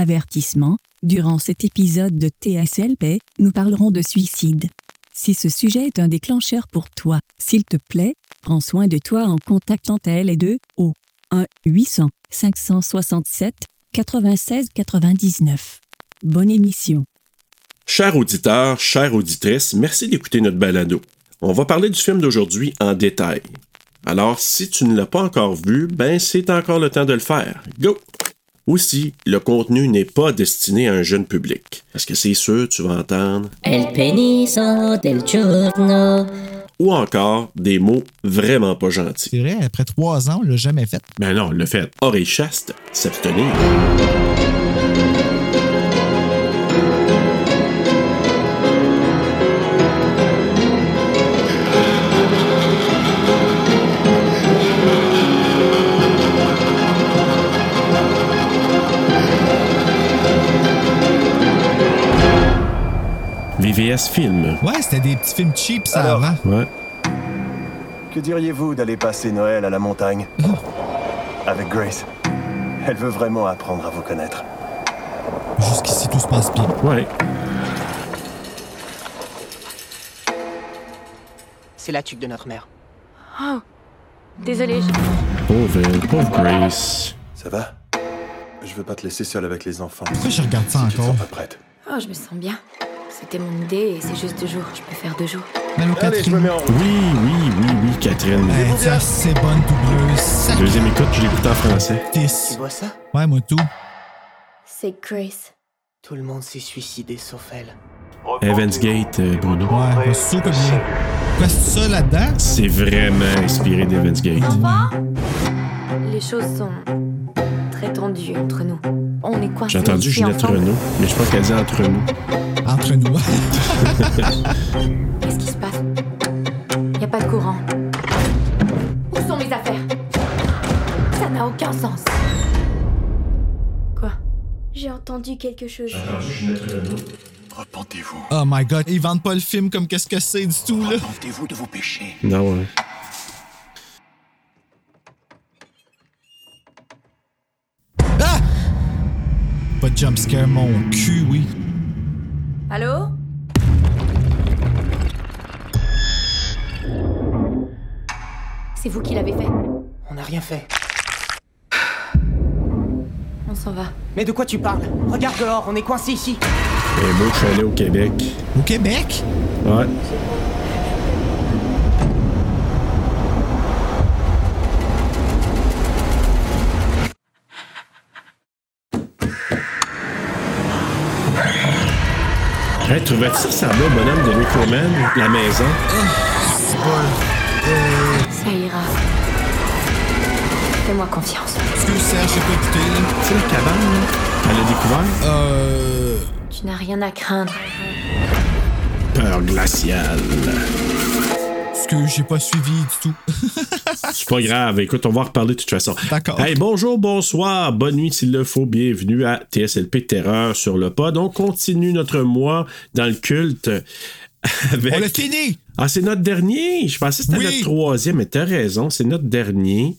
Avertissement, durant cet épisode de TSLP, nous parlerons de suicide. Si ce sujet est un déclencheur pour toi, s'il te plaît, prends soin de toi en contactant ta LE2 au 1-800-567-96-99. Bonne émission. Chers auditeurs, chères auditrices, merci d'écouter notre balado. On va parler du film d'aujourd'hui en détail. Alors, si tu ne l'as pas encore vu, ben c'est encore le temps de le faire. Go! Aussi, le contenu n'est pas destiné à un jeune public. Parce que c'est sûr, tu vas entendre. El peniso del giorno. Ou encore des mots vraiment pas gentils. C'est vrai, après trois ans, on l'a jamais fait. Ben non, le fait. Oreille chaste, s'abstenir. Ouais, c'était des petits films cheap, ça, Alors? avant. Ouais. Que diriez-vous d'aller passer Noël à la montagne? Avec Grace. Elle veut vraiment apprendre à vous connaître. Jusqu'ici, tout se passe bien. Ouais. C'est la tuque de notre mère. Oh, désolé, Pauvre, pauvre Grace. Ça va? Je veux pas te laisser seul avec les enfants. Pourquoi je regarde ça Si tu te encore? sens pas prête. Oh, je me sens bien. C'était mon idée et c'est juste deux jours. Je peux faire deux jours. Allô, Allez, je me Catherine. mets en route. Oui, oui, oui, oui, Catherine. Hey, tiens, c'est bonne doubleuse. Deuxième écoute, je l'écoute en français. Tu vois ça? Ouais, moi tout. C'est Grace. Tout le monde s'est suicidé sauf elle. Evans Gate, euh, Bruno. Ouais, c'est ça là-dedans? C'est vraiment inspiré d'Evans Gate. Les choses sont très tendues entre nous. On est coincés. J'ai entendu Ginette. Renault, mais je pense qu'elle dit entre nous. Entre nous. Qu'est-ce qui se passe? Y a pas de courant. Où sont mes affaires? Ça n'a aucun sens. Quoi? J'ai entendu quelque chose. Repentez-vous. oh my god, ils vendent pas le film comme qu'est-ce que c'est du tout, là. Repentez-vous de vos péchés. Non, ouais. Jumpscare, mon cul, oui. Allô? C'est vous qui l'avez fait On n'a rien fait. On s'en va. Mais de quoi tu parles? Regarde dehors, on est coincé ici. Un beau chalet au Québec. Au Québec? Ouais. Hey, trouvais-tu ça ressemblait au bonhomme de Rick Roman, la maison? Ça ira. Fais-moi confiance. Excuse Serge, j'ai pas écouté, là. Sais, la cabane, là? Elle a découvert? Euh. Tu n'as rien à craindre. Peur glaciale. Excuse, j'ai pas suivi du tout. C'est pas grave. Écoute, on va en reparler de toute façon. D'accord. Hey, bonjour, bonsoir, bonne nuit s'il le faut. Bienvenue à TSLP Terreur sur le pod. On continue notre mois dans le culte. Avec... On l'a fini! Ah, c'est notre dernier? Je pensais que c'était Oui. notre troisième, mais t'as raison, c'est notre dernier.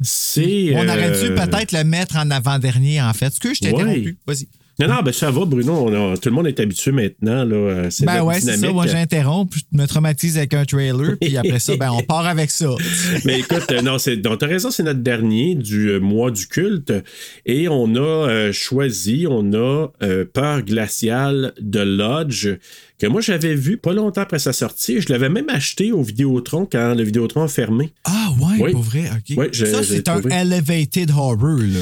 C'est. On aurait euh, dû peut-être le mettre en avant-dernier, en fait. Excuse, je t'ai Ouais. interrompu. Vas-y. Non, non, ben ça va, Bruno. on a- tout le monde est habitué maintenant. Là, euh, c'est Ben ouais, c'est ça. Moi, j'interromps, je me traumatise avec un trailer, puis après ça, ben, on part avec ça. Mais écoute, euh, non, c'est, donc, t'as raison, c'est notre dernier du euh, mois du culte. Et on a euh, choisi, on a Peur glaciale de Lodge, que moi j'avais vu pas longtemps après sa sortie. Je l'avais même acheté au Vidéotron quand le Vidéotron a fermé. Ah ouais, Oui. pour vrai, ok. Je- ça, c'est un trouvé. elevated horror, là.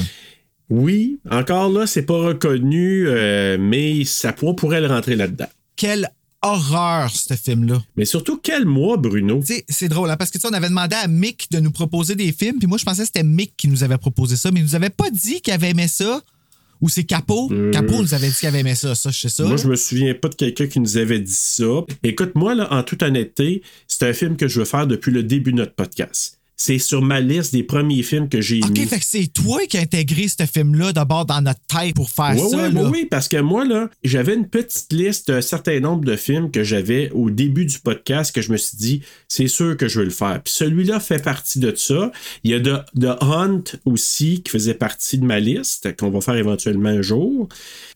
Oui, encore là, c'est pas reconnu, euh, mais ça on pourrait le rentrer là-dedans. Quelle horreur, ce film-là. Mais surtout, quel mois, Bruno? C'est drôle, hein, parce que tu sais, on avait demandé à Mick de nous proposer des films, puis moi, je pensais que c'était Mick qui nous avait proposé ça, mais il nous avait pas dit qu'il avait aimé ça. Ou c'est Capo. Capo nous avait dit qu'il avait aimé ça, ça, je sais ça. Moi, je me souviens pas de quelqu'un qui nous avait dit ça. Écoute, moi, là, en toute honnêteté, c'est un film que je veux faire depuis le début de notre podcast. C'est sur ma liste des premiers films que j'ai OK, mis. fait que c'est toi qui as intégré ce film-là d'abord dans notre tête pour faire Oui, ça. oui, là. oui, parce que moi, là, j'avais une petite liste d'un certain nombre de films que j'avais au début du podcast que je me suis dit, c'est sûr que je veux le faire. Puis celui-là fait partie de ça. Il y a The, The Hunt aussi qui faisait partie de ma liste, qu'on va faire éventuellement un jour.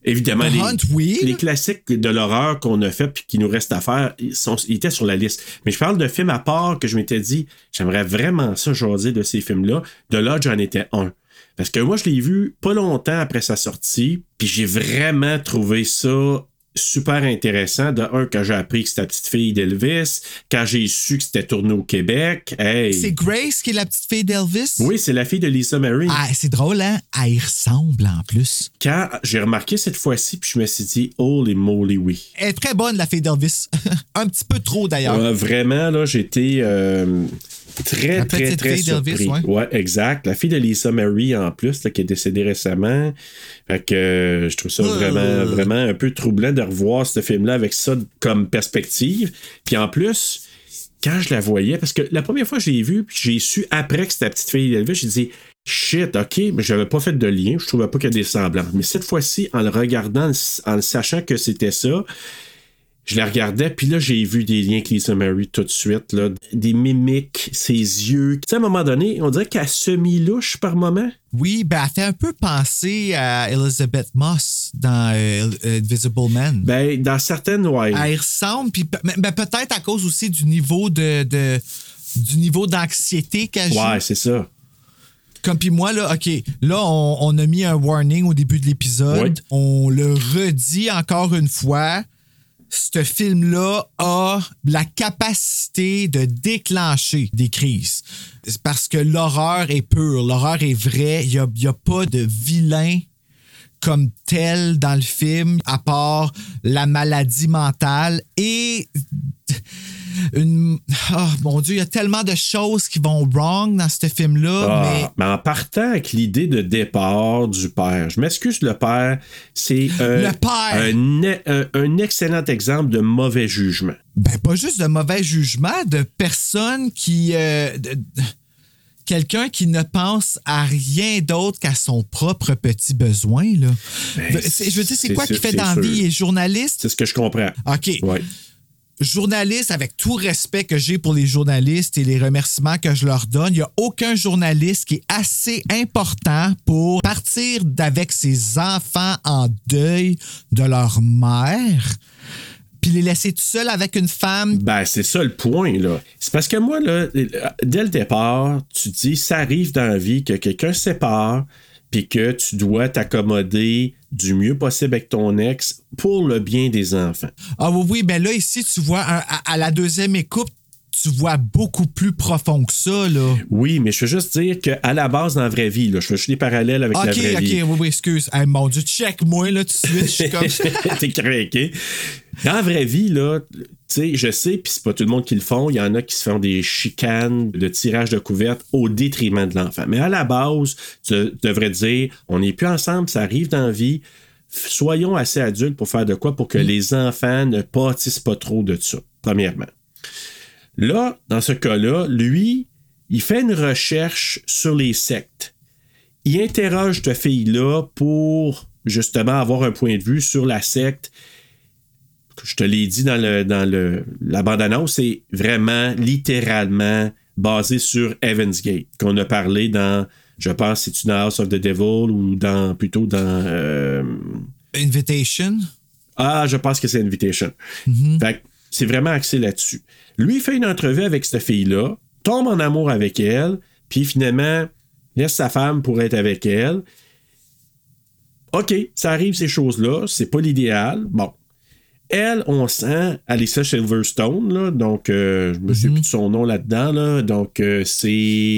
Évidemment, The les, Hunt, oui. les classiques de l'horreur qu'on a fait puis qui nous reste à faire, ils, sont, ils étaient sur la liste. Mais je parle de films à part que je m'étais dit, j'aimerais vraiment ça jaser de ces films-là. De là, j'en étais un. Parce que moi, je l'ai vu pas longtemps après sa sortie, puis j'ai vraiment trouvé ça super intéressant. De un, quand j'ai appris que c'était la petite fille d'Elvis, quand j'ai su que c'était tourné au Québec, hey! C'est Grace qui est la petite fille d'Elvis? Oui, c'est la fille de Lisa Marie. Ah, c'est drôle, hein? Elle y ressemble en plus. Quand j'ai remarqué cette fois-ci, puis je me suis dit, holy moly, oui. Elle est très bonne, la fille d'Elvis. Un petit peu trop, d'ailleurs. Euh, vraiment, là, j'étais euh, très, La très, très fille surpris. ouais. exact. La fille de Lisa Marie, en plus, là, qui est décédée récemment. Fait que euh, je trouve ça Euh. vraiment, vraiment un peu troublant de revoir ce film-là avec ça comme perspective. Puis en plus, quand je la voyais, parce que la première fois que je l'ai vue, puis j'ai su après que c'était la petite fille d'Elvis, j'ai dit shit, ok, mais j'avais pas fait de lien, je trouvais pas qu'il y a des semblants. Mais cette fois-ci, en le regardant, en le sachant que c'était ça, je la regardais, puis là, j'ai vu des liens avec Lisa Mary tout de suite, là, des mimiques, ses yeux. Tu sais, à un moment donné, on dirait qu'elle semi-louche par moment. Oui, ben, elle fait un peu penser à Elizabeth Moss dans euh, Invisible Man. Ben, dans certaines, ouais. Elle ressemble, puis ben, peut-être à cause aussi du niveau de, de- du niveau d'anxiété qu'elle. Ouais, c'est ça. Comme puis moi, là, OK, là, on, on a mis un warning au début de l'épisode. Oui. On le redit encore une fois. Ce film-là a la capacité de déclencher des crises. Parce que l'horreur est pure, l'horreur est vraie. Il n'y a, y a pas de vilain comme tel dans le film, à part la maladie mentale et une. Oh mon Dieu, il y a tellement de choses qui vont wrong dans ce film-là, Ah, mais mais en partant avec l'idée de départ du père, je m'excuse, le père, c'est euh! Un, un- un excellent exemple de mauvais jugement. Ben, pas juste de mauvais jugement, de personnes qui. euh, de- de- Quelqu'un qui ne pense à rien d'autre qu'à son propre petit besoin. Là. Ben, je veux dire, c'est quoi qui fait c'est dans la sûr. vie? Il est journaliste? C'est ce que je comprends. OK. Ouais. Journaliste, avec tout respect que j'ai pour les journalistes et les remerciements que je leur donne, il n'y a aucun journaliste qui est assez important pour partir avec ses enfants en deuil de leur mère, puis les laisser tout seuls avec une femme Ben, c'est ça le point, là. C'est parce que moi, dès le départ, tu dis, ça arrive dans la vie que quelqu'un sépare, puis que tu dois t'accommoder du mieux possible avec ton ex pour le bien des enfants. Ah oui, oui, ben là, ici, tu vois, à, à la deuxième écoute, tu vois beaucoup plus profond que ça, là. Oui, mais je veux juste dire qu'à la base, dans la vraie vie, là, je fais juste des parallèles avec la OK, vraie OK, vie. oui, oui, excuse. Hey, mon Dieu, check-moi, là, tout de suite, je suis comme... T'es craqué. Dans la vraie vie, là, sais, je sais, puis c'est pas tout le monde qui le font. Il y en a qui se font des chicanes de tirage de couvertes au détriment de l'enfant. Mais à la base, tu devrais dire, on n'est plus ensemble, ça arrive dans la vie. Soyons assez adultes pour faire de quoi pour que les enfants ne pâtissent pas trop de ça, premièrement. Là, dans ce cas-là, lui, il fait une recherche sur les sectes. Il interroge cette fille-là pour justement avoir un point de vue sur la secte. Je te l'ai dit dans, le, dans le, la bande-annonce, c'est vraiment littéralement basé sur Evans Gate, qu'on a parlé dans, je pense, c'est une House of the Devil ou dans plutôt dans. euh, Invitation? ah, je pense que c'est Invitation. Fait que c'est vraiment axé là-dessus. Lui, fait une entrevue avec cette fille-là, tombe en amour avec elle, puis finalement, laisse sa femme pour être avec elle. OK, ça arrive ces choses-là, c'est pas l'idéal. Bon. Elle, on sent Alyssa Silverstone, là, donc euh, je me souviens plus de son nom là-dedans, là, donc euh, c'est...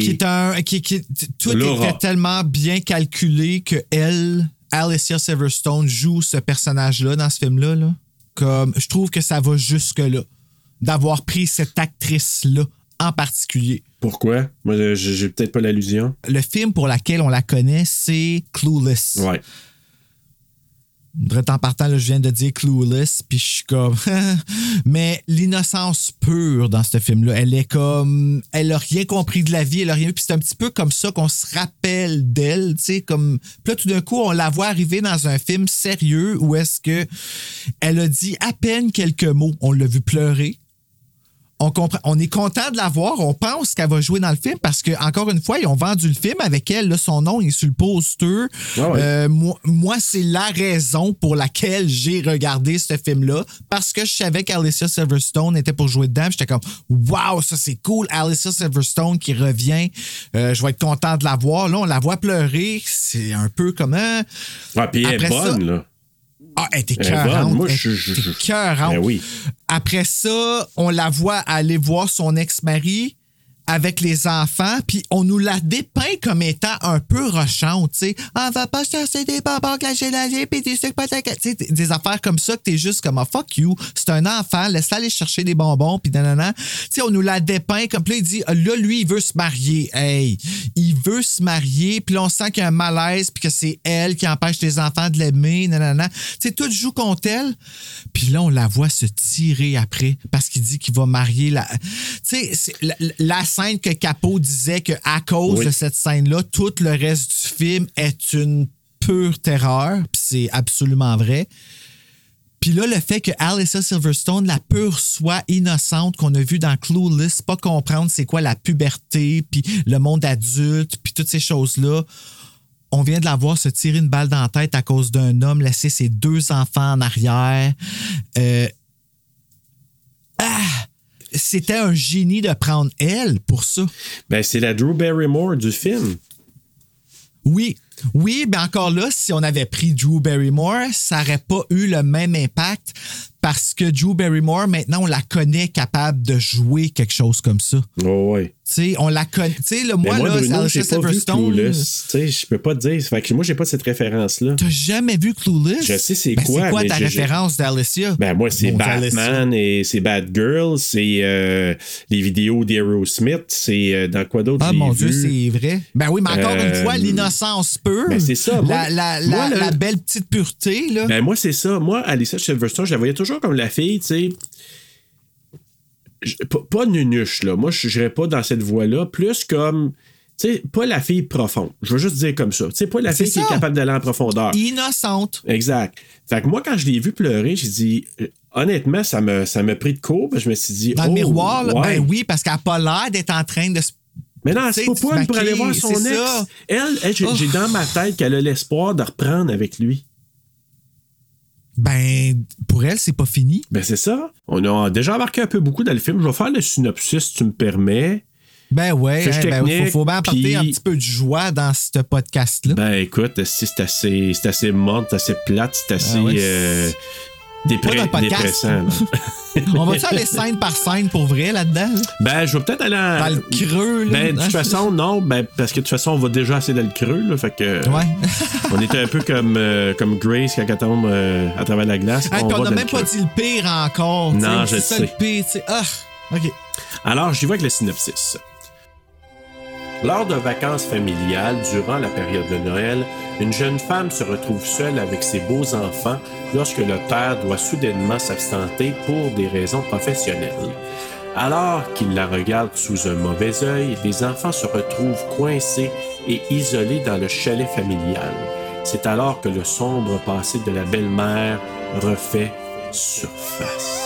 Qui est un... Qui, qui, tout était tellement bien calculé que elle, Alicia Silverstone, joue ce personnage-là dans ce film-là. Là. Comme, je trouve que ça va jusque-là. D'avoir pris cette actrice-là en particulier. Pourquoi? Moi, j'ai- j'ai peut-être pas l'allusion. Le film pour lequel on la connaît, c'est Clueless. Ouais. En partant, là, je viens de dire Clueless, puis je suis comme. Mais l'innocence pure dans ce film-là, elle est comme. Elle a rien compris de la vie, elle a rien vu. Puis c'est un petit peu comme ça qu'on se rappelle d'elle, tu sais, comme. Puis là, tout d'un coup, on la voit arriver dans un film sérieux où est-ce que elle a dit à peine quelques mots. On l'a vu pleurer. On, comprend, on est content de la voir. On pense qu'elle va jouer dans le film parce que, encore une fois, ils ont vendu le film avec elle. Là, son nom est sur le poster. Ah ouais. Euh, moi, moi, c'est la raison pour laquelle j'ai regardé ce film-là parce que je savais qu'Alicia Silverstone était pour jouer dedans. J'étais comme, waouh, ça c'est cool. Alicia Silverstone qui revient. Euh, je vais être content de la voir. Là, on la voit pleurer. C'est un peu comme un. Ah, puis elle est ça- bonne, là. Ah, elle était est bonne. cœurante. Moi, je- cœurante. Ben oui. Après ça, on la voit aller voir son ex-mari avec les enfants, puis on nous la dépeint comme étant un peu rochante, tu sais. On va pas chercher des bonbons les puis des sucres des affaires comme ça que t'es juste comme, ah, fuck you, c'est un enfant, laisse aller chercher des bonbons, puis nanana. Tu sais, on nous la dépeint comme, puis il dit, ah, là, lui, il veut se marier. Hey, il veut se marier, puis là, on sent qu'il y a un malaise, puis que c'est elle qui empêche les enfants de l'aimer, nanana. Tu sais, tout joue contre elle, puis là, on la voit se tirer après, parce qu'il dit qu'il va marier la... Tu sais, la, la scène que Capot disait que à cause Oui. de cette scène-là, tout le reste du film est une pure terreur, puis c'est absolument vrai. Puis là, le fait que Alyssa Silverstone, la pure soi innocente qu'on a vue dans Clueless, pas comprendre c'est quoi la puberté, puis le monde adulte, puis toutes ces choses-là, on vient de la voir se tirer une balle dans la tête à cause d'un homme, laisser ses deux enfants en arrière. Euh, Ah! C'était un génie de prendre elle pour ça. Ben, c'est la Drew Barrymore du film. Oui, oui, mais encore là, si on avait pris Drew Barrymore, ça n'aurait pas eu le même impact parce que Drew Barrymore, maintenant, on la connaît capable de jouer quelque chose comme ça. Oh, ouais. Sais, on la connaît. Tu sais, moi, moi, là, Bruno, j'ai pas vu Silverstone. Clueless. Tu sais, je peux pas te dire. Fait que moi, j'ai pas cette référence-là. T'as jamais vu Clueless? Je sais c'est Ben, quoi, C'est quoi mais ta référence d'Alicia? Ben moi, c'est Batman et c'est Batgirl, c'est euh, les vidéos d'Aerosmith, c'est euh, dans quoi d'autre Ah mon vu? Dieu, c'est vrai. Ben oui, mais encore Euh, une fois, l'innocence pure. ben, c'est ça, moi- La, moi, la belle petite pureté, là. Ben moi, c'est ça. Moi, Alicia Silverstone, je la voyais toujours comme la fille, tu sais. Pas, nunuche, là. Moi, je n'irais pas dans cette voie-là. Plus comme, tu sais, pas la fille profonde. Je veux juste dire comme ça. Tu sais, pas la fille qui est capable d'aller en profondeur. Innocente. Exact. Fait que moi, quand je l'ai vu pleurer, j'ai dit, euh, honnêtement, ça me, ça m'a pris de court. Je me suis dit, Dans oh, le miroir, là, ouais. ben oui, parce qu'elle n'a pas l'air d'être en train de se Mais non, c'est pas pour, aller voir son ex. ça. Elle, elle, j'ai, Oh. j'ai dans ma tête qu'elle a l'espoir de reprendre avec lui. Ben, pour elle, c'est pas fini. Ben c'est ça. On a déjà embarqué un peu beaucoup dans le film. Je vais faire le synopsis, si tu me permets. Ben ouais, Fiche hein, ben, faut, faut bien apporter un petit peu de joie dans ce podcast-là. Ben écoute, c'est assez, c'est assez morte, c'est assez plate, c'est assez Ah ouais. euh, Pas podcast. On va-tu aller scène par scène pour vrai là-dedans? là? ben, je vais peut-être aller en- Dans le creux, là? Ben, de toute façon, non, ben, parce que de toute façon, on va déjà assez dans le creux, là, fait que... Ouais. on était un peu comme, euh, comme Grace quand elle tombe euh, à travers la glace. Hey, on n'a même pas creux. dit le pire encore. Non, sais. je C'est ça le sais. pire, tu sais. Ah, OK. Alors, j'y vais avec le synopsis. Lors de vacances familiales, durant la période de Noël, une jeune femme se retrouve seule avec ses beaux enfants lorsque le père doit soudainement s'absenter pour des raisons professionnelles. Alors qu'il la regarde sous un mauvais œil, les enfants se retrouvent coincés et isolés dans le chalet familial. C'est alors que le sombre passé de la belle-mère refait surface.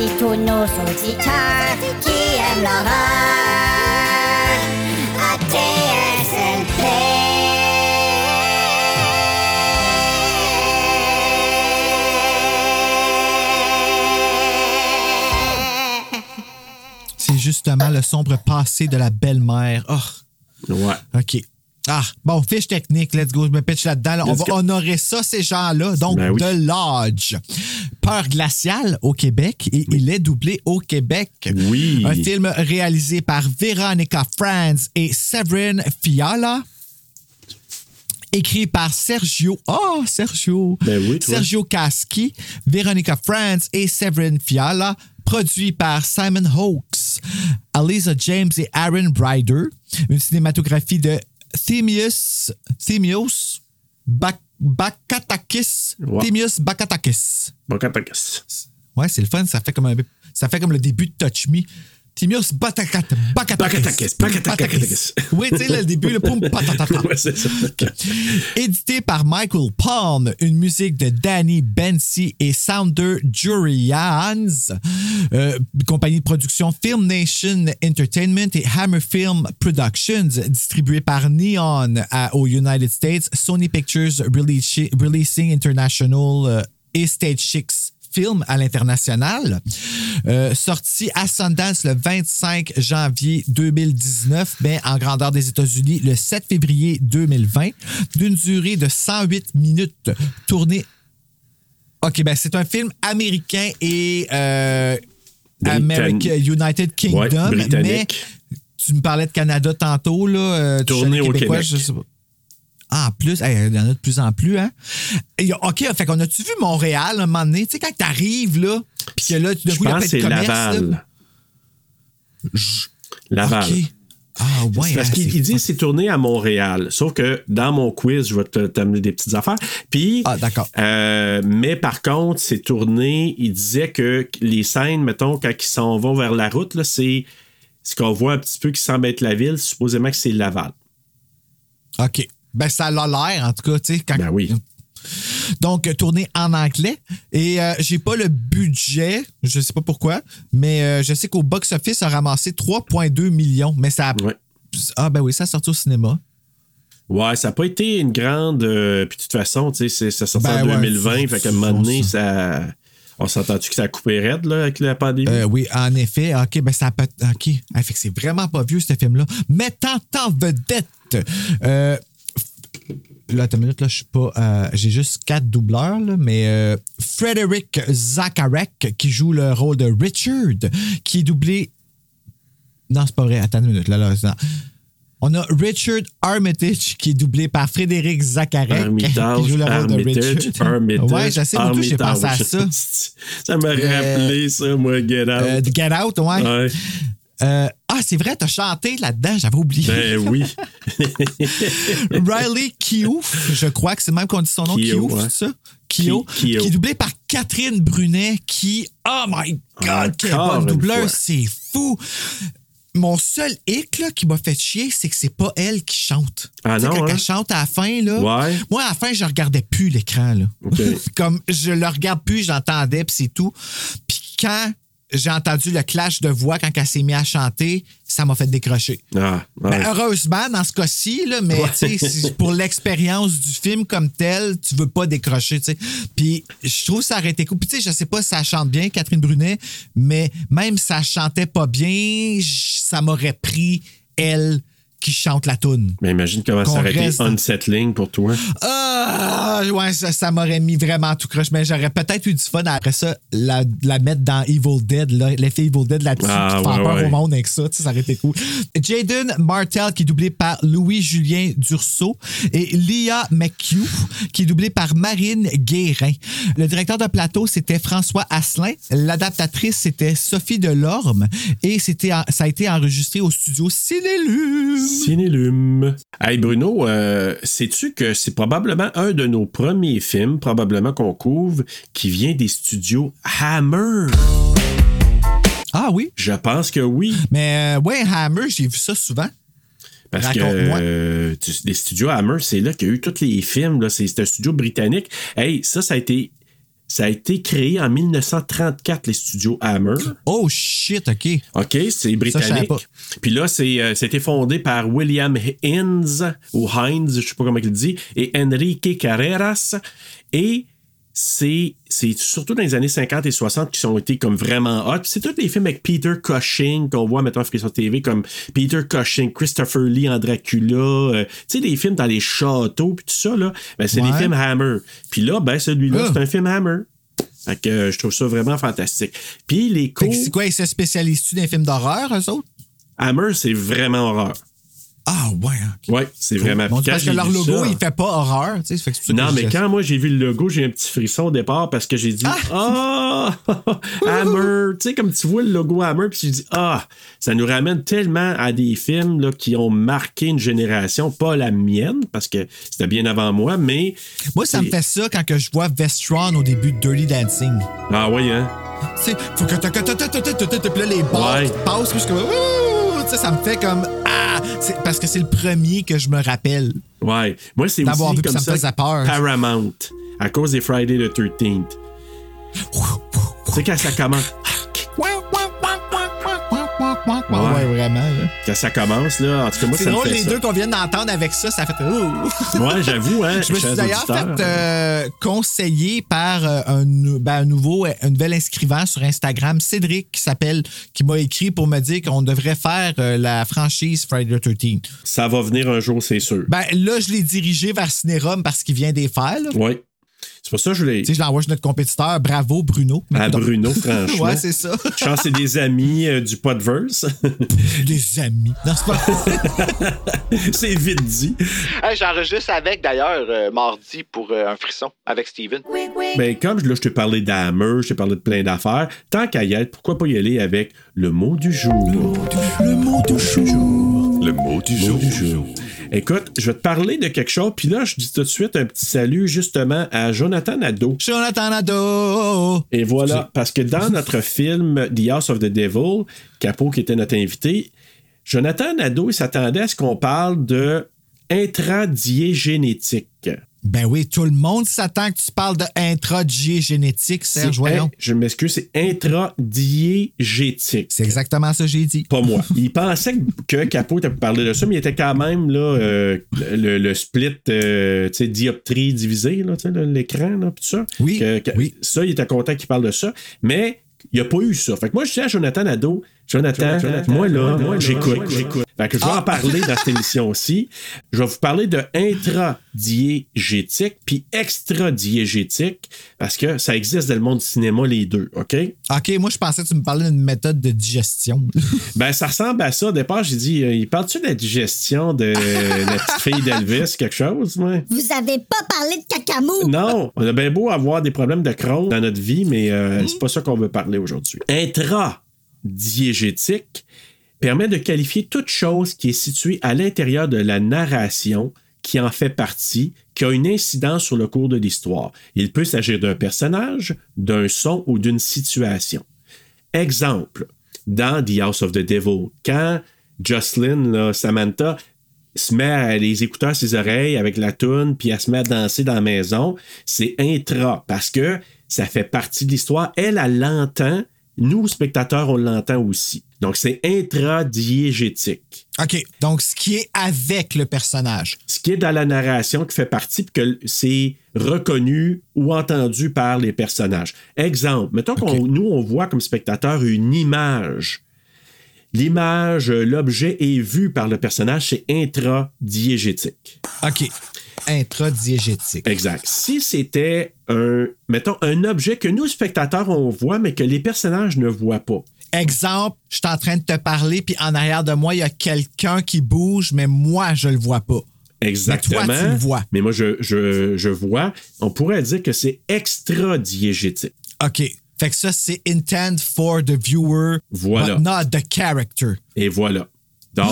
et aussi tous nos auditeurs qui aiment l'horreur à TSLP. C'est justement le sombre passé de la belle-mère. Oh, Ouais. OK. Ah, bon, fiche technique, let's go, je me pitch là-dedans. là. On va go. honorer ça, ces gens-là. Donc, Ben oui. The Lodge. Peur glaciale au Québec et il est doublé au Québec. Oui. Un film réalisé par Veronica Franz et Severin Fiala. Écrit par Sergio. Oh, Sergio. Ben oui. Sergio Caschi, Veronica Franz et Severin Fiala. Produit par Simon Hawkes, Aliza James et Aaron Bryder. Une cinématographie de Themius, Themios Bak- Bakatakis. Themius Bakatakis. Bon, Catakas. Ouais, c'est le fun. Ça fait comme, un- ça fait comme le début de Touch Me. Timios Batakat. Bakatakis. Bakatakis. Oui, tu sais, le début, le poum, patatata. Édité par Michael Palm, une musique de Danny Bensi et Sounder Jurians, euh, compagnie de production Film Nation Entertainment et Hammer Film Productions, distribuée par Neon aux United States, Sony Pictures Releasing International euh, et Stage 6 Film à l'international. Euh, sorti à Sundance le 25 janvier 2019, mais en grandeur des États-Unis le 7 février 2020, d'une durée de 108 minutes, tournée. OK, ben c'est un film américain et euh, United Kingdom, mais tu me parlais de Canada tantôt, là. Euh, au Québec. Ah, en plus, hey, il y en a de plus en plus, hein? Et, OK, fait qu'on a-tu vu Montréal un moment donné? Tu sais, quand t'arrives, là, puis que là, d'un Je coup, de c'est commerces, là. Laval. Laval. OK. Ah, ouais. Parce hein, qu'il dit c'est tourné à Montréal. Sauf que dans mon quiz, je vais te- t'amener des petites affaires. Puis, Ah, d'accord. euh, mais par contre, c'est tourné. Il disait que les scènes, mettons, quand ils s'en vont vers la route, là, c'est ce qu'on voit un petit peu qui semble être la ville. Supposément que c'est Laval. OK. Ben, ça a l'air, en tout cas, tu sais. quand- Ben oui. Donc, tourné en anglais. Et euh, j'ai pas le budget, je sais pas pourquoi, mais euh, je sais qu'au box-office, a ramassé 3,2 millions. Mais ça a... Ouais. Ah, ben oui, ça a sorti au cinéma. Ouais, ça n'a pas été une grande. euh, puis de toute façon, tu sais, ça sortait Ben en ouais, 2020. faut- fait qu'à un moment donné, ça. On s'entend-tu que ça a coupé raide là, avec la pandémie? Euh, oui, en effet. OK, ben ça peut. OK. Ah, fait que c'est vraiment pas vieux, ce film-là. Mettant en vedette. Euh, là, attends une minute, là, je suis pas. euh, J'ai juste quatre doubleurs, là, mais euh, Frederick Zacharek, qui joue le rôle de Richard, qui est doublé. Non, c'est pas vrai. Attends une minute. Là, là, non. On a Richard Armitage, qui est doublé par Frédéric Zacharek, qui joue le rôle de Richard. Armitage, ouais, j'ai pensé à ça. ça m'a rappelé ça, moi, Get Out. Euh, Get Out, ouais. Ouais. Euh, ah, c'est vrai, t'as chanté là-dedans, j'avais oublié. Ben oui. Riley Kiouf, je crois que c'est même qu'on dit son nom, Kio, Kiouf, ouais. c'est ça? Kio, Ki- Kio. qui est doublé par Catherine Brunet, qui, oh my God, quelle bonne fois. c'est fou! mon seul hic là, qui m'a fait chier, c'est que c'est pas elle qui chante. Ah Tu sais, non, Quand hein? elle chante à la fin, là, Ouais. moi, à la fin, je regardais plus l'écran. là. Comme je le regarde plus, j'entendais, puis c'est tout. Puis quand j'ai entendu le clash de voix quand elle s'est mise à chanter, ça m'a fait décrocher. Ah, ouais. Ben, heureusement, dans ce cas-ci, là, mais pour l'expérience du film comme tel, tu veux pas décrocher. Puis je trouve que ça aurait été cool. Puis tu sais, je sais pas si ça chante bien, Catherine Brunet, mais même si ça chantait pas bien, ça m'aurait pris elle qui chante la toune. Mais imagine comment ça aurait été unsettling pour toi. Ah, ouais, ça, ça m'aurait mis vraiment tout croche. Mais j'aurais peut-être eu du fun après ça, la, la mettre dans Evil Dead, là, l'effet Evil Dead là-dessus, Ah, puis faire ouais, peur ouais. au monde avec ça, ça aurait été cool. Jaden Martel, qui est doublé par Louis-Julien Dursault, et Lia McHugh, qui est doublé par Marine Guérin. Le directeur de plateau, c'était François Asselin. L'adaptatrice, c'était Sophie Delorme. Et c'était, ça a été enregistré au studio Cinélume. Cinélume. Hey Bruno, euh, sais-tu que c'est probablement un de nos premiers films, probablement qu'on couvre, qui vient des studios Hammer? Ah oui? Je pense que oui. Mais euh, ouais, Hammer, j'ai vu ça souvent. Parce que Raconte-moi. euh, tu- les studios Hammer, c'est là qu'il y a eu tous les films. là. C'est c'est un studio britannique. Hey, ça, ça a été. Ça a été créé en 1934, les studios Hammer. Oh shit, OK. OK, c'est Ça, britannique. pas. Puis là, c'est, euh, c'était fondé par William Hines, ou Hines, je sais pas comment il dit, et Enrique Carreras. Et c'est, c'est surtout dans les années 50 et 60 qui sont été comme vraiment hot. C'est tous les films avec Peter Cushing qu'on voit maintenant sur TV, comme Peter Cushing, Christopher Lee en Dracula. euh, tu sais, des films dans les châteaux, puis tout ça, là. Ben, c'est des Ouais. films Hammer. Puis là, ben, celui-là, Ah. c'est un film Hammer. Fait que euh, je trouve ça vraiment fantastique. Puis les cours... c'est quoi, ils se spécialisent-tu dans les films d'horreur, eux autres? Hammer, c'est vraiment horreur. Ah ouais, oui, c'est vraiment. Parce que leur logo, il il fait pas horreur. Tu sais, fait non, mais quand moi j'ai vu le logo, j'ai un petit frisson au départ parce que j'ai dit Ah, ah! Hammer. tu sais, comme tu vois le logo Hammer, puis tu dis Ah, ça nous ramène tellement à des films là, qui ont marqué une génération, pas la mienne, parce que c'était bien avant moi, mais. Moi, ça me fait ça quand que je vois Vestron au début de Dirty Dancing. Ah, oui, hein? Tu sais, faut que. Puis là, les barres ouais. passent, puis je suis comme. Sais, ça me fait comme. Ah! Parce que c'est le premier que je me rappelle. Ouais. Moi, c'est aussi vu que comme ça me faisait peur. Paramount, à cause des Friday the 13th. Tu sais, quand ça commence? Ouais, ouais, vraiment. là. Quand ça commence, là, en tout cas, moi, C'est me drôle, fait les ça. deux qu'on vient d'entendre avec ça, ça fait. Ouh! Ouais, j'avoue, hein. Je me suis d'ailleurs fait euh, conseiller par euh, un, ben, un nouveau, un nouvel inscrivant sur Instagram, Cédric, qui s'appelle, qui m'a écrit pour me dire qu'on devrait faire euh, la franchise Friday the 13. Ça va venir un jour, c'est sûr. Ben là, je l'ai dirigé vers Cinérum parce qu'il vient des faire. Oui. C'est pour ça que je voulais. Tu sais, je l'envoie chez notre compétiteur. Bravo, Bruno. À Bruno, franchement. ouais, c'est ça. Chance, c'est des amis euh, du podverse. des amis. Non, c'est pas. c'est vite dit. Hey, J'enregistre avec d'ailleurs euh, mardi pour euh, un frisson avec Steven. Ben, comme là, je t'ai parlé d'Hammer, je t'ai parlé de plein d'affaires, tant qu'à y être, pourquoi pas y aller avec le mot du jour? Le mot du jour. Le mot du jour. Écoute, je vais te parler de quelque chose, puis là, je dis tout de suite un petit salut justement à Jonathan Nadeau. Jonathan Nadeau! Et voilà, parce que dans notre film The House of the Devil, Capot qui était notre invité, Jonathan Nadeau il s'attendait à ce qu'on parle de intradiégénétique. Ben oui, tout le monde s'attend que tu parles de intradiégénétique, Serge, voyons. je m'excuse, c'est intradiégétique. C'est exactement ça que j'ai dit. Pas moi. Il pensait que Capot était parler de ça, mais il était quand même là, euh, le, le split euh, tu sais, dioptrie divisé, là, tu sais, là, l'écran, tout ça. Oui, Que- que- oui. Ça, il était content qu'il parle de ça. Mais il n'y a pas eu ça. Fait que moi, je dis à Jonathan Nadeau, Jonathan, moi là, j'écoute, j'écoute. Fait que je vais en parler dans cette émission-ci. Je vais vous parler de intradiégétique puis extradiégétique parce que ça existe dans le monde du cinéma, les deux, OK? OK, moi, je pensais que tu me parlais d'une méthode de digestion. Ben, ça ressemble à ça. Au départ, j'ai dit, euh, il parle-tu de la digestion de la petite fille d'Elvis, quelque chose, moi? Vous avez pas parlé de cacamou? Non, on a bien beau avoir des problèmes de Crohn dans notre vie, mais euh, c'est pas ça qu'on veut parler aujourd'hui. Intradiégétique permet de qualifier toute chose qui est située à l'intérieur de la narration qui en fait partie, qui a une incidence sur le cours de l'histoire. Il peut s'agir d'un personnage, d'un son ou d'une situation. Exemple, dans The House of the Devil. Quand Jocelyn, Samantha, se met à les écouteurs à ses oreilles avec la toune, puis elle se met à danser dans la maison, c'est intra, parce que ça fait partie de l'histoire. Elle, elle l'entend. Nous, spectateurs, on l'entend aussi. Donc, c'est intradiégétique. OK. Donc, ce qui est avec le personnage. Ce qui est dans la narration qui fait partie, puis que c'est reconnu ou entendu par les personnages. Exemple, mettons qu'on nous, on voit comme spectateur une image. L'image, l'objet est vu par le personnage, c'est intradiégétique. OK. Intradiégétique. Exact. Si c'était un, mettons, un objet que nous, spectateurs, on voit, mais que les personnages ne voient pas. Exemple, je suis en train de te parler, puis en arrière de moi, il y a quelqu'un qui bouge, mais moi, je le vois pas. Exactement. Mais toi, tu le vois. Mais moi, je, je, je vois. On pourrait dire que c'est extra-diégétique. OK. Fait que ça, c'est intend for the viewer, Voilà. but not the character. Et voilà. Donc,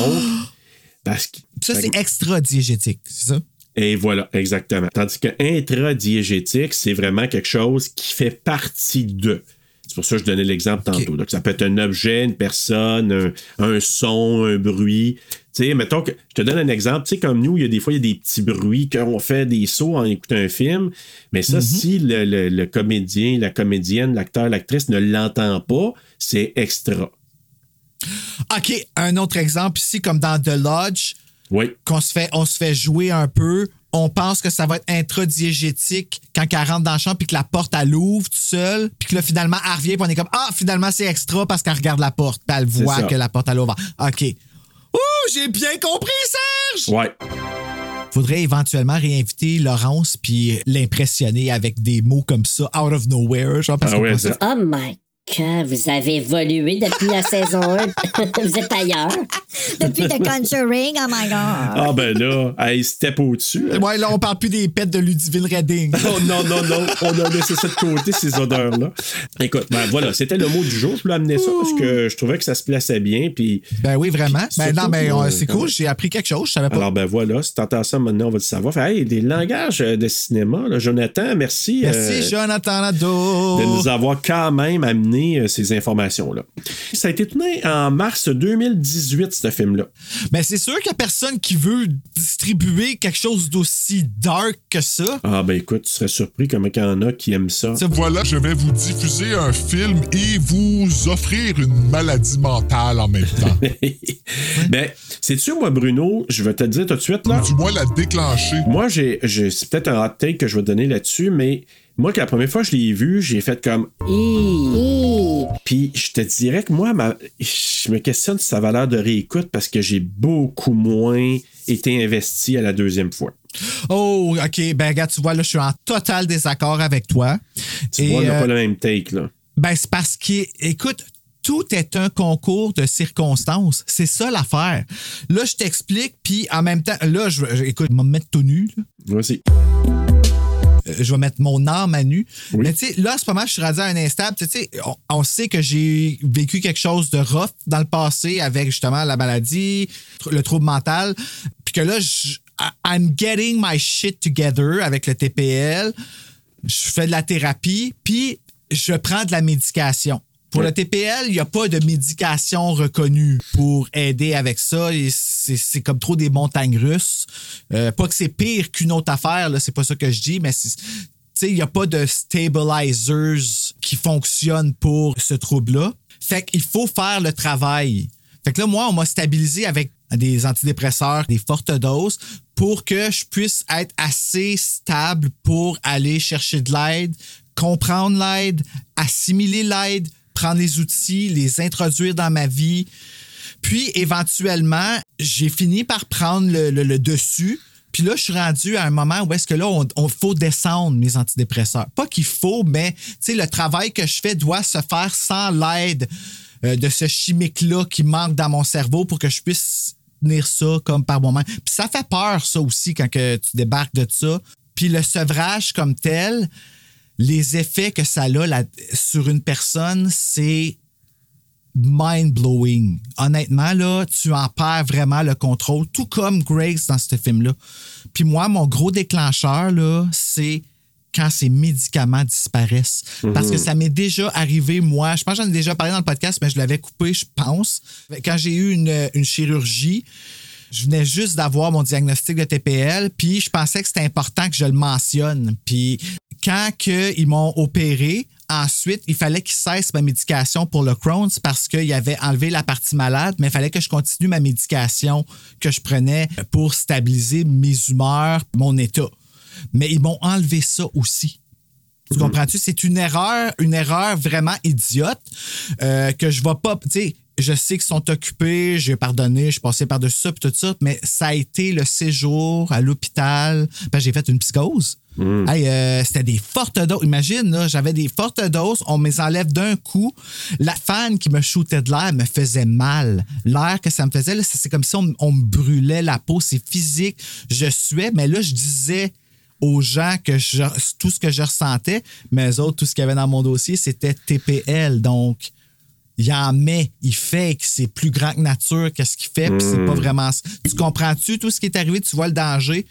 parce que. Ça, c'est extra-diégétique, c'est ça? Et voilà, exactement. Tandis que intradiégétique, c'est vraiment quelque chose qui fait partie de. C'est pour ça que je donnais l'exemple tantôt. Donc, ça peut être un objet, une personne, un, un son, un bruit. Tu sais, mettons que je te donne un exemple. Tu sais, comme nous, il y a des fois, il y a des petits bruits quand on fait des sauts en écoutant un film. Mais ça, si le, le- le comédien, la comédienne, l'acteur, l'actrice ne l'entend pas, c'est extra. OK, un autre exemple ici, comme dans The Lodge, Oui. qu'on se fait, on se fait jouer un peu. On pense que ça va être intradiégétique quand elle rentre dans le champ puis que la porte, elle ouvre tout seul. Puis que là, finalement, elle revient puis on est comme Ah, finalement, c'est extra parce qu'elle regarde la porte puis elle voit que la porte, elle ouvre. OK. Ouh, j'ai bien compris, Serge! Ouais. Faudrait éventuellement réinviter Laurence puis l'impressionner avec des mots comme ça, out of nowhere. Genre, parce Ah ouais, ça- Oh my vous avez évolué depuis la saison 1. vous êtes ailleurs. Depuis The Conjuring, oh my God. Ah ben là, hey, step au-dessus. Ouais, là, on parle plus des pets de Ludivine Redding. Oh non, non, non, on a laissé ça de côté, ces odeurs-là. Écoute, ben voilà, c'était le mot du jour. Je voulais amener ça parce que je trouvais que ça se plaçait bien. Puis, Ben oui, vraiment. Ben Surtout non, mais euh, euh, c'est cool, j'ai appris quelque chose, je savais pas. alors ben voilà, si t'entends ça maintenant, on va le savoir. Fait, hey, des langages euh, de cinéma, là, Jonathan, merci. Merci, euh, Jonathan Nadeau. de nous avoir quand même amené euh, ces informations-là. Ça a été tourné en mars 2018, ce film-là. Ben c'est sûr qu'il y a personne qui veut distribuer quelque chose d'aussi dark que ça. Ah ben écoute, tu serais surpris comment il y en a qui aiment ça. Voilà, je vais vous diffuser un film et vous offrir une maladie mentale en même temps. ben, sais-tu, moi, Bruno, je vais te le dire tout de suite, là. Du moins la déclencher. Moi, j'ai- c'est peut-être un hot take que je vais donner là-dessus, mais moi, que la première fois que je l'ai vu, j'ai fait comme. Puis je te dirais que moi, ma- je me questionne sur sa valeur de réécoute parce que j'ai beaucoup moins été investi à la deuxième fois. Oh, OK. Ben, regarde, tu vois, là, je suis en total désaccord avec toi. Tu vois, on n'a euh, pas le même take, là. Ben, c'est parce que, écoute, tout est un concours de circonstances. C'est ça l'affaire. Là, je t'explique, puis en même temps, là, je, je- écoute, je vais me mettre tout nu. là. Vas-y. Euh, Je vais mettre mon âme à nu. Mais tu sais, là, en ce moment, je suis rendu à un instable. Tu sais, on, on sait que j'ai vécu quelque chose de rough dans le passé avec justement la maladie, le trouble mental. Puis que là, je- I'm getting my shit together avec le TPL. Je fais de la thérapie, puis je prends de la médication. Pour le TPL, il n'y a pas de médication reconnue pour aider avec ça. C'est comme trop des montagnes russes. Euh, pas que c'est pire qu'une autre affaire, c'est pas ça que je dis, mais il n'y a pas de stabilizers qui fonctionnent pour ce trouble-là. Fait qu'il faut faire le travail. Fait que là, moi, on m'a stabilisé avec des antidépresseurs, des fortes doses, pour que je puisse être assez stable pour aller chercher de l'aide, comprendre l'aide, assimiler l'aide, prendre les outils, les introduire dans ma vie. Puis, éventuellement, j'ai fini par prendre le, dessus. Puis là, je suis rendu à un moment où est-ce que là, on, faut descendre mes antidépresseurs. Pas qu'il faut, mais le travail que je fais doit se faire sans l'aide euh, de ce chimique-là qui manque dans mon cerveau pour que je puisse tenir ça comme par moment. Puis ça fait peur, ça aussi, quand tu débarques de ça. Puis le sevrage comme tel, les effets que ça a là, sur une personne, c'est mind-blowing. Honnêtement, là, tu en perds vraiment le contrôle, tout comme Grace dans ce film-là. Puis moi, mon gros déclencheur, là, c'est quand ces médicaments disparaissent. Parce que ça m'est déjà arrivé, moi, je pense que j'en ai déjà parlé dans le podcast, mais je l'avais coupé, je pense. Quand j'ai eu une, une chirurgie, je venais juste d'avoir mon diagnostic de TPL, puis je pensais que c'était important que je le mentionne. Puis quand que ils m'ont opéré, ensuite, il fallait qu'ils cessent ma médication pour le Crohn's parce qu'il avait enlevé la partie malade, mais il fallait que je continue ma médication que je prenais pour stabiliser mes humeurs, mon état. Mais ils m'ont enlevé ça aussi. Tu comprends-tu? C'est une erreur, une erreur vraiment idiote euh, que je vais pas. Tu sais, je sais qu'ils sont occupés, j'ai pardonné, je suis passé par-dessus ça, puis tout ça, mais ça a été le séjour à l'hôpital. Ben, j'ai fait une psychose. Hey, euh, c'était des fortes doses. Imagine, là, j'avais des fortes doses, on me les enlève d'un coup. La fan qui me shootait de l'air me faisait mal. L'air que ça me faisait, là, c'est comme si on, on me brûlait la peau. C'est physique. Je suais, mais là, je disais aux gens que je- tout ce que je ressentais, mais eux autres, tout ce qu'il y avait dans mon dossier, c'était TPL. Donc, il en met, il fait que c'est plus grand que nature, qu'est-ce qu'il fait, puis c'est pas vraiment. ça. Tu comprends-tu tout ce qui est arrivé? Tu vois le danger.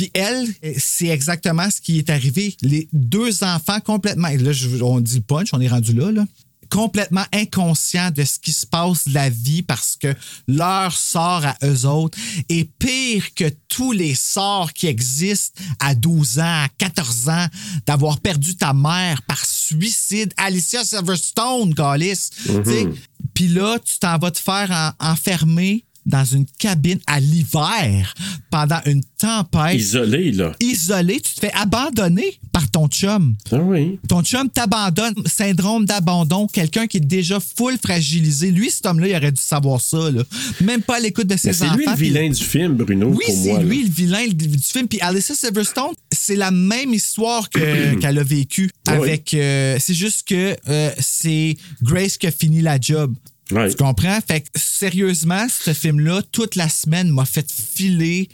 Puis elle, c'est exactement ce qui est arrivé. Les deux enfants complètement, et là, on dit le punch, on est rendu là, là. Complètement inconscients de ce qui se passe de la vie parce que leur sort à eux autres est pire que tous les sorts qui existent à 12 ans, à 14 ans, d'avoir perdu ta mère par suicide. Alicia Silverstone. Mhm. Tu sais, Puis là, tu t'en vas te faire en- enfermer dans une cabine à l'hiver pendant une tempête. Isolé, là. Isolé, tu te fais abandonner par ton chum. Ah oui. Ton chum t'abandonne, syndrome d'abandon, quelqu'un qui est déjà full fragilisé. Lui, cet homme-là, il aurait dû savoir ça. Là. Même pas à l'écoute de ses Mais c'est enfants. lui le vilain du film, Bruno, oui, pour c'est là. lui le vilain du film. Puis Alyssa Silverstone, c'est la même histoire que- qu'elle a vécue. Oui. Avec, euh, c'est juste que euh, c'est Grace qui a fini la job. Tu comprends? Fait que sérieusement, ce film-là, toute la semaine, m'a fait filer.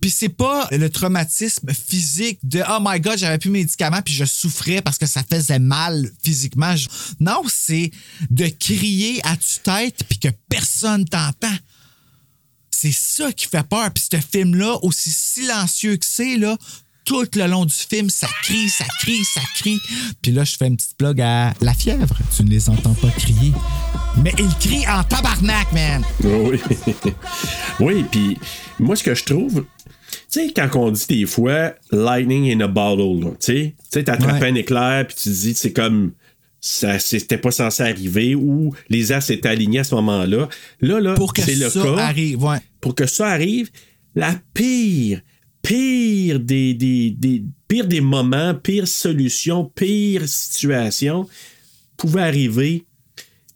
Puis c'est pas le traumatisme physique de Oh my God, j'avais plus mes médicaments puis je souffrais parce que ça faisait mal physiquement. Non, c'est de crier à tue-tête puis que personne t'entend. C'est ça qui fait peur. Puis ce film-là, aussi silencieux que c'est, là, tout le long du film, ça crie, ça crie, ça crie. Puis là, je fais une petite plug à La Fièvre. Tu ne les entends pas crier. Mais ils crient en tabarnak, man! Oui. oui, puis moi, ce que je trouve, tu sais, quand on dit des fois lightning in a bottle, tu sais, tu sais, t'attrapes Ouais. un éclair, puis tu te dis, c'est comme. Ça, c'était pas censé arriver ou les as étaient alignés à ce moment-là. Là, là, Pour que c'est le ça cas. arrive, ouais. Pour que ça arrive, la pire, pire des, des, des, pire des moments, pire solution, pire situation pouvait arriver.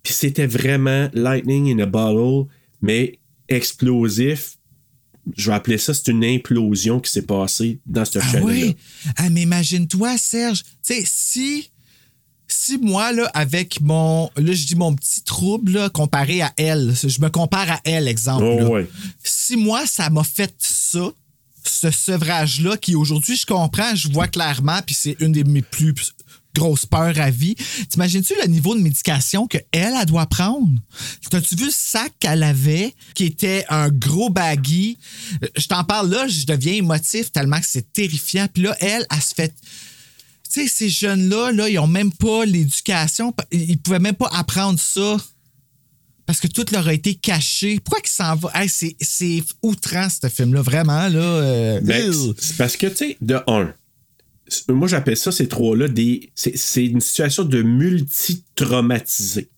Puis c'était vraiment lightning in a bottle, mais explosif. Je vais appeler ça, c'est une implosion qui s'est passée dans ce Ah oui? Ah, mais imagine-toi, Serge, tu sais, si, si moi, là, avec mon, là, je dis mon petit trouble, là, comparé à elle, je me compare à elle, exemple, Oh, là. ouais. si moi, ça m'a fait ça, ce sevrage-là, qui aujourd'hui, je comprends, je vois clairement, puis c'est une de mes plus grosses peurs à vie. T'imagines-tu le niveau de médication qu'elle, elle doit prendre? T'as-tu vu le sac qu'elle avait, qui était un gros baggy? Je t'en parle là, je deviens émotif tellement que c'est terrifiant. Puis là, elle, elle se fait tu sais, ces jeunes-là, là, ils ont même pas l'éducation. Ils pouvaient même pas apprendre ça. Parce que tout leur a été caché. Pourquoi qu'ils s'en vont? Hey, c'est, c'est outrant, ce film-là. Vraiment, là. euh, Ben, c'est parce que, tu sais, de un, moi j'appelle ça, ces trois-là, des. C'est, c'est une situation de multi-traumatisé.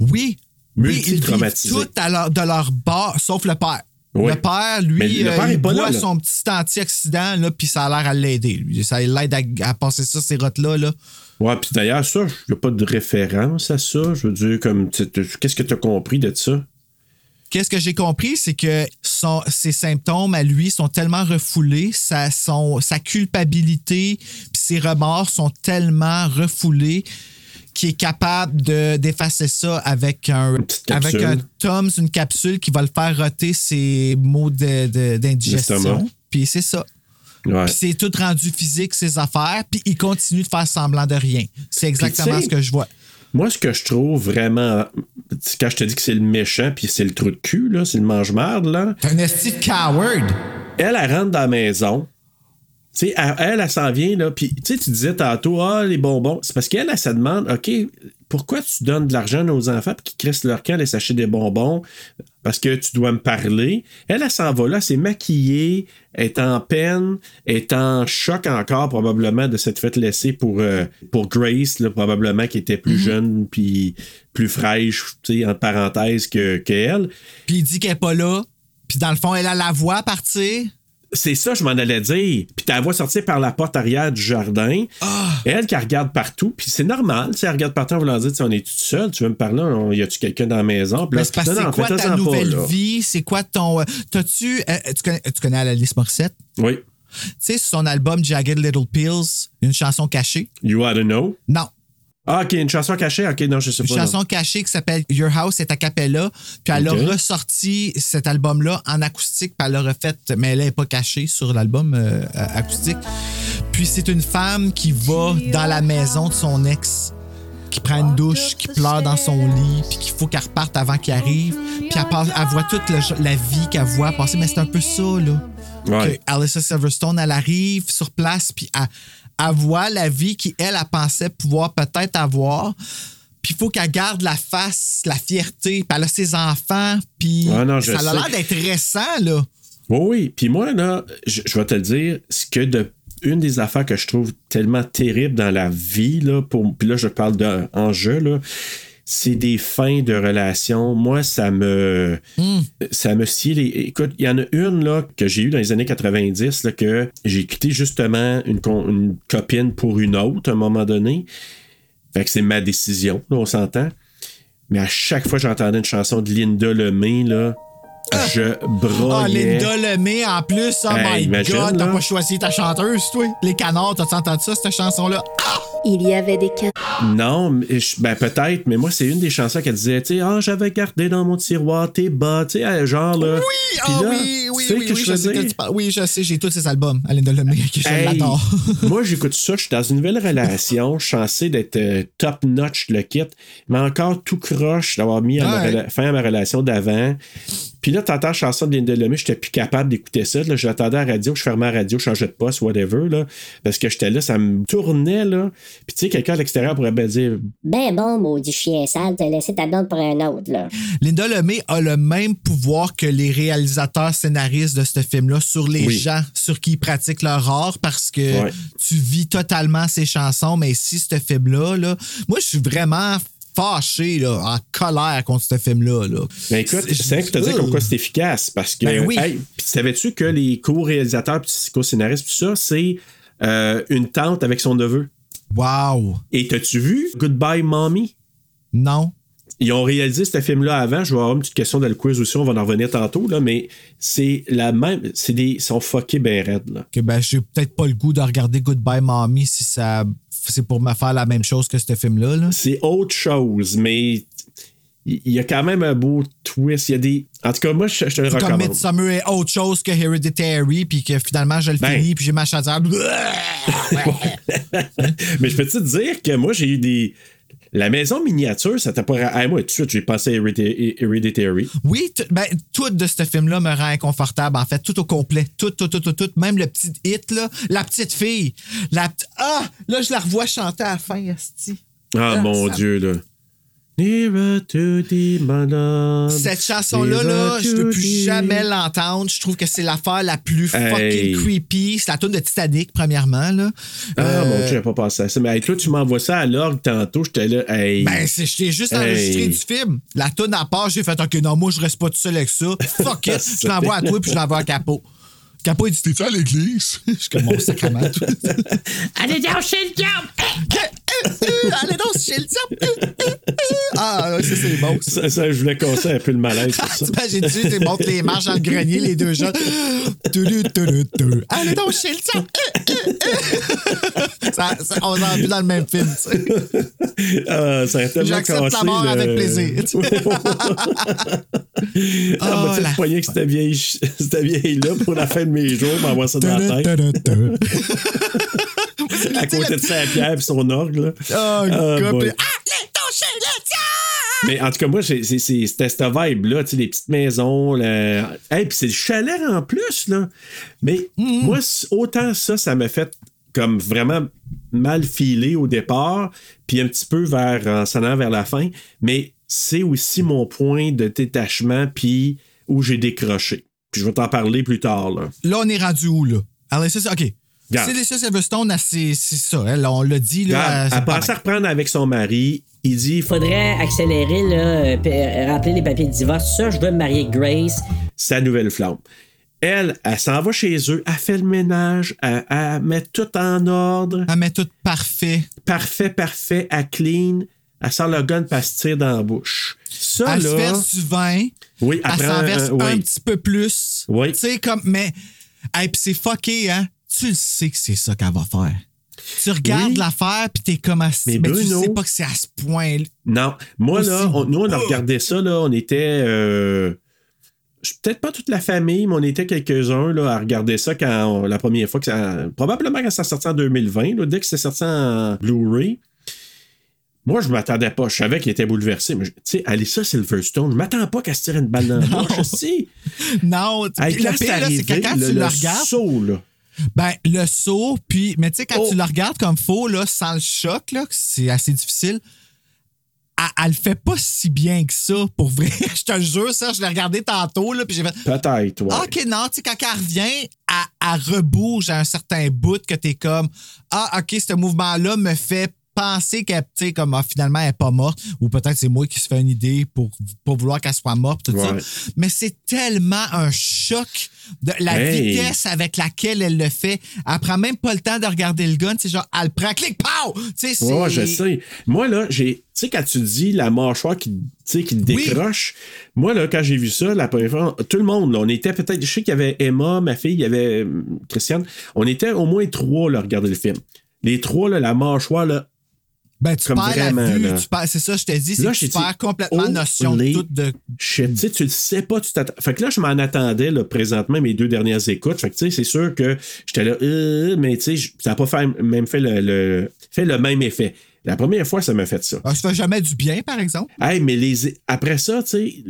Oui. Oui, Multi-traumatisé. tout à leur- de leur bord, sauf le père. Oui. Le père, lui, Mais le euh, il boit là, là. son petit antioxydant, là, puis ça a l'air à l'aider. Ça l'aide à, à passer ça, ces rottes-là. Là. Ouais, puis d'ailleurs, ça, il n'y a pas de référence à ça. Je veux dire, comme, qu'est-ce que tu as compris de ça? Qu'est-ce que j'ai compris, c'est que son, ses symptômes à lui sont tellement refoulés, sa, son, sa culpabilité puis ses remords sont tellement refoulés qu'il est capable de, d'effacer ça avec un, avec un Tums, une capsule qui va le faire roter ses maux de, de- d'indigestion. Puis c'est ça. Ouais. Puis c'est tout rendu physique, ses affaires, puis il continue de faire semblant de rien. C'est exactement ce que je vois. Moi, ce que je trouve vraiment. c'est Quand je te dis que c'est le méchant, puis c'est le trou de cul, là, c'est le mange-marde, là. T'es un esti coward. Elle, elle rentre dans la maison. Tu sais, elle, elle, elle s'en vient, là. Puis, tu sais, tu disais tantôt, ah, les bonbons. C'est parce qu'elle, elle, se demande, OK, pourquoi tu donnes de l'argent aux enfants puis qu'ils crissent leur camp, aller s'acheter des bonbons? Parce que tu dois me parler. Elle, elle s'en va là, c'est maquillée, elle est en peine, est en choc encore, probablement, de s'être fait laisser pour, euh, pour Grace, là, probablement, qui était plus jeune puis plus fraîche, tu sais, entre parenthèses, que, que elle. Puis il dit qu'elle est pas là. Puis dans le fond, elle a la voix partir. C'est ça, je m'en allais dire. Puis t'as la vois sortir par la porte arrière du jardin. Elle qui regarde partout. Puis c'est normal. Tu sais, elle regarde partout en voulant dire, on est tout seul? Tu veux me parler? On- Y a-tu quelqu'un dans la maison? Puis là, c'est non, non, quoi ta pas, nouvelle là. vie? C'est quoi ton. euh, T'as-tu. euh, tu, connais, tu connais Alice Morissette? Oui. Tu sais, son album Jagged Little Pills, une chanson cachée? You ought to know. Non. Ah, OK, une chanson cachée? OK, non, je sais Une pas. non. chanson cachée qui s'appelle Your House est a cappella. Puis elle a ressorti cet album-là en acoustique. Puis elle l'a refait, mais elle n'est pas cachée sur l'album euh, acoustique. Puis c'est une femme qui va dans la maison de son ex, qui prend une douche, qui pleure dans son lit, puis qu'il faut qu'elle reparte avant qu'il arrive. Puis elle, passe- elle voit toute le- la vie qu'elle voit passer. Mais c'est un peu ça, là. Ouais. Que Alyssa Silverstone, elle arrive sur place, puis elle, elle voit la vie qu'elle, elle, pensait pouvoir peut-être avoir. Puis il faut qu'elle garde la face, la fierté, puis elle a ses enfants, puis non, ça a l'air d'être récent, là. Oui, oui. Puis moi, là, je, je vais te le dire, ce que de une des affaires que je trouve tellement terrible dans la vie, là, pour, puis là, je parle d'enjeu, là, c'est des fins de relation. Moi, ça me. Ça me scie les. Écoute, il y en a une là, que j'ai eue dans les années 90, là, que j'ai quitté justement une, con- une copine pour une autre à un moment donné. Fait que c'est ma décision, là, on s'entend. Mais à chaque fois que j'entendais une chanson de Linda Lemay, là, je Ah, broyais. Linda Lemay, en plus, oh Hey, my imagine, God, t'as pas choisi ta chanteuse, toi. Les canards, t'as entendu ça, cette chanson-là? Il y avait des cas. Non, mais je- ben peut-être, mais moi, c'est une des chansons qu'elle disait, tu sais, ah, j'avais gardé dans mon tiroir tes bas, tu sais, genre, là. Oui, ah là, oui, oui, oui, que oui, je sais que dire? tu parles. Oui, je sais, j'ai tous ces albums à Linda Lemay, que je Hey, moi, j'écoute ça, je suis dans une nouvelle relation, je suis censé d'être euh, top notch le kit, mais encore tout croche d'avoir mis à ma fin à ma relation d'avant. Puis là, t'entends la chanson de Linda Lemay, j'étais plus capable d'écouter ça. Là, je l'attendais à la radio, je fermais la radio, je changeais de poste, whatever, là, parce que j'étais là, ça me tournait, là. Puis tu sais, quelqu'un à l'extérieur pourrait bien dire, Ben bon, maudit chien sale, t'as laissé ta blonde pour un autre, là. Linda Lemay a le même pouvoir que les réalisateurs scénaristes de ce film-là sur les Oui. gens sur qui ils pratiquent leur art parce que Ouais. tu vis totalement ces chansons. Mais si ce film-là, là, moi, je suis vraiment fâché, là, en colère contre ce film-là. Là. Ben écoute, C'est- c'est que te dire comme quoi c'est efficace parce que. Ben oui. hey, puis savais-tu que les co-réalisateurs puis co-scénaristes, tout ça, c'est euh, une tante avec son neveu? Wow! Et t'as-tu vu Goodbye Mommy? Non. Ils ont réalisé ce film-là avant. Je vais avoir une petite question dans le quiz aussi, on va en revenir tantôt, là, mais c'est la même. C'est des. Ils sont fuckés ben raides, là. Que ben, j'ai peut-être pas le goût de regarder Goodbye Mommy si ça c'est pour me faire la même chose que ce film-là. Là. C'est autre chose, mais il y a quand même un beau twist. Il y a des. En tout cas, moi, je, je te le Comme recommande. Midsummer est autre chose que Hereditary, puis que finalement je le Ben. finis, puis j'ai ma chaudière. Mais je peux te dire que moi, j'ai eu des. La maison miniature, ça t'a pas. Ah, moi, tout de suite, j'ai pensé à Hereditary. Oui, ben, tout de ce film-là me rend inconfortable, en fait, tout au complet. Tout, tout, tout, tout, tout. Même le petit hit, là, la petite fille. La Ah! Là, je la revois chanter à la fin, esti. Ah, Ah, mon ça- Dieu, là. Nearer to the. Cette chanson-là, là, je veux plus jamais l'entendre. Je trouve que c'est l'affaire la plus fucking Hey. creepy. C'est la tune de Titanic, premièrement, là. Ah, Euh, mon Dieu, j'avais pas pensé à ça. Mais hey, toi, tu m'envoies ça à l'orgue tantôt, j'étais là. Hey. Ben, c'est, je t'ai juste enregistré du film. La tune à part, j'ai fait, OK, non, moi, je reste pas tout seul avec ça. Fuck it. je l'envoie à toi, puis je l'envoie à Capot. Capot, il dit, T'es-tu à l'église? je suis comme mon sacrement. Allez donc chez le diable! Allez donc, chez le diable. Ah, ça, c'est bon. ça. Ça, ça, je voulais casser un peu le malaise pour ça. T'imagines-tu, tu montes les marches dans le grenier, les deux tu. Allez donc chez le diable. Ça- ça- on est plus dans le même film, tu sais. Ah, ça tellement J'accepte la mort le- avec plaisir. Ah, Oh, moi, tu la- sais, poignet que cette vieille, cette vieille-là pour la fin de jours, ça dans la tête. à côté de Saint-Pierre et son orgue, Ah, le. Mais en tout cas, moi, c'était cette vibe-là, tu sais, les petites maisons. Hey, puis c'est le chalet en plus, là. Mais moi, autant ça, ça m'a fait comme vraiment mal filer au départ, puis un petit peu vers, en s'en allant vers la fin. Mais c'est aussi mon point de détachement, puis où j'ai décroché. Puis je vais t'en parler plus tard, là. Là, on est rendu où, là? Alyssa, c'est- OK. Regarde. C'est Silverstone, c'est c'est ça. Elle, on l'a dit, là. Regarde, elle- pensait à reprendre avec son mari. Il dit Faudrait accélérer, là, euh, euh, remplir les papiers de divorce. Ça, je veux me marier avec Grace. sa nouvelle flamme. Elle, elle s'en va chez eux, elle fait le ménage, elle, elle met tout en ordre. Elle met tout parfait. Parfait, parfait, elle clean. Elle sort le gun elle se tire dans la bouche. Ça, elle se là. verse du vin. Oui, elle après s'en verse un- un oui. petit peu plus. Oui. Tu sais, comme. Mais. Hey, puis c'est fucké, hein? Tu le sais que c'est ça qu'elle va faire. Tu regardes Oui. l'affaire, puis t'es comme assis. Mais Mais, tu Bruno- sais pas que c'est à ce point. Non. Moi, là, on- nous, on a regardé ça, là. On était. euh, Peut-être pas toute la famille, mais on était quelques-uns là, à regarder ça quand on- la première fois que ça. Probablement quand ça sorti en 2020, là, dès que c'est sorti en Blu-ray. Moi, je m'attendais pas. Je savais qu'il était bouleversé. Mais, tu sais, Alyssa Silverstone, je m'attends pas qu'elle se tire une balle dans la bouche. Si. Non, tu- Hey, le pire, c'est que quand le, tu le le regardes. saut, là. Ben, le saut, puis. Mais tu sais, quand Oh. tu le regardes comme faux, là, sans le choc, là, c'est assez difficile. Elle, elle le fait pas si bien que ça, pour vrai. je te le jure, ça, je l'ai regardé tantôt, là, puis j'ai fait. Peut-être, ouais. Ah, OK, non, tu sais, quand elle revient, elle, elle rebouge à un certain bout que t'es comme Ah, OK, ce mouvement-là me fait penser qu'elle, tu sais, comme ah, finalement, elle est pas morte. Ou peut-être c'est moi qui se fais une idée pour pas vouloir qu'elle soit morte, tout Ouais. ça. Mais c'est tellement un choc de la Hey. vitesse avec laquelle elle le fait. Elle prend même pas le temps de regarder le gun. C'est genre, elle prend, clic, pow! Tu sais. Ouais, je sais. Moi, là, j'ai. Tu sais, quand tu dis la mâchoire qui, qui décroche, moi, là, quand j'ai vu ça, la première fois, tout le monde, là, on était peut-être. Je sais qu'il y avait Emma, ma fille, il y avait euh, Christiane. On était au moins trois, là, à regarder le film. Les trois, là, la mâchoire, là. Ben, tu comme perds vraiment, la vue, là. tu perds- c'est ça, je te dis, c'est Là, que dit, perds complètement notion de tout de. Shit, tu sais, tu le sais pas, tu t'attends. Fait que là, je m'en attendais, là, présentement, mes deux dernières écoutes. Fait que, tu sais, c'est sûr que j'étais là, euh, mais tu sais, ça n'a pas fait, même fait le, le- fait le même effet. La première fois, ça m'a fait ça. Ah, ça fait jamais du bien, par exemple? Hey, mais les, après ça, tu sais,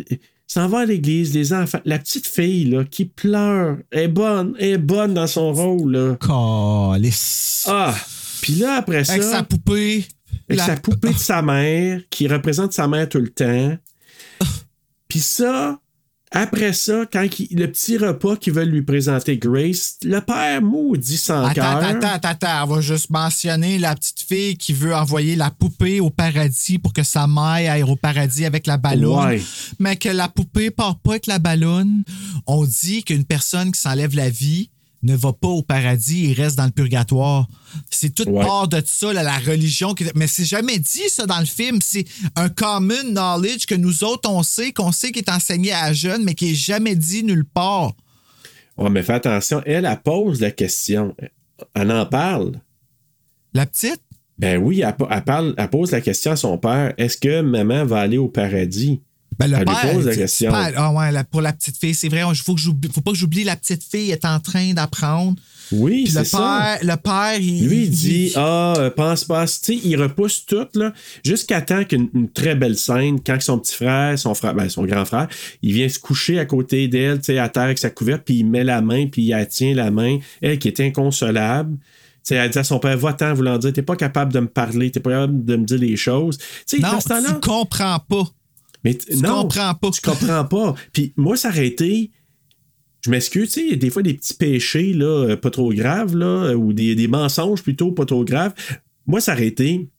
s'en va à l'église, les enfants. La petite fille, là, qui pleure, est bonne, est bonne dans son rôle, là. Calice. Ah! Puis là, après ça. Avec sa poupée. Avec La- sa poupée de sa mère, qui représente sa mère tout le temps. Puis ça, après ça, quand il- le petit repas qu'ils veulent lui présenter Grace, le père maudit sans Attends, cœur. attends, attends, attends. On va juste mentionner la petite fille qui veut envoyer la poupée au paradis pour que sa mère aille au paradis avec la ballonne. Ouais. Mais que la poupée part pas avec la ballonne. On dit qu'une personne qui s'enlève la vie ne va pas au paradis et reste dans le purgatoire. C'est toute Ouais. part de ça, là, la religion. Mais c'est jamais dit, ça, dans le film. C'est un common knowledge que nous autres, on sait, qu'on sait qui est enseigné à la jeune, mais qui est jamais dit nulle part. Ouais, mais fais attention, elle, elle pose la question. Elle en parle. La petite? Ben oui, elle, elle parle, elle pose la question à son père. Est-ce que maman va aller au paradis? Ben, le elle père, lui pose la question. père- ah ouais, la- pour la petite fille, c'est vrai, il faut, que faut pas que j'oublie la petite fille est en train d'apprendre. Oui, c'est ça. père, le père, il. Lui, il dit Ah, euh, pense pas. Tu sais, il repousse tout, là, jusqu'à temps qu'une une très belle scène, quand son petit frère, son frère, ben, son grand frère, il vient se coucher à côté d'elle, tu sais, à terre avec sa couverte, puis il met la main, puis elle tient la main, elle qui est inconsolable. Tu sais, elle dit à son père, va-t'en, voulant dire, t'es pas capable de me parler, t'es pas capable de me dire les choses. Tu sais, Non, dans ce temps-là. tu comprends pas. Mais Tu non, comprends pas. Tu comprends pas. Puis moi, ça été. Je m'excuse, tu sais, a des fois des petits péchés, là, euh, pas trop graves, là, euh, ou des, des mensonges plutôt pas trop graves. Moi, ça été.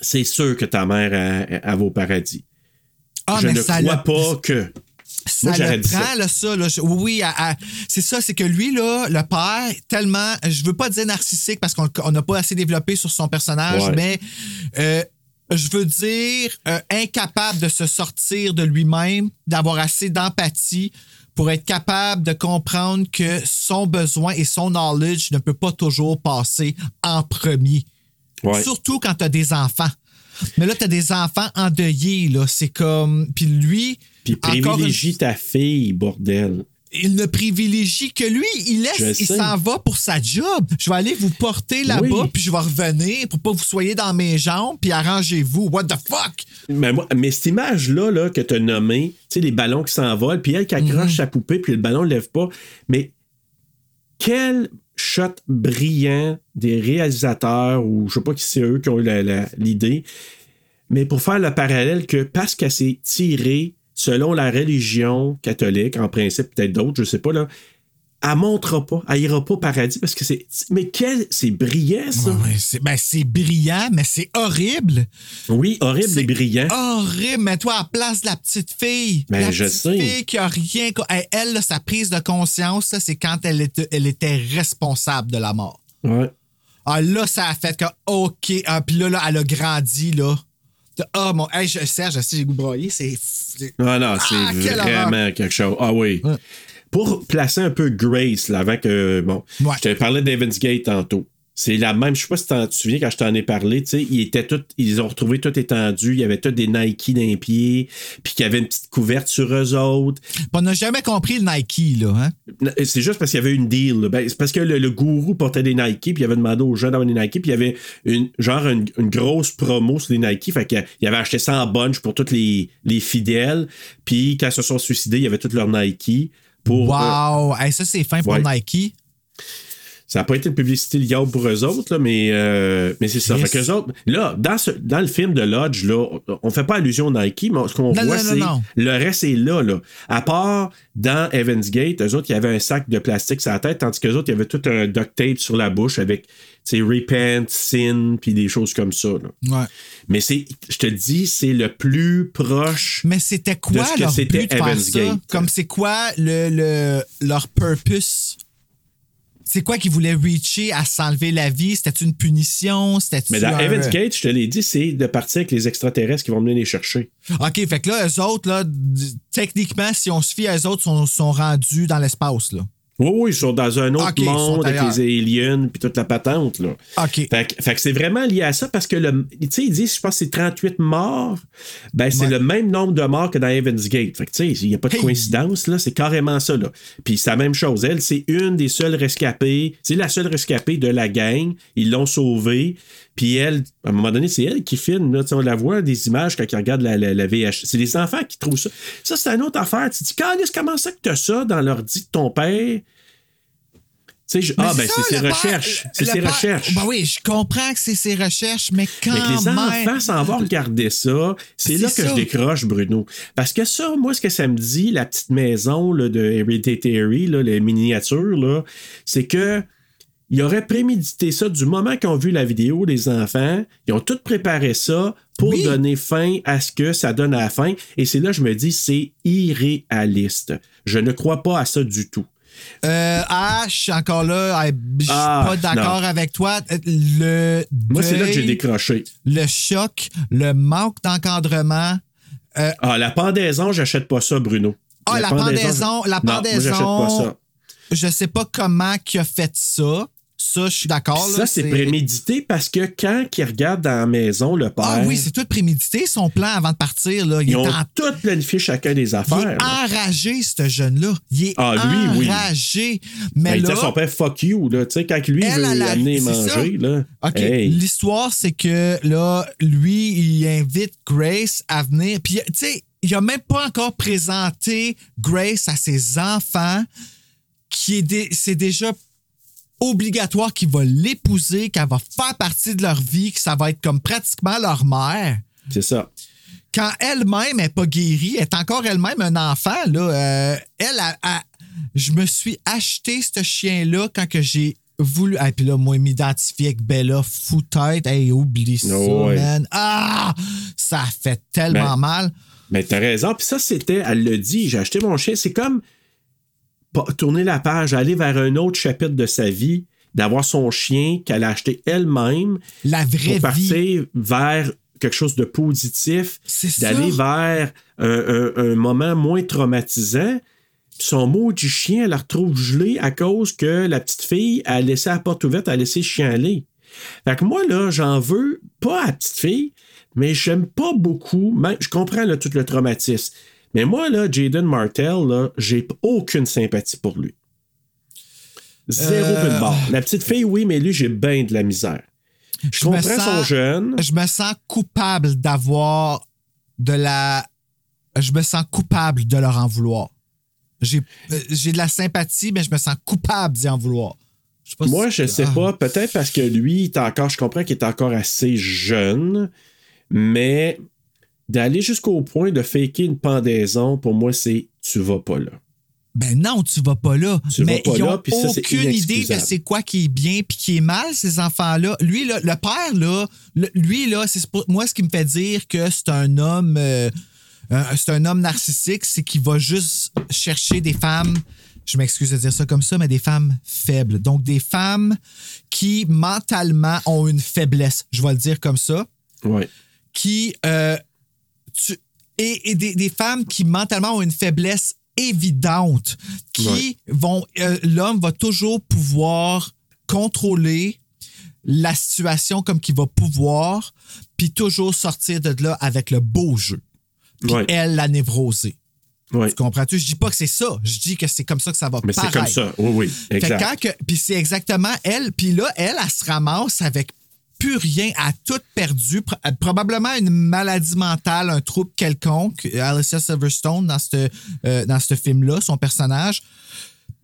C'est sûr que ta mère, elle va au paradis. Ah, je mais ne ça crois pas que. Ça Moi, le dit ça. prend, là, ça. là. Je- oui, c'est ça, c'est que lui, là, le père, tellement, je veux pas dire narcissique parce qu'on on n'a pas assez développé sur son personnage, Ouais. mais euh, je veux dire euh, incapable de se sortir de lui-même, d'avoir assez d'empathie pour être capable de comprendre que son besoin et son knowledge ne peut pas toujours passer en premier. Ouais. Surtout quand tu as des enfants. Mais là, tu as des enfants endeuillés, là. C'est comme. Puis lui. Puis encore privilégie ta fille, bordel. Il ne privilégie que lui. Il laisse, il s'en va pour sa job. Je vais aller vous porter là-bas, Oui. puis je vais revenir pour pas vous soyez dans mes jambes, puis arrangez-vous. What the fuck? Mais, moi, mais cette image-là là, que tu as nommée, tu sais, les ballons qui s'envolent, puis elle qui accroche Mhm. sa poupée, puis le ballon ne lève pas. Mais quel shot brillant des réalisateurs, ou je sais pas qui c'est eux qui ont eu l'idée, mais pour faire le parallèle que parce qu'elle s'est tirée selon la religion catholique, en principe, peut-être d'autres, je sais pas, là, elle montera pas, elle ira pas au paradis parce que c'est. Mais quel. C'est brillant, ça! Ouais, c'est ben, c'est brillant, mais c'est horrible. Oui, horrible C'est et brillant. Horrible. Mets-toi à la place de la petite fille. Ben, la je petite sais. fille qui a rien. Elle, là, sa prise de conscience, c'est quand elle était, elle était responsable de la mort. Ouais. Ah, là, ça a fait que, OK. Ah, puis là, là, elle a grandi, là. Ah, mon. Hey, Serge, sais, j'ai goût de broyer. C'est. c'est- Non, non, c'est Ah, vraiment quelque chose. Ah oui. Pour placer un peu Grace, là, avant que. Bon, je te parlais d'Evans Gate tantôt. C'est la même. Je sais pas si tu te souviens quand je t'en ai parlé, tu sais, ils étaient tous, ils ont retrouvé tout étendu. Il y avait tous des Nike dans les pieds, puis qu'il y avait une petite couverte sur eux autres. On n'a jamais compris le Nike, là. Hein? C'est juste parce qu'il y avait une deal. Ben, c'est parce que le, le gourou portait des Nike, puis il avait demandé aux gens d'avoir des Nike, puis il y avait une, genre une, une grosse promo sur les Nike. Fait qu'il avait acheté ça en bunch pour tous les, les fidèles. Puis quand ils se sont suicidés, il y avait tous leurs Nike. Pour, euh, Wow! Hey, ça, c'est fin pour ouais. Nike. Ça n'a pas été une publicité liable pour eux autres, là, mais, euh, mais c'est ça. Yes. Fait qu'eux autres, là, dans, ce, dans le film de Lodge, là, on fait pas allusion au Nike, mais ce qu'on voit, c'est le reste est là, là. À part dans Evans Gate, eux autres, il y avait un sac de plastique sur la tête, tandis qu'eux autres, il y avait tout un duct tape sur la bouche avec, repent, sin, puis des choses comme ça, là. Ouais. Mais c'est, je te dis, c'est le plus proche. Mais c'était quoi de ce que leur c'était ça? Gate? Comme c'est quoi le, le- leur purpose? C'est quoi qu'ils voulaient reacher à s'enlever la vie? C'était une punition? C'était Mais dans Evans Gate, je te l'ai dit, c'est de partir avec les extraterrestres qui vont venir les chercher. OK, fait que là, eux autres, là, techniquement, si on se fie à eux autres, sont, sont rendus dans l'espace, là. Oui, oui, ils sont dans un autre monde avec les aliens puis toute la patente. Là. OK. Fait, que- fait que c'est vraiment lié à ça parce que, le, tu sais, ils disent, je pense que c'est 38 morts. Ben, c'est Ouais. le même nombre de morts que dans Evans Gate. Fait que, tu sais, il n'y a pas de Hey. coïncidence, là. C'est carrément ça, là. Puis c'est la même chose. Elle, c'est une des seules rescapées. C'est la seule rescapée de la gang. Ils l'ont sauvée. Puis elle, à un moment donné, c'est elle qui filme. Là, on la voit des images quand ils regardent la, la, la VH. C'est les enfants qui trouvent ça. Ça, c'est une autre affaire. Tu te dis, Calice, comment ça que tu as ça dans l'ordi de ton père? Tu sais, je- ah, ben, c'est ses recherches. C'est le ses père- recherches. Ben oui, je comprends que c'est ses recherches, mais quand Mais que les même... enfants s'en vont regarder ça, c'est C'est là que ça. je décroche, Bruno. Parce que ça, moi, ce que ça me dit, la petite maison là, de Hereditary, là, les miniatures, là, c'est que ils auraient prémédité ça du moment qu'ils ont vu la vidéo des enfants. Ils ont tout préparé ça pour Oui. donner fin à ce que ça donne à la fin. Et c'est là que je me dis, c'est irréaliste. Je ne crois pas à ça du tout. Euh, ah, je suis encore là. Je suis Ah, pas d'accord avec toi. Le Moi, c'est là que j'ai décroché. Le choc, le manque d'encadrement. euh, Ah, la pendaison, j'achète pas ça, Bruno. Ah, la pendaison, la Non, moi, j'achète pas pendaison. ça. je sais pas comment qui a fait ça. Ça, je suis d'accord. Ça, c'est prémédité parce que quand ils regardent dans la maison, le père, Ah oui, c'est tout prémédité, son plan avant de partir. Là. Il ils est ont en tout planifié chacun des Il affaires. est là. enragé, ce jeune-là. Il est Ah, lui, oui. enragé. Ben, Mais il là, dit à son père, fuck you, là. Tu sais, quand lui Elle, veut elle a- amener c'est manger, là. OK. hey. L'histoire, c'est que là, lui, il invite Grace à venir. Puis, tu sais, il a même pas encore présenté Grace à ses enfants, qui est dé- c'est déjà obligatoire qu'il va l'épouser, qu'elle va faire partie de leur vie, que ça va être comme pratiquement leur mère. C'est ça. Quand elle-même n'est pas guérie, elle est encore elle-même un enfant, là, euh, elle a, a- Je me suis acheté ce chien-là quand que j'ai voulu. Ah, puis là, moi, m'identifier avec Bella, fou-tête. Hey, oublie ça, Oh, ouais. man. Ah! Ça fait tellement Ben, mal. Mais t'as raison. Puis ça, c'était, elle le dit, j'ai acheté mon chien. C'est comme tourner la page, aller vers un autre chapitre de sa vie, d'avoir son chien qu'elle a acheté elle-même. La vraie pour vie. partir vers quelque chose de positif, d'aller vers un, un- un moment moins traumatisant. Son mot du chien, elle la retrouve gelée à cause que la petite fille a laissé la porte ouverte, a laissé le chien aller. Fait que moi, là, j'en veux pas à la petite fille, mais j'aime pas beaucoup. même- je comprends là, tout le traumatisme. Mais moi, là, Jaden Martell, là, j'ai aucune sympathie pour lui. Zéro Euh, peu de barre. La petite fille, oui, mais lui, j'ai bien de la misère. Je comprends son sens- jeune. Je me sens coupable d'avoir de la. Je me sens coupable de leur en vouloir. J'ai euh, j'ai de la sympathie, mais je me sens coupable d'y en vouloir. Je sais pas Moi, si- je sais Ah. pas. Peut-être parce que lui, il est encore, je comprends qu'il est encore assez jeune, mais d'aller jusqu'au point de faker une pendaison, pour moi, c'est tu vas pas là. Ben non, tu vas pas là. Tu vas mais pas ils là, ont puis ça, c'est aucune idée de c'est quoi qui est bien puis qui est mal, ces enfants-là. Lui, là, le père, là, le- lui, là, c'est pour moi ce qui me fait dire que c'est un homme. euh, c'est un homme narcissique, c'est qu'il va juste chercher des femmes. Je m'excuse de dire ça comme ça, mais des femmes faibles. Donc, des femmes qui mentalement ont une faiblesse. Je vais le dire comme ça Ouais. qui euh, tu- et, et des, des femmes qui mentalement ont une faiblesse évidente, qui Ouais. vont euh, l'homme va toujours pouvoir contrôler la situation comme qu'il va pouvoir, puis toujours sortir de là avec le beau jeu. Puis Ouais. elle, la névrosée. Ouais. Tu comprends-tu? Je dis pas que c'est ça. Je dis que c'est comme ça que ça va Mais c'est comme ça. Oui, oui. Exact. puis c'est exactement elle. Puis là, elle, elle se ramasse avec plus rien, à tout perdu, euh, probablement une maladie mentale, un trouble quelconque. Alicia Silverstone dans ce euh, dans ce film-là, son personnage.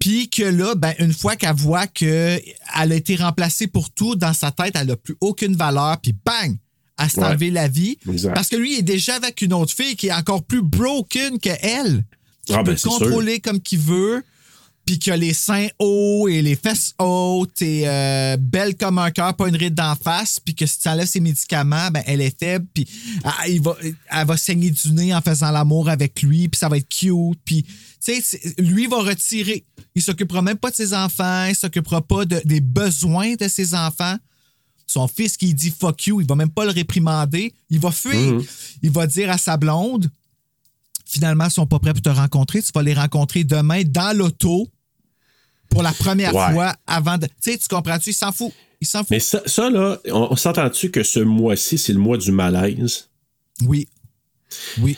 Puis que là, ben, une fois qu'elle voit qu'elle a été remplacée pour tout, dans sa tête, elle n'a plus aucune valeur, puis bang! Elle s'est Ouais. enlevé la vie. Exact. Parce que lui, il est déjà avec une autre fille qui est encore plus broken que elle. Qui Ah, ben, peut sûr. contrôler comme qu'il veut, puis qui a les seins hauts et les fesses hautes et euh, belle comme un cœur, pas une ride d'en face, puis que si tu enlèves ses médicaments, ben, elle est faible, puis ah, il va, elle va saigner du nez en faisant l'amour avec lui, puis ça va être cute, puis tu sais, lui va retirer. Il s'occupera même pas de ses enfants, il s'occupera pas de- des besoins de ses enfants. Son fils qui dit fuck you, il va même pas le réprimander, il va fuir. Mhm. Il va dire à sa blonde, finalement, ils sont pas prêts pour te rencontrer. Tu vas les rencontrer demain dans l'auto pour la première Ouais. fois avant de. Tu sais, tu comprends-tu? Il s'en fout. Il s'en fout. Mais ça, ça, là, on, on s'entend-tu que ce mois-ci, c'est le mois du malaise? Oui. Oui.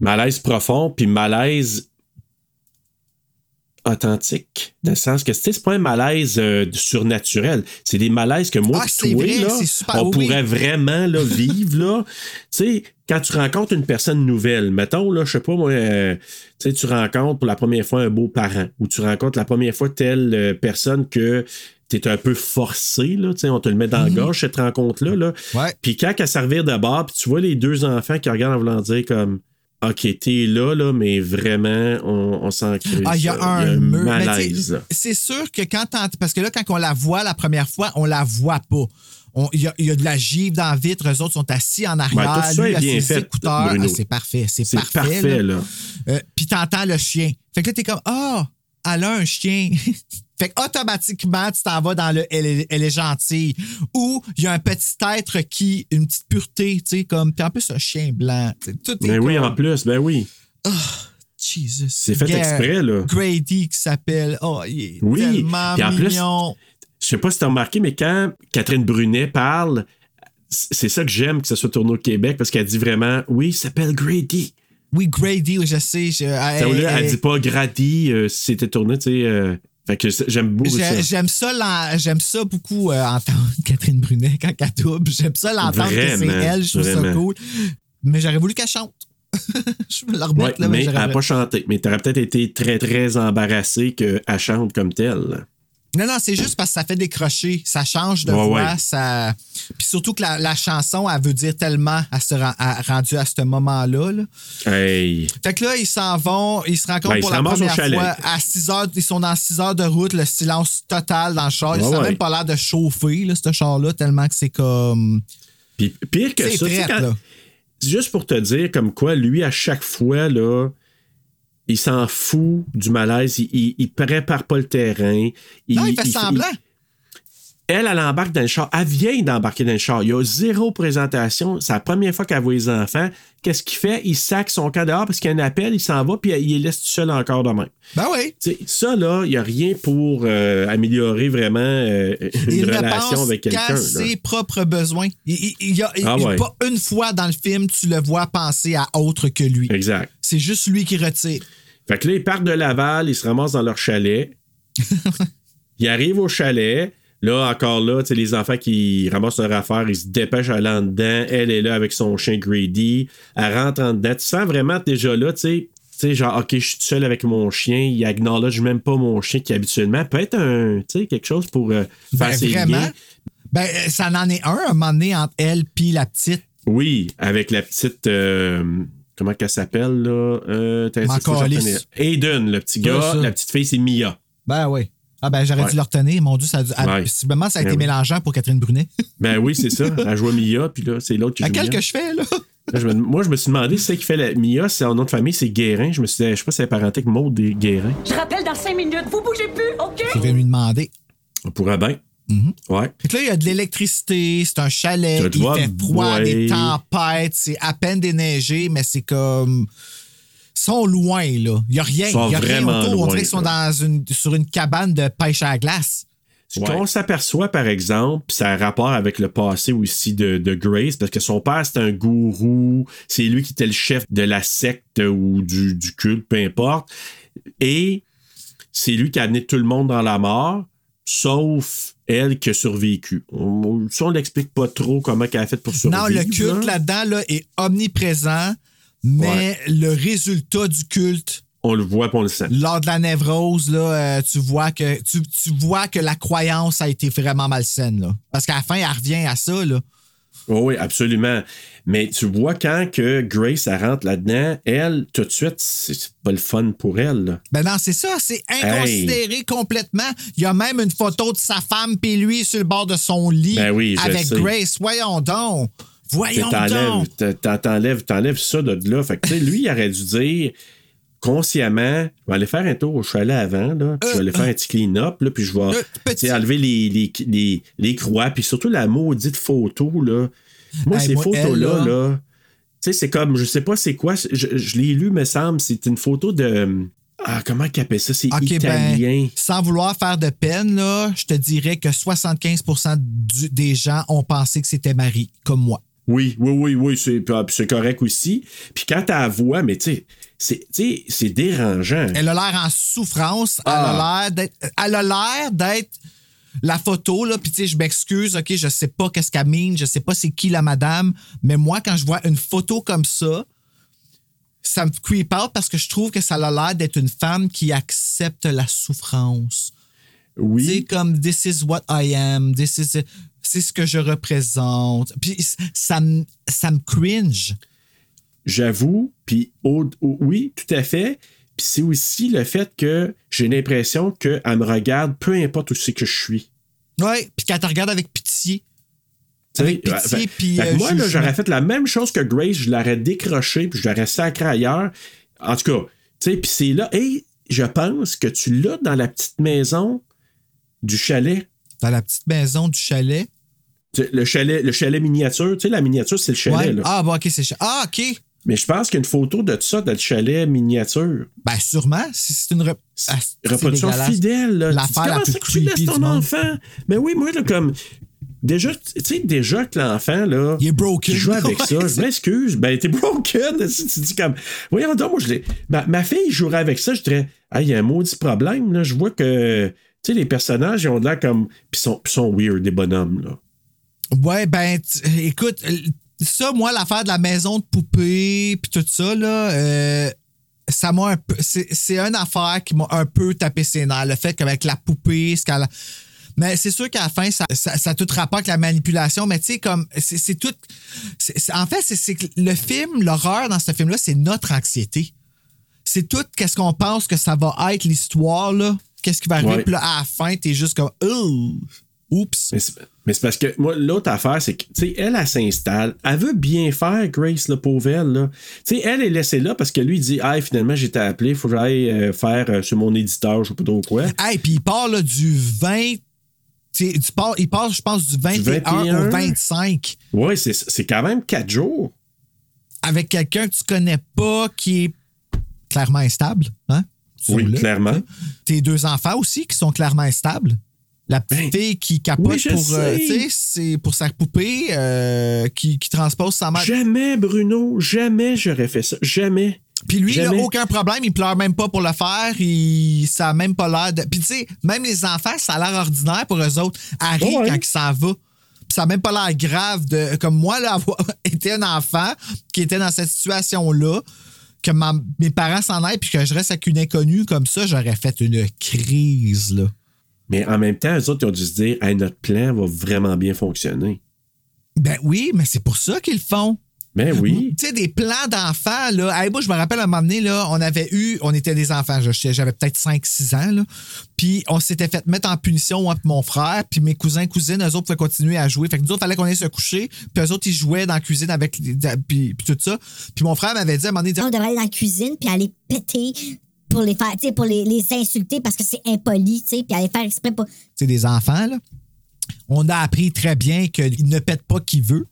Malaise profond, puis malaise authentique. Dans le sens que tu sais, c'est pas un malaise euh, surnaturel. C'est des malaises que moi Ah, toi, vrai, là, on oui. pourrait vraiment là, vivre. là. Quand tu rencontres une personne nouvelle, mettons, là, je sais pas moi, euh, tu rencontres pour la première fois un beau parent, ou tu rencontres la première fois telle euh, personne que tu es un peu forcé, là, tu sais, on te le met dans la gorge, cette rencontre-là. Là. Ouais. Puis quand elle servir de bord, puis tu vois les deux enfants qui regardent en voulant dire comme OK, t'es là, là, mais vraiment, on, on s'en crée. Ah, il y a un malaise. là. C'est sûr que quand Parce que là, quand on la voit la première fois, on la voit pas. Il y, y a de la givre dans la vitre, eux autres sont assis en arrière. Ça lui, bien ses fait, écouteurs. Ah, c'est parfait, c'est parfait. parfait, là. là. Euh, Puis t'entends le chien. Fait que là, t'es comme Ah, elle a un chien. fait que automatiquement, tu t'en vas dans le elle est, elle est gentille. Ou il y a un petit être qui, une petite pureté, tu sais, comme. Puis en plus, un chien blanc. Tout est Ben oui, comme- en plus, ben oui. Jesus. C'est fait Gare- exprès, là. Grady qui s'appelle. Oh, il est Oui, tellement puis en plus, mignon. Je sais pas si t'as remarqué, mais quand Catherine Brunet parle, c'est ça que j'aime que ce soit tourné au Québec, parce qu'elle dit vraiment Oui, il s'appelle Grady. Oui, Grady, oui, je sais. je- elle- Ça, elle, elle- dit pas Grady euh, si c'était tourné, tu sais. euh, fait que j'aime beaucoup ça. J'ai- J'aime ça, j'aime ça beaucoup euh, entendre Catherine Brunet quand elle double. J'aime ça l'entendre que c'est elle. Je trouve ça cool. Mais j'aurais voulu qu'elle chante. je vais la Ouais, remettre là. mais elle n'a pas chanté. Mais t'aurais peut-être été très, très embarrassé qu'elle chante comme telle. Non, non, c'est juste parce que ça fait décrocher. Ça change de Ouais, voix. ouais. Ça... Puis surtout que la, la chanson, elle veut dire tellement à ce, à- rendu à ce moment-là. là. Hey. Fait que là, ils s'en vont, ils se rencontrent Ben, pour la première fois à 6 heures. Ils sont dans 6 heures de route, le silence total dans le char. Ils Ouais, même pas l'air de chauffer, là, ce char-là, tellement que c'est comme. Puis pire que C'est ça, quand- là. juste pour te dire comme quoi, lui, à chaque fois, là, il s'en fout du malaise, il, il, il prépare pas le terrain. Non, il fait semblant. elle, elle embarque dans le char. Elle vient d'embarquer dans le char. Il y a zéro présentation. C'est la première fois qu'elle voit les enfants. Qu'est-ce qu'il fait? Il sac son cas dehors parce qu'il y a un appel, il s'en va, puis il les laisse tout seul encore de même. Ben oui. Ça, là, il n'y a rien pour euh, améliorer vraiment euh, une Il ne relation avec quelqu'un. là. ses propres besoins. Il, il- il y a, il- Ah ouais. Pas une fois dans le film, tu le vois penser à autre que lui. Exact. C'est juste lui qui retire. Fait que là, ils partent de Laval, ils se ramassent dans leur chalet. ils arrivent au chalet. Là, encore là, tu sais, les enfants qui ramassent leur affaire, ils se dépêchent à aller en dedans. Elle est là avec son chien Grady. Elle rentre en dedans. Tu sens vraiment déjà là, tu sais, tu sais, genre, OK, je suis seul avec mon chien. Il acknowledge même pas mon chien qui habituellement peut être un, tu sais, quelque chose pour euh, faire Ben, ses vraiment. liens. Ben, euh, ça en est un, un moment donné, entre elle puis la petite. Oui, avec la petite. euh, comment qu'elle s'appelle, là? Euh. Aiden, le petit gars. La petite fille, c'est Mia. Ben oui. Ah ben j'aurais Ouais. dû le retenir. Mon Dieu, ça a dû- Ouais. possiblement ça a Ben été oui. mélangeant pour Catherine Brunet. Ben oui, c'est ça. Elle joue Mia, puis là, c'est l'autre qui joue Laquelle Mia. que je fais, là? Là, je me- moi, je me suis demandé, c'est qui fait la Mia, c'est son nom de famille, c'est Guérin. Je me suis dit, je sais pas si c'est parenté avec Maud des Guérin. Je rappelle dans cinq minutes, vous bougez plus, OK? Je vais lui demander. On pourrait bien. Ouais. Fait que là, il y a de l'électricité, c'est un chalet, il fait froid, ouais. des tempêtes, c'est à peine déneigé, mais c'est comme. Ils sont loin, là. Il n'y a rien. Ils sont Il y a rien vraiment autour. On loin, dirait qu'ils sont dans une, sur une cabane de pêche à la glace. Ce qu'on s'aperçoit, par exemple, ça a rapport avec le passé aussi de, de Grace, parce que son père, c'était un gourou, c'est lui qui était le chef de la secte ou du, du culte, peu importe. Et c'est lui qui a amené tout le monde dans la mort, sauf elle qui a survécu. On, ça, on l'explique pas trop comment elle a fait pour survivre. Non, le culte là. là-dedans là, est omniprésent, mais le résultat du culte On le voit on le sent. lors de la névrose, là, euh, tu, vois que, tu, tu vois que la croyance a été vraiment malsaine. Là. Parce qu'à la fin, elle revient à ça. Là. Oh oui, absolument. Mais tu vois, quand que Grace elle rentre là-dedans, elle, tout de suite, c'est pas le fun pour elle. là. Ben non, c'est ça, c'est inconsidéré complètement. Il y a même une photo de sa femme puis lui sur le bord de son lit Ben oui, avec. Grace. Voyons donc. Voyons T'enlèves- donc. T'enlèves t'enlèves ça de là. Fait que, tu sais, lui, il aurait dû dire consciemment, je vais aller faire un tour au chalet avant, là, puis je vais aller faire un petit clean-up, là, puis je vais sais, enlever les, les, les, les croix, puis surtout la maudite photo, là. Moi, Hey, ces photos-là, là, là, tu sais, c'est comme, je sais pas c'est quoi, je, je l'ai lu, me semble, c'est une photo de. Ah, comment qu'il appelle ça? C'est OK, italien. ben, sans vouloir faire de peine, là, je te dirais que 75 du- des gens ont pensé que c'était Marie, comme moi. Oui, oui, oui, oui, c'est, ah, c'est correct aussi. Puis quand t'as la voix, mais tu sais, c'est, dérangeant. Elle a l'air en souffrance. Ah. Elle a l'air d'être. Elle a l'air d'être la photo, là. Puis, tu sais, je m'excuse, OK, je sais pas qu'est-ce qu'elle mine, je sais pas c'est qui la madame. Mais moi, quand je vois une photo comme ça, ça me creep out parce que je trouve que ça a l'air d'être une femme qui accepte la souffrance. Oui. C'est comme This is what I am, this is. C'est ce que je représente. Puis ça me, ça me cringe. J'avoue, puis oui, tout à fait. Puis c'est aussi le fait que j'ai l'impression qu'elle me regarde peu importe où c'est que je suis. Ouais, puis qu'elle te regarde avec pitié. Avec pitié, fait- puis, que euh, moi, j'aurais fait la même chose que Grace, je l'aurais décroché, puis je l'aurais sacré ailleurs. En tout cas, tu sais, puis c'est là, et je pense que tu l'as dans la petite maison du chalet. Dans la petite maison du chalet. Le chalet, le chalet miniature, tu sais, la miniature, c'est le chalet. Ouais. là. Ah, bon, OK, c'est cha- Ah, OK. Mais je pense qu'il y a une photo de ça, de le chalet miniature. Ben, sûrement. Si c'est une rep- Ah, reproduction fidèle. là. Tu dis, L'affaire la comment plus ça que tu laisses ton enfant? Mais oui, moi, là, comme. Déjà, tu sais, déjà que l'enfant, là. Il est broken. Qui joue avec ça. Je m'excuse. Ben, t'es broken. Si tu dis comme. Voyons donc, moi, je l'ai. Ma, ma fille jouerait avec ça, je dirais, ah, il y a un maudit problème, là. Je vois que. Tu sais, les personnages, ils ont l'air comme. Puis sont, sont weird, des bonhommes, là. Ouais, ben, écoute, ça, moi, l'affaire de la maison de poupée, puis tout ça, là, euh, ça m'a un peu. C'est une affaire qui m'a un peu tapé ses nerfs. Le fait qu'avec la poupée, ce qu'elle. a- Mais c'est sûr qu'à la fin, ça, ça, ça a tout rapport avec la manipulation, mais tu sais, comme. C'est tout. en fait, c'est- que le film, l'horreur dans ce film-là, c'est notre anxiété. C'est tout qu'est-ce qu'on pense que ça va être l'histoire, là. Qu'est-ce qui va arriver, Ouais. puis là, à la fin, t'es juste comme. Oups! Mais c'est parce que moi, l'autre affaire, c'est que, tu sais, elle, elle s'installe. Elle veut bien faire, Grace, la pauvre elle, là. Tu sais, elle est laissée là parce que lui, il dit, ah, finalement, j'ai été appelé, faut que j'aille euh, faire euh, sur mon éditeur, je sais pas trop quoi. Hey, puis il part là, du 20. tu part- il part, je pense, du 21, 21. au 25 Ouais, c'est, quand même quatre jours. avec quelqu'un que tu connais pas qui est clairement instable. Hein? Oui, clairement. Tes deux enfants aussi qui sont clairement instables. La petite fille qui capote Ben, oui, pour, euh, c'est pour sa poupée euh, qui, qui transpose sa mère. Jamais, Bruno, jamais j'aurais fait ça. Jamais. Puis lui, il Jamais. a aucun problème, il pleure même pas pour le faire, il... ça a même pas l'air de. Puis tu sais, même les enfants, ça a l'air ordinaire pour eux autres. Harry, Oh ouais. quand il s'en va, puis ça a même pas l'air grave de. Comme moi, là, avoir été un enfant qui était dans cette situation-là, que ma- mes parents s'en aillent, puis que je reste avec une inconnue comme ça, j'aurais fait une crise, là. Mais en même temps, eux autres, ils ont dû se dire, Hey, notre plan va vraiment bien fonctionner. Ben oui, mais c'est pour ça qu'ils le font. Ben oui. Tu sais, des plans d'enfants, là. Hey, moi, je me rappelle à un moment donné, là, on avait eu, on était des enfants, je- j'avais peut-être 5-6 ans, là. Puis on s'était fait mettre en punition, moi, puis mon frère, puis mes cousins, cousines, eux autres pouvaient continuer à jouer. Fait que nous autres, fallait qu'on aille se coucher, puis eux autres, ils jouaient dans la cuisine avec, les- puis, puis tout ça. Puis mon frère m'avait dit à un moment donné, On devrait aller dans la cuisine puis aller péter pour les faire, tu sais, pour les, les insulter parce que c'est impoli, tu sais, puis aller faire exprès pour. c'est des enfants, là. On a appris très bien qu'il ne pète pas qui veut.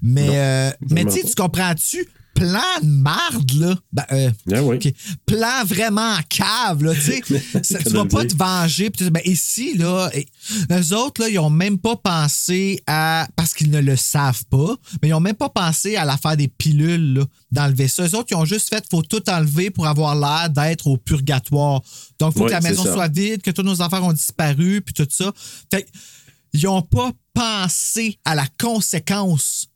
Mais, euh, mais tu sais, tu comprends-tu? Plan de marde, là. Ben, euh, Ah oui. Plan vraiment en cave, là. Tu sais, Ça- tu vas pas te venger. ben, ici, là, et- eux autres, là, ils ont même pas pensé à. Parce qu'ils ne le savent pas, mais ils ont même pas pensé à l'affaire des pilules, là, d'enlever ça. Eux autres, ils ont juste fait, faut tout enlever pour avoir l'air d'être au purgatoire. Donc, faut Ouais, que la maison soit vide, que tous nos affaires ont disparu, puis tout ça. Fait ils n'ont pas pensé à la conséquence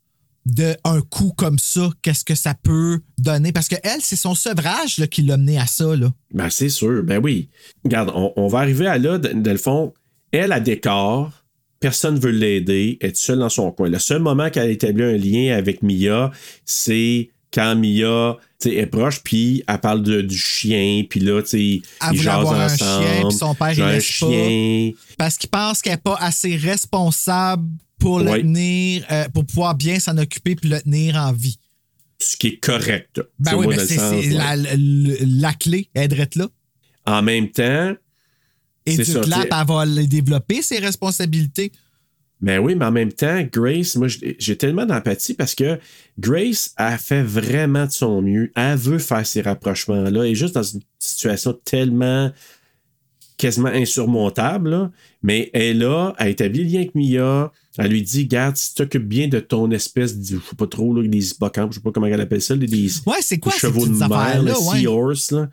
d'un coup comme ça, qu'est-ce que ça peut donner? Parce que elle, c'est son sevrage là, qui l'a mené à ça. Là. Ben, c'est sûr. Ben oui. Regarde, on, on va arriver à là, de le fond, elle a décor, personne ne veut l'aider, elle est seule dans son coin. Le seul moment qu'elle a établi un lien avec Mia, c'est quand Mia est proche, puis elle parle de- du chien, puis là, tu sais, ils jasent un chien, puis son père, il un laisse pas. chien. Parce qu'il pense qu'elle n'est pas assez responsable pour le tenir, euh, pour pouvoir bien s'en occuper puis le tenir en vie. Ce qui est correct. Ben oui, mais c'est ouais. la, la- la clé, elle devrait être là. En même temps, Et du t'sais. elle va développer, ses responsabilités. Ben oui, mais en même temps, Grace, moi, j'ai tellement d'empathie parce que Grace a fait vraiment de son mieux. Elle veut faire ces rapprochements-là. Elle est juste dans une situation tellement quasiment insurmontable, là. mais elle là, elle établit le lien avec Mia. Elle lui dit, garde, si tu t'occupes bien de ton espèce, de, je sais pas trop, là, des hippocampes, je sais pas comment elle appelle ça, des, Ouais, quoi des chevaux de mer, le ouais. seahorse. Là.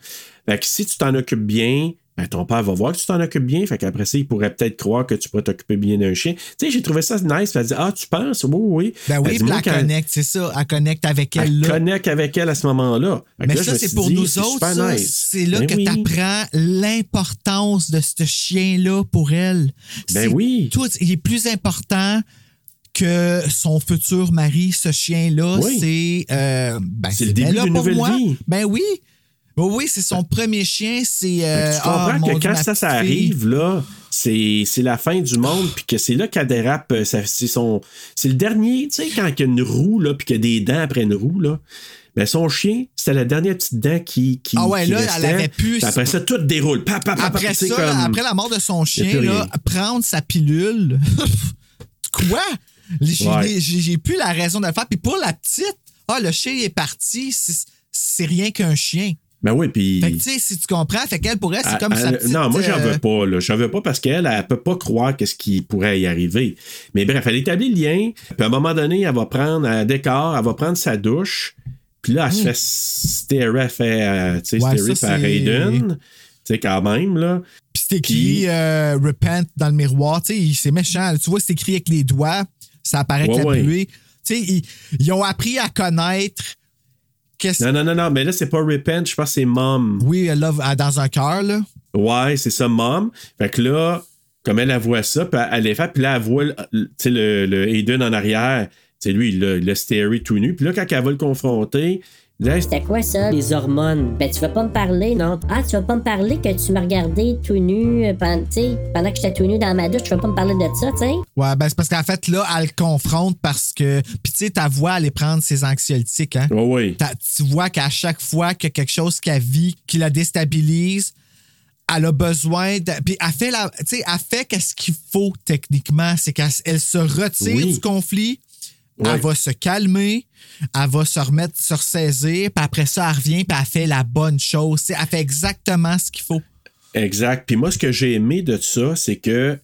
Fait que si tu t'en occupes bien, ben, ton père va voir que tu t'en occupes bien. Fait qu'après ça, il pourrait peut-être croire que tu pourrais t'occuper bien d'un chien. Tu sais, j'ai trouvé ça nice. Elle dit Ah, tu penses? Oui, oui. Ben oui, puis elle connecte, c'est ça. Elle connecte avec elle, Elle là. connecte avec elle à ce moment-là. Mais là, ça, c'est pour dit, nous autres. nice. C'est là Ben que oui. tu apprends l'importance de ce chien-là pour elle. Ben oui. Tout, il est plus important que son futur mari, ce chien-là. Oui. C'est euh, ben, C'est le début d'une nouvelle moi. vie. Ben oui. Oui, oui, c'est son premier chien. C'est. euh, tu ah, comprends mon que Dieu, quand ça, ça arrive, là, c'est c'est la fin du monde, puis que c'est là qu'elle dérape. euh, ça- C'est son- c'est le dernier, tu sais, quand il y a une roue, là, puis qu'il y a des dents après une roue, là. Ben, son chien, c'était la dernière petite dent qui. qui Ah ouais, qui là, elle avait pu- Puis Après ça, tout déroule. Pa, pa, pa, pa, Après ça, comme- après la mort de son chien, là, prendre sa pilule. Quoi? J'ai Ouais. j'ai- j'ai plus la raison de le faire. Puis pour la petite, ah, le chien est parti, c'est c'est rien qu'un chien. Ben oui, puis. Fait que, tu sais, si tu comprends, fait qu'elle, pour elle, c'est Elle- comme petite... Non, moi, j'en euh, veux pas. Là. J'en veux pas parce qu'elle, elle peut pas croire qu'est-ce qui pourrait y arriver. Mais bref, elle établit le lien. Puis à un moment donné, elle va prendre un décor, elle va prendre sa douche. Puis là, elle se fait stérer, fait, euh, tu sais, Hmm. Ouais, ça, par Raiden. Tu sais, quand même, là. Puis c'est écrit euh, Repent dans le miroir. Tu sais, c'est méchant. Tu vois, c'est écrit avec les doigts. Ça apparaît avec Ouais, la ouais. Tu sais, ils, ils ont appris à connaître qu'est-ce Non, non, non, non, mais là, c'est pas Repent, je pense que c'est Mom. Oui, love euh, dans un cœur, là. Ouais, c'est ça, Mom. Fait que là, comme elle, elle voit ça, puis elle, elle les fait, puis là, elle voit le- tu sais, le, le Aiden en arrière. C'est lui, il l'a- l'a stéré tout nu. Puis là, quand elle va le confronter, C'était quoi ça? Les hormones. Ben, tu vas pas me parler, non? Ah, tu vas pas me parler que tu me regardais tout nu euh, pendant, tu sais, pendant que j'étais tout nu dans ma douche. Tu vas pas me parler de ça, tu sais? Ouais, ben c'est parce qu'en fait, là, elle le confronte parce que. Puis tu sais, ta voix allait prendre ses anxiolytiques, hein? Oui. Tu vois qu'à chaque fois qu'il y a quelque chose qu'elle vit, qui la déstabilise, elle a besoin de. Puis elle fait la. Tu sais, elle fait qu'est-ce qu'il faut techniquement. C'est qu'elle elle se retire Oui. du conflit. Ouais. Elle va se calmer, elle va se remettre, se ressaisir, puis après ça, elle revient, puis elle fait la bonne chose. Elle fait exactement ce qu'il faut. Exact. Puis moi, ce que j'ai aimé de ça, c'est que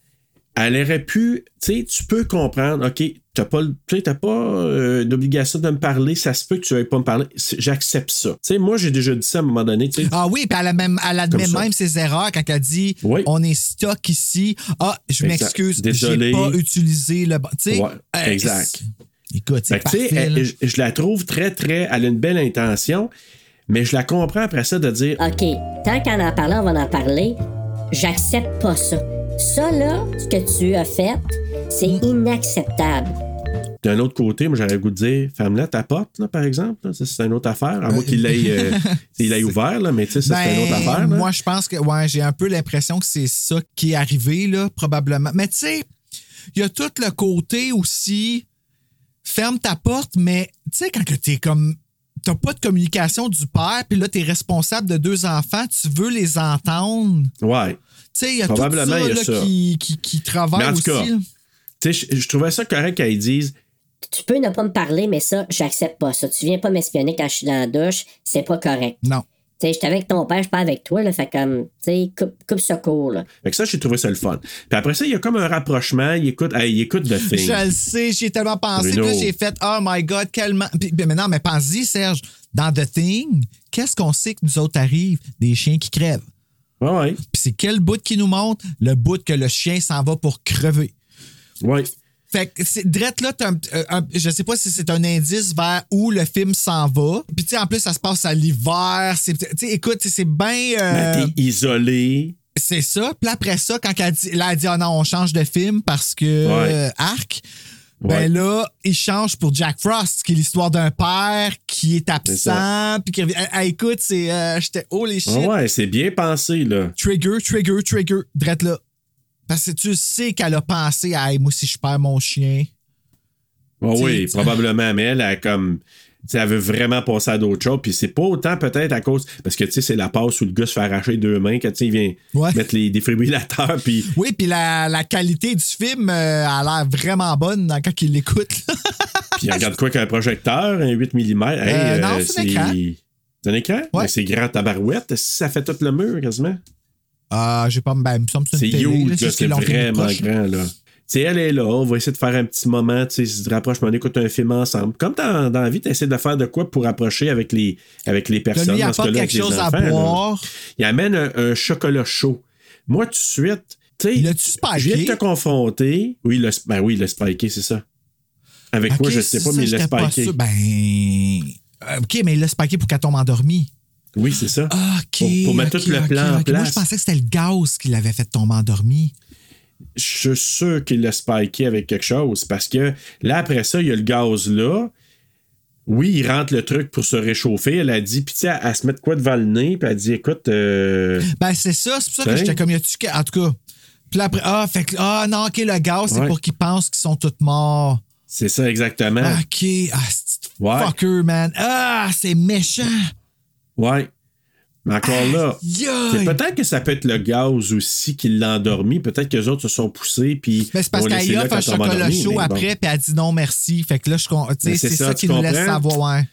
elle aurait pu, tu sais, tu peux comprendre, OK, t'as pas, pas euh, d'obligation de me parler, ça se peut que tu veuilles pas me parler, j'accepte ça. Tu sais, moi, j'ai déjà dit ça à un moment donné. Ah oui, puis elle, a même, elle admet même ses erreurs quand elle dit on est stock ici. Ah, je m'excuse, j'ai pas utilisé le bon. Tu sais, Ouais, euh, exact. Écoute, c'est Fait que, tu sais, parfait. elle- là. je, je la trouve très, très. Elle a une belle intention, mais je la comprends après ça de dire. OK, tant qu'en en parler, on va en parler. J'accepte pas ça. Ça, là, ce que tu as fait, c'est inacceptable. D'un autre côté, moi, j'aurais le goût de dire, ferme-la ta porte, là, par exemple. là. Ça, c'est une autre affaire. À moins qu'il l'ait euh, ouvert, là, mais tu sais, ça, c'est une autre Ben, affaire. là. Moi, je pense que ouais, j'ai un peu l'impression que c'est ça qui est arrivé, là, probablement. Mais tu sais, il y a tout le côté aussi ferme ta porte, mais tu sais, quand que t'es comme. T'as pas de communication du père, puis là, t'es responsable de deux enfants, tu veux les entendre. Ouais. Tu sais, il y a tout ça, là, ça. Qui, qui, qui travaille Mais en tout aussi. Tu sais, je, je trouvais ça correct qu'elle dise Tu peux ne pas me parler, mais ça, j'accepte pas ça. Tu viens pas m'espionner quand je suis dans la douche, c'est pas correct. Non. Sais, j'étais avec ton père, je suis pas avec toi, là, fait comme, tu sais, coupe, coupe ce cours, là. Fait que ça, j'ai trouvé ça le fun. Puis après ça, il y a comme un rapprochement. Il écoute, hey, il écoute The Thing. Je le sais, j'y ai tellement pensé Bruno. que là, j'ai fait Oh my God, quellement. Puis, puis maintenant, mais pense-y, Serge, dans The Thing, qu'est-ce qu'on sait que nous autres arrive? Des chiens qui crèvent? Ouais, ouais. Puis c'est quel bout qui nous montre? Le bout que le chien s'en va pour crever. Ouais. Fait que c'est drette là, un- un- je sais pas si c'est un indice vers où le film s'en va. Puis tu sais, en plus, ça se passe à l'hiver. Tu sais, écoute, c'est bien. euh, Ben, t'es isolé. c'est ça. Puis après ça, quand elle dit, là, elle dit, oh non, on change de film parce que Ouais. euh, Arc. Ouais. Ben là, il change pour Jack Frost, qui est l'histoire d'un père qui est absent. Puis qui revient. Ah, ah, écoute, c'est. euh, J'étais. Oh les shit. Ouais, c'est bien pensé, là. Trigger, trigger, trigger. Drette là. Parce que tu sais qu'elle a pensé à Hey, moi, si je perds mon chien. Ah oui, probablement, mais elle a comme. elle veut vraiment passer à d'autres choses. Puis c'est pas autant peut-être à cause. Parce que tu sais, c'est la passe où le gars se fait arracher deux mains quand tu sais, il vient Ouais. mettre les défibrillateurs. Puis Oui, puis la, la qualité du film euh, a l'air vraiment bonne dans- quand il l'écoute. Puis regarde quoi qu'un projecteur, un 8 mm. Hey, Euh, non, c'est un écran. C'est un écran? Mais c'est grand tabarouette. Ça fait tout le mur quasiment. Ah, j'ai pas. Ben, il me semble que c'est C'est huge, c'est filmé vraiment proche. grand. là. Tu sais, elle est là, on va essayer de faire un petit moment, tu sais, se rapproche, on écoute un film ensemble. Comme dans, dans la vie, tu essaies de faire de quoi pour approcher avec les, avec les personnes. lui ce apporte quelque avec chose à là. boire. Il amène un, un chocolat chaud. Moi, tout de suite, tu sais, je viens de te confronter. Oui, le, ben oui, le spiké, c'est ça. Avec Ok, moi, je sais c'est pas, ça, mais il pas spiké. Ben. euh, OK, mais il l'a spiké pour qu'elle tombe endormie. Oui, c'est ça. OK. Pour, pour mettre tout le plan en ok. Moi, place. je pensais que c'était le gaz qui l'avait fait tomber endormi. Je suis sûr qu'il l'a spiké avec quelque chose parce que là, après ça, il y a le gaz là. Oui, il rentre le truc pour se réchauffer. Elle a dit, puis tu sais, elle, elle se met de quoi devant le nez, puis elle dit, écoute, euh, Ben, c'est ça. C'est pour ça que j'étais comme, y a-tu. En tout cas. Puis après, ah, fait que, ah, non, OK, le gaz, c'est Ouais. pour qu'ils pensent qu'ils sont tous morts. c'est ça exactement. OK. Ah, c'est Ouais. fucker, man. Ah, c'est méchant. Ouais. Mais encore là, peut-être que ça peut être le gaz aussi qui l'a endormi. Peut-être que les autres se sont poussés, puis. Ben, c'est parce qu'elle offre quand un chocolat chaud mais bon. après, puis elle dit non merci. Fait que là, je, Mais c'est c'est ça, ça, qui nous laisse savoir. ouais.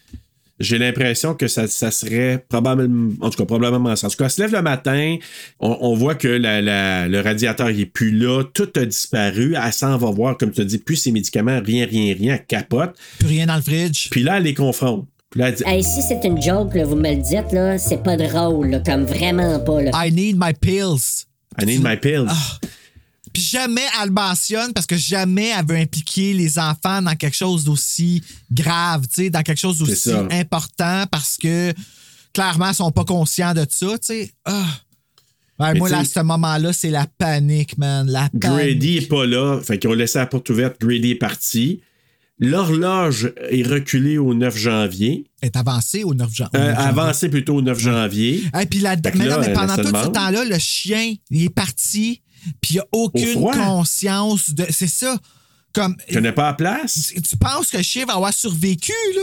J'ai l'impression que ça, ça serait probablement, en tout cas probablement ça. En tout cas, elle se lève le matin, on, on voit que la- la- le radiateur il est plus là, tout a disparu, elle s'en va voir, comme tu as dit, plus ses médicaments, rien, rien, rien, elle capote. Plus rien dans le fridge. Puis là, elle les confronte. Puis là, elle dit, Hey, si c'est une joke, là, vous me le dites, là, c'est pas drôle, là, comme vraiment pas, là. I need my pills. I need my pills. Ah. Puis jamais elle le mentionne parce que jamais elle veut impliquer les enfants dans quelque chose d'aussi grave, tu sais, dans quelque chose d'aussi important parce que clairement, ils sont pas conscients de ça, tu sais. Ah. Ouais, moi, là, à ce moment-là, c'est la panique, man. La panique. Grady est pas là, fait qu'ils ont laissé la porte ouverte, Grady est parti. L'horloge est reculée au 9 janvier. est avancée au 9 jan- au Euh, 9 janvier. avancée plutôt au 9 janvier. Et puis la, mais là, mais pendant tout ce temps-là, le chien, il est parti, puis il a aucune conscience de. C'est ça. Comme. Tu connais pas la place? Tu tu penses que le chien va avoir survécu, là?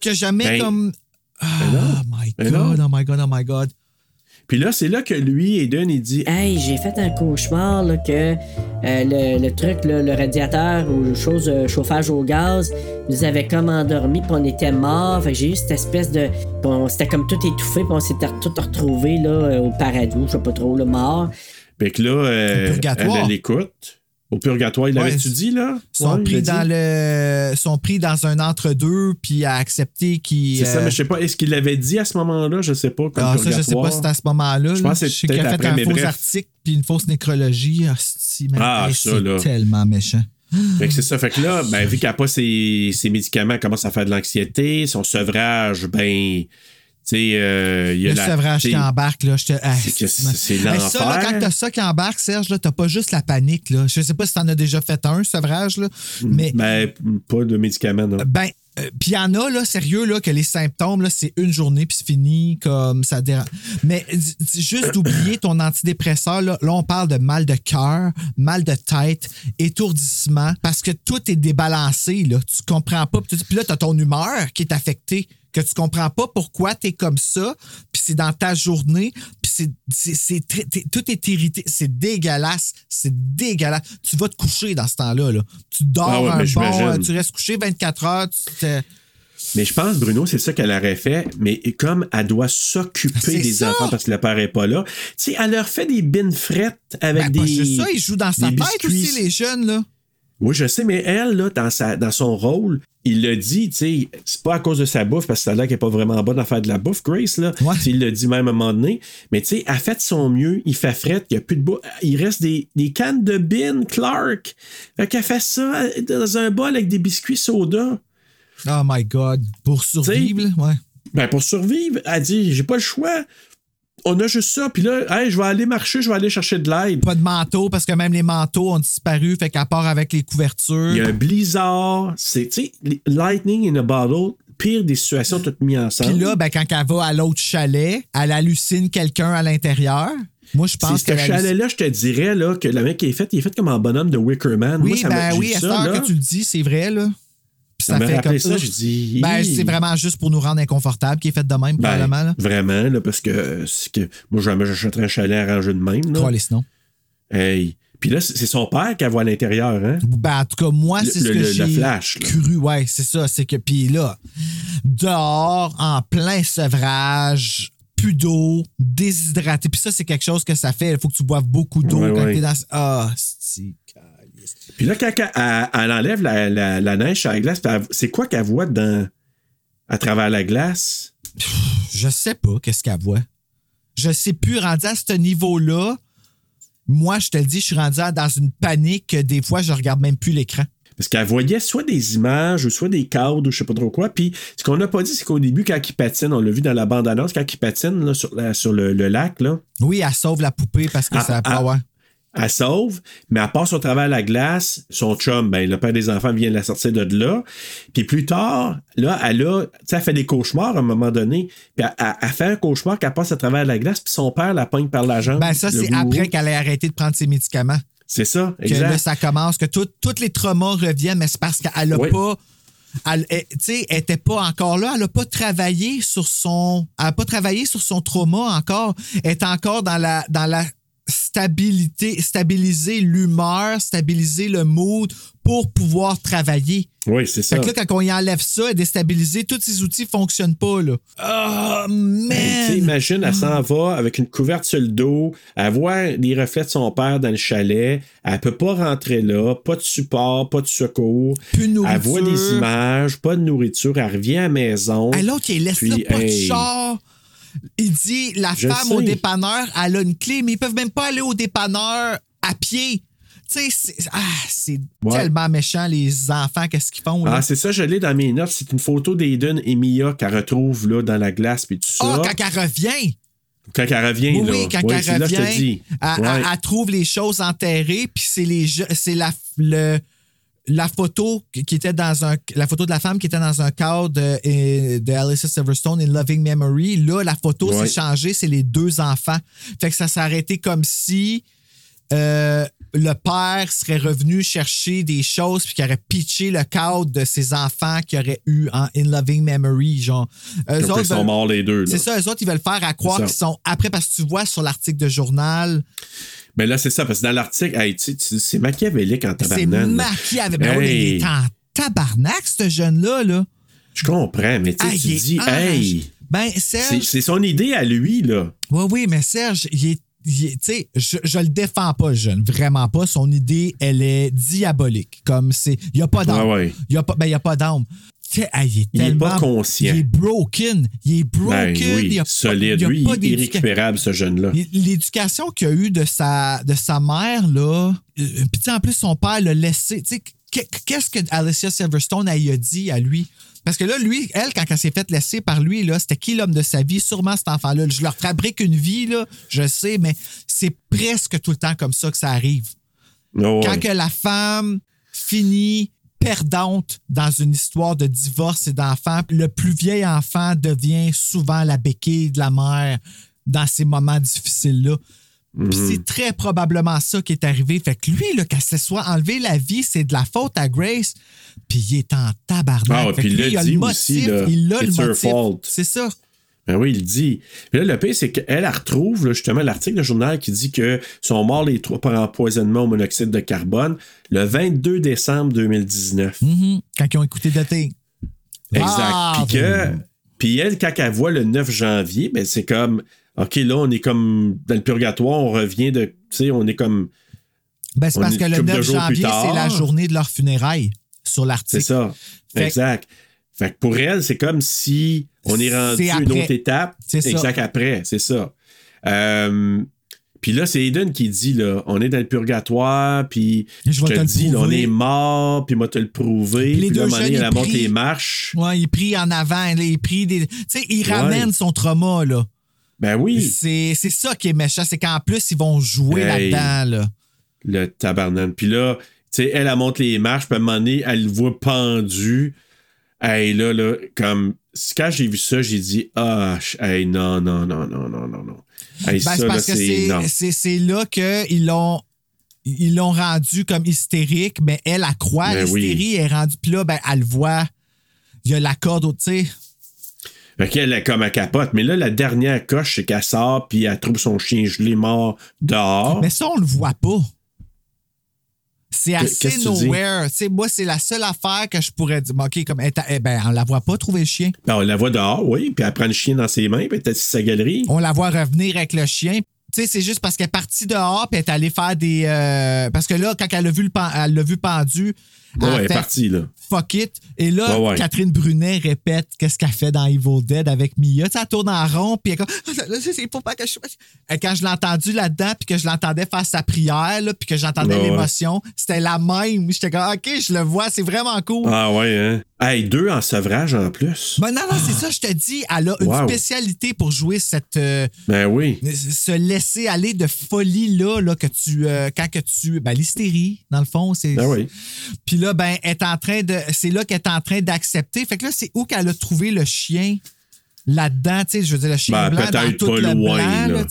Que jamais Ben, comme. Ah, my Ben God, oh my God, oh my God. Puis là, c'est là que lui, Eden, il dit Hey, j'ai fait un cauchemar là, que euh, le, le truc, là, le radiateur ou chose euh, chauffage au gaz nous avait comme endormis puis on était morts. Fait que j'ai eu cette espèce de. puis on- C'était comme tout étouffé puis on s'était tout retrouvé là, euh, au paradis, je sais pas trop, là, mort. Fait que là, euh, elle l'écoute. Au purgatoire, il Ouais, l'avait-tu dit, là? sont, Ouais, pris dans le, sont pris dans un entre-deux, puis à accepter qu'ils. C'est ça, euh, mais je sais pas, est-ce qu'il l'avait dit à ce moment-là? Je sais pas. Comme Ah, ça, je sais pas si c'était à ce moment-là. Je pense que c'est sais qu'il a peut-être fait après, un faux bref. article puis une fausse nécrologie. Ah, c'est là. tellement méchant. Fait que c'est ça. Fait que là, ben, vu qu'elle n'a pas ses, ses médicaments, elle commence à faire de l'anxiété. Son sevrage, ben, euh, il y a Le la. sevrage qui embarque, là, je te. Ah, c'est Hey, Ça, là, l'enfer. quand t'as ça qui embarque, Serge, là, t'as pas juste la panique, là. Je sais pas si t'en as déjà fait un, sevrage, là. Mais. Ben, pas de médicaments, non. Ben, euh, puis il y en a, là, sérieux, là, que les symptômes, là, c'est une journée, puis c'est fini, comme ça dérange. Mais juste d'oublier ton antidépresseur, là, là, on parle de mal de cœur, mal de tête, étourdissement, parce que tout est débalancé, là. Tu comprends pas. Puis tu- Puis là, t'as ton humeur qui est affectée, que tu comprends pas pourquoi t'es comme ça, puis c'est dans ta journée, puis c'est, c'est, c'est tout est irrité. C'est dégueulasse. C'est dégueulasse. Tu vas te coucher dans ce temps-là, là. Tu dors Ah ouais, un bon, euh, tu restes couché 24 heures, tu te- Mais je pense, Bruno, c'est ça qu'elle aurait fait. Mais comme elle doit s'occuper C'est des ça. enfants parce que le père n'est pas là, tu sais, elle leur fait des bines frettes avec Ben, des. juste ça, il joue dans sa tête biscuits. aussi, les jeunes, là. Oui, je sais, mais elle, là, dans, sa, dans son rôle, il le dit, tu sais, c'est pas à cause de sa bouffe, parce que ça a l'air qu'elle est pas vraiment bonne à faire de la bouffe, Grace, là. Tu sais, Il le dit même à un moment donné. Mais tu sais, elle fait de son mieux, il fait frette, il n'y a plus de bouffe. Il reste des, des cannes de bin, Clark. Fait qu'elle fait ça dans un bol avec des biscuits soda. Oh my God. Pour survivre, là, ouais. Ben, pour survivre, elle dit, j'ai pas le choix. On a juste ça, puis là, hey, je vais aller marcher, je vais aller chercher de l'aide. Pas de manteau, parce que même les manteaux ont disparu, fait qu'à part avec les couvertures. Il y a un blizzard, c'est, tu sais, lightning in a bottle, pire des situations toutes mises ensemble. Puis là, ben, quand elle va à l'autre chalet, elle hallucine quelqu'un à l'intérieur. Moi, je pense que. ce chalet-là, je te dirais là, que le mec qui est fait, il est fait comme en bonhomme de Wickerman. Moi, Oui, ça m'a- ben oui, à ça, cette heure là. que tu le dis, c'est vrai, là. Puis Ça m'a rappelé ça, j'ai dit, Ben, c'est vraiment juste pour nous rendre inconfortables qui est fait de même, Ben, probablement, là. Vraiment, là, parce que, que moi, jamais j'achèterais un chalet arrangé de même. Là. Calisse, non. Hey. Puis là, c'est son père qui voit à l'intérieur, hein? Ben, en tout cas, moi, c'est ce que j'ai flash, là. cru. Ouais, c'est ça. C'est que, puis là, dehors, en plein sevrage, plus d'eau, déshydraté. Puis ça, c'est quelque chose que ça fait. Il faut que tu boives beaucoup d'eau Ouais, quand ouais. t'es dans... Ah, c'est... Puis là, quand elle, elle- elle enlève la, la- la neige sur la glace, c'est quoi qu'elle voit dans, à travers la glace? Je sais pas qu'est-ce qu'elle voit. Je sais plus, rendu à ce niveau-là, moi, je te le dis, je suis rendu à- dans une panique que des fois, je regarde même plus l'écran. Parce qu'elle voyait soit des images ou soit des cadres ou je sais pas trop quoi. Puis ce qu'on n'a pas dit, c'est qu'au début, quand il patine, on l'a vu dans la bande-annonce, quand il patine là, sur, la- sur le, le lac, là, Oui, elle sauve la poupée parce que Ah, ça... ah. ouais. Elle sauve, mais elle passe au travers de la glace. Son chum, ben, le père des enfants vient la sortir de là. Puis plus tard, là, elle a, tu sais, elle fait des cauchemars à un moment donné. Puis elle, elle- elle fait un cauchemar qu'elle passe à travers la glace, puis son père la pogne par la jambe. Ben ça, c'est après qu'elle ait arrêté de prendre ses médicaments. C'est ça, que là, exact. ça commence, que tous les traumas reviennent, mais c'est parce qu'elle a Oui. pas. Elle, elle- tu sais, elle était pas encore là. Elle n'a pas travaillé sur son. Elle a pas travaillé sur son trauma encore. Elle est encore dans la, dans la stabilité, stabiliser l'humeur, stabiliser le mood pour pouvoir travailler. Oui, c'est ça. Fait que là, quand on y enlève ça, elle est déstabilisée, tous ces outils fonctionnent pas, là. Oh, man! imagine, elle s'en va avec une couverte sur le dos, elle voit les reflets de son père dans le chalet, elle peut pas rentrer là, pas de support, pas de secours. Plus de Elle voit nourriture. des images, pas de nourriture, elle revient à la maison. Ah, L'autre, il laisse là Puis, pas de char. Il dit la Je femme sais. au dépanneur, elle a une clé, mais ils peuvent même pas aller au dépanneur à pied. Tu sais, c'est ah, Ouais. tellement méchant, les enfants, qu'est-ce qu'ils font? Là? Ah, c'est ça, je l'ai dans mes notes. C'est une photo d'Aiden et Mia qu'elle retrouve là, dans la glace puis tout Ah, ça. quand elle revient! Quand elle revient, Oui, là. oui, quand Ouais, elle c'est là, je te revient, dis. elle, Ouais. elle- elle trouve les choses enterrées, puis c'est les c'est la le la photo qui était dans un la photo de la femme qui était dans un cadre de, de Alice Silverstone in Loving Memory. Là, la photo Ouais. s'est changée, c'est les deux enfants. Fait que ça s'est arrêté comme si euh, le père serait revenu chercher des choses puis qu'il aurait pitché le cadre de ses enfants qu'il aurait eu en In Loving Memory. Genre, Eux Comme autres ils sont veulent- morts les deux. c'est ça, eux autres, ils veulent faire à croire C'est qu'ils sont. Après, parce que tu vois sur l'article de journal, Mais là, c'est ça, parce que dans l'article, hey, tu tu- c'est machiavélique en c'est tabarnane. là. maquillé Ben il est en tabarnak, ce jeune-là. Là. Je comprends, mais tu sais, Ah, tu dis, hey, Ben, c'est Serge. c'est son idée à lui, là. Oui, oui, mais Serge, il est. il est- tu sais, je, je le défends pas, jeune, vraiment pas. Son idée, elle est diabolique. Comme c'est, il y a pas d'âme. Ah ouais. Il y a pas, ben il y a pas d'âme. Il est Il pas conscient. Il est broken. Il est broken. Ben oui, il a pas- solide. il y a pas il est irrécupérable, ce jeune-là. L'éducation qu'il a eue de sa, de sa mère, là, euh, puis en plus, son père l'a laissé. Tu sais, qu'est- qu'est-ce que Alicia Silverstone elle, a dit à lui? Parce que là, lui, elle, quand elle s'est faite laisser par lui, là, c'était qui l'homme de sa vie? Sûrement cet enfant-là. Je leur fabrique une vie, là, je sais, mais c'est presque tout le temps comme ça que ça arrive. Oh, Quand que la femme finit perdante dans une histoire de divorce et d'enfant, le plus vieil enfant devient souvent la béquille de la mère dans ces moments difficiles-là. Puis Mhm. c'est très probablement ça qui est arrivé. Fait que lui, là, quand se soit enlevé la vie, c'est de la faute à Grace. Puis il est en tabarnak. Ah, puis il lui, l'a a dit le aussi, motif, là, il a le motif. C'est ça. Ben oui, il le dit. Puis là, le pire, c'est qu'elle elle retrouve là, justement l'article de journal qui dit que sont morts les trois par empoisonnement au monoxyde de carbone le 22 décembre 2019. Mhm. Quand ils ont écouté Thing. Exact. Ah, puis que, puis elle, quand elle voit le 9 janvier, ben c'est comme, OK, là, on est comme dans le purgatoire, on revient de, tu sais, on est comme. Ben, c'est parce que le couple de 9 jours plus janvier, c'est la journée de leur funérailles sur l'article. C'est ça. Fait- exact. Fait que pour elle, c'est comme si on est rendu à une autre étape. C'est ça. Exact après, c'est ça. Euh, puis là, c'est Eden qui dit, là, on est dans le purgatoire, puis Je je te dis, là, on est mort, puis moi te le prouver. Puis les Puis deux jeunes, elle monte les marches. Ouais, il prie en avant, là, il prie des. Tu sais, il Ouais. ramène son trauma, là. Ben oui. C'est ça qui est méchant, c'est qu'en plus, ils vont jouer Hey. là-dedans, là. Le tabarnan. Puis là, tu sais, elle, elle monte les marches, puis à un moment donné, elle le voit pendu. Hey, là, là, comme. Quand j'ai vu ça, j'ai dit, ah, hey, non, non, non, non, non, non, non. Hey, Ben, c'est parce que c'est. Là qu'ils l'ont. Ils l'ont rendu comme hystérique, mais elle, elle croit à Ben oui. l'hystérie, elle est rendue. Puis là, ben, elle le voit. Il y a la corde au, tu sais. Fait qu'elle est comme à capote. Mais là, la dernière coche, c'est qu'elle sort, puis elle trouve son chien gelé mort dehors. Mais ça, on le voit pas. C'est assez nowhere. Tu sais, moi, c'est la seule affaire que je pourrais dire. OK, comme, eh, eh ben, on la voit pas trouver le chien. Ben, on la voit dehors, oui, puis elle prend le chien dans ses mains, puis elle est assise sa galerie. On la voit revenir avec le chien. Tu sais, c'est juste parce qu'elle est partie dehors puis elle est allée faire des. euh, parce que là, quand elle a vu, le elle l'a vu pendu, Ouais, a elle est fait partie, là. Fuck it. Et là, Ouais, ouais. Catherine Brunet répète qu'est-ce qu'elle fait dans Evil Dead avec Mia. Tu sais, elle tourne en rond, puis elle est comme. Ah, Là, c'est pour pas que je. Et quand je l'ai entendu là-dedans, puis que je l'entendais faire sa prière, là, puis que j'entendais Ouais, ouais. l'émotion, c'était la même. J'étais comme, OK, je le vois, c'est vraiment cool. Ah ouais, hein? Hey, deux en sevrage en plus. Ben non, non, c'est ça, je te dis. Elle a une Wow. spécialité pour jouer cette. euh, Ben oui. se laisser aller de folie là, là que tu euh, quand que tu ben l'hystérie dans le fond c'est Ben oui. puis là ben est en train de c'est là qu'elle est en train d'accepter fait que là c'est où qu'elle a trouvé le chien là-dedans tu sais? Je veux dire le chien Ben, peut-être pas le loin, blanc là.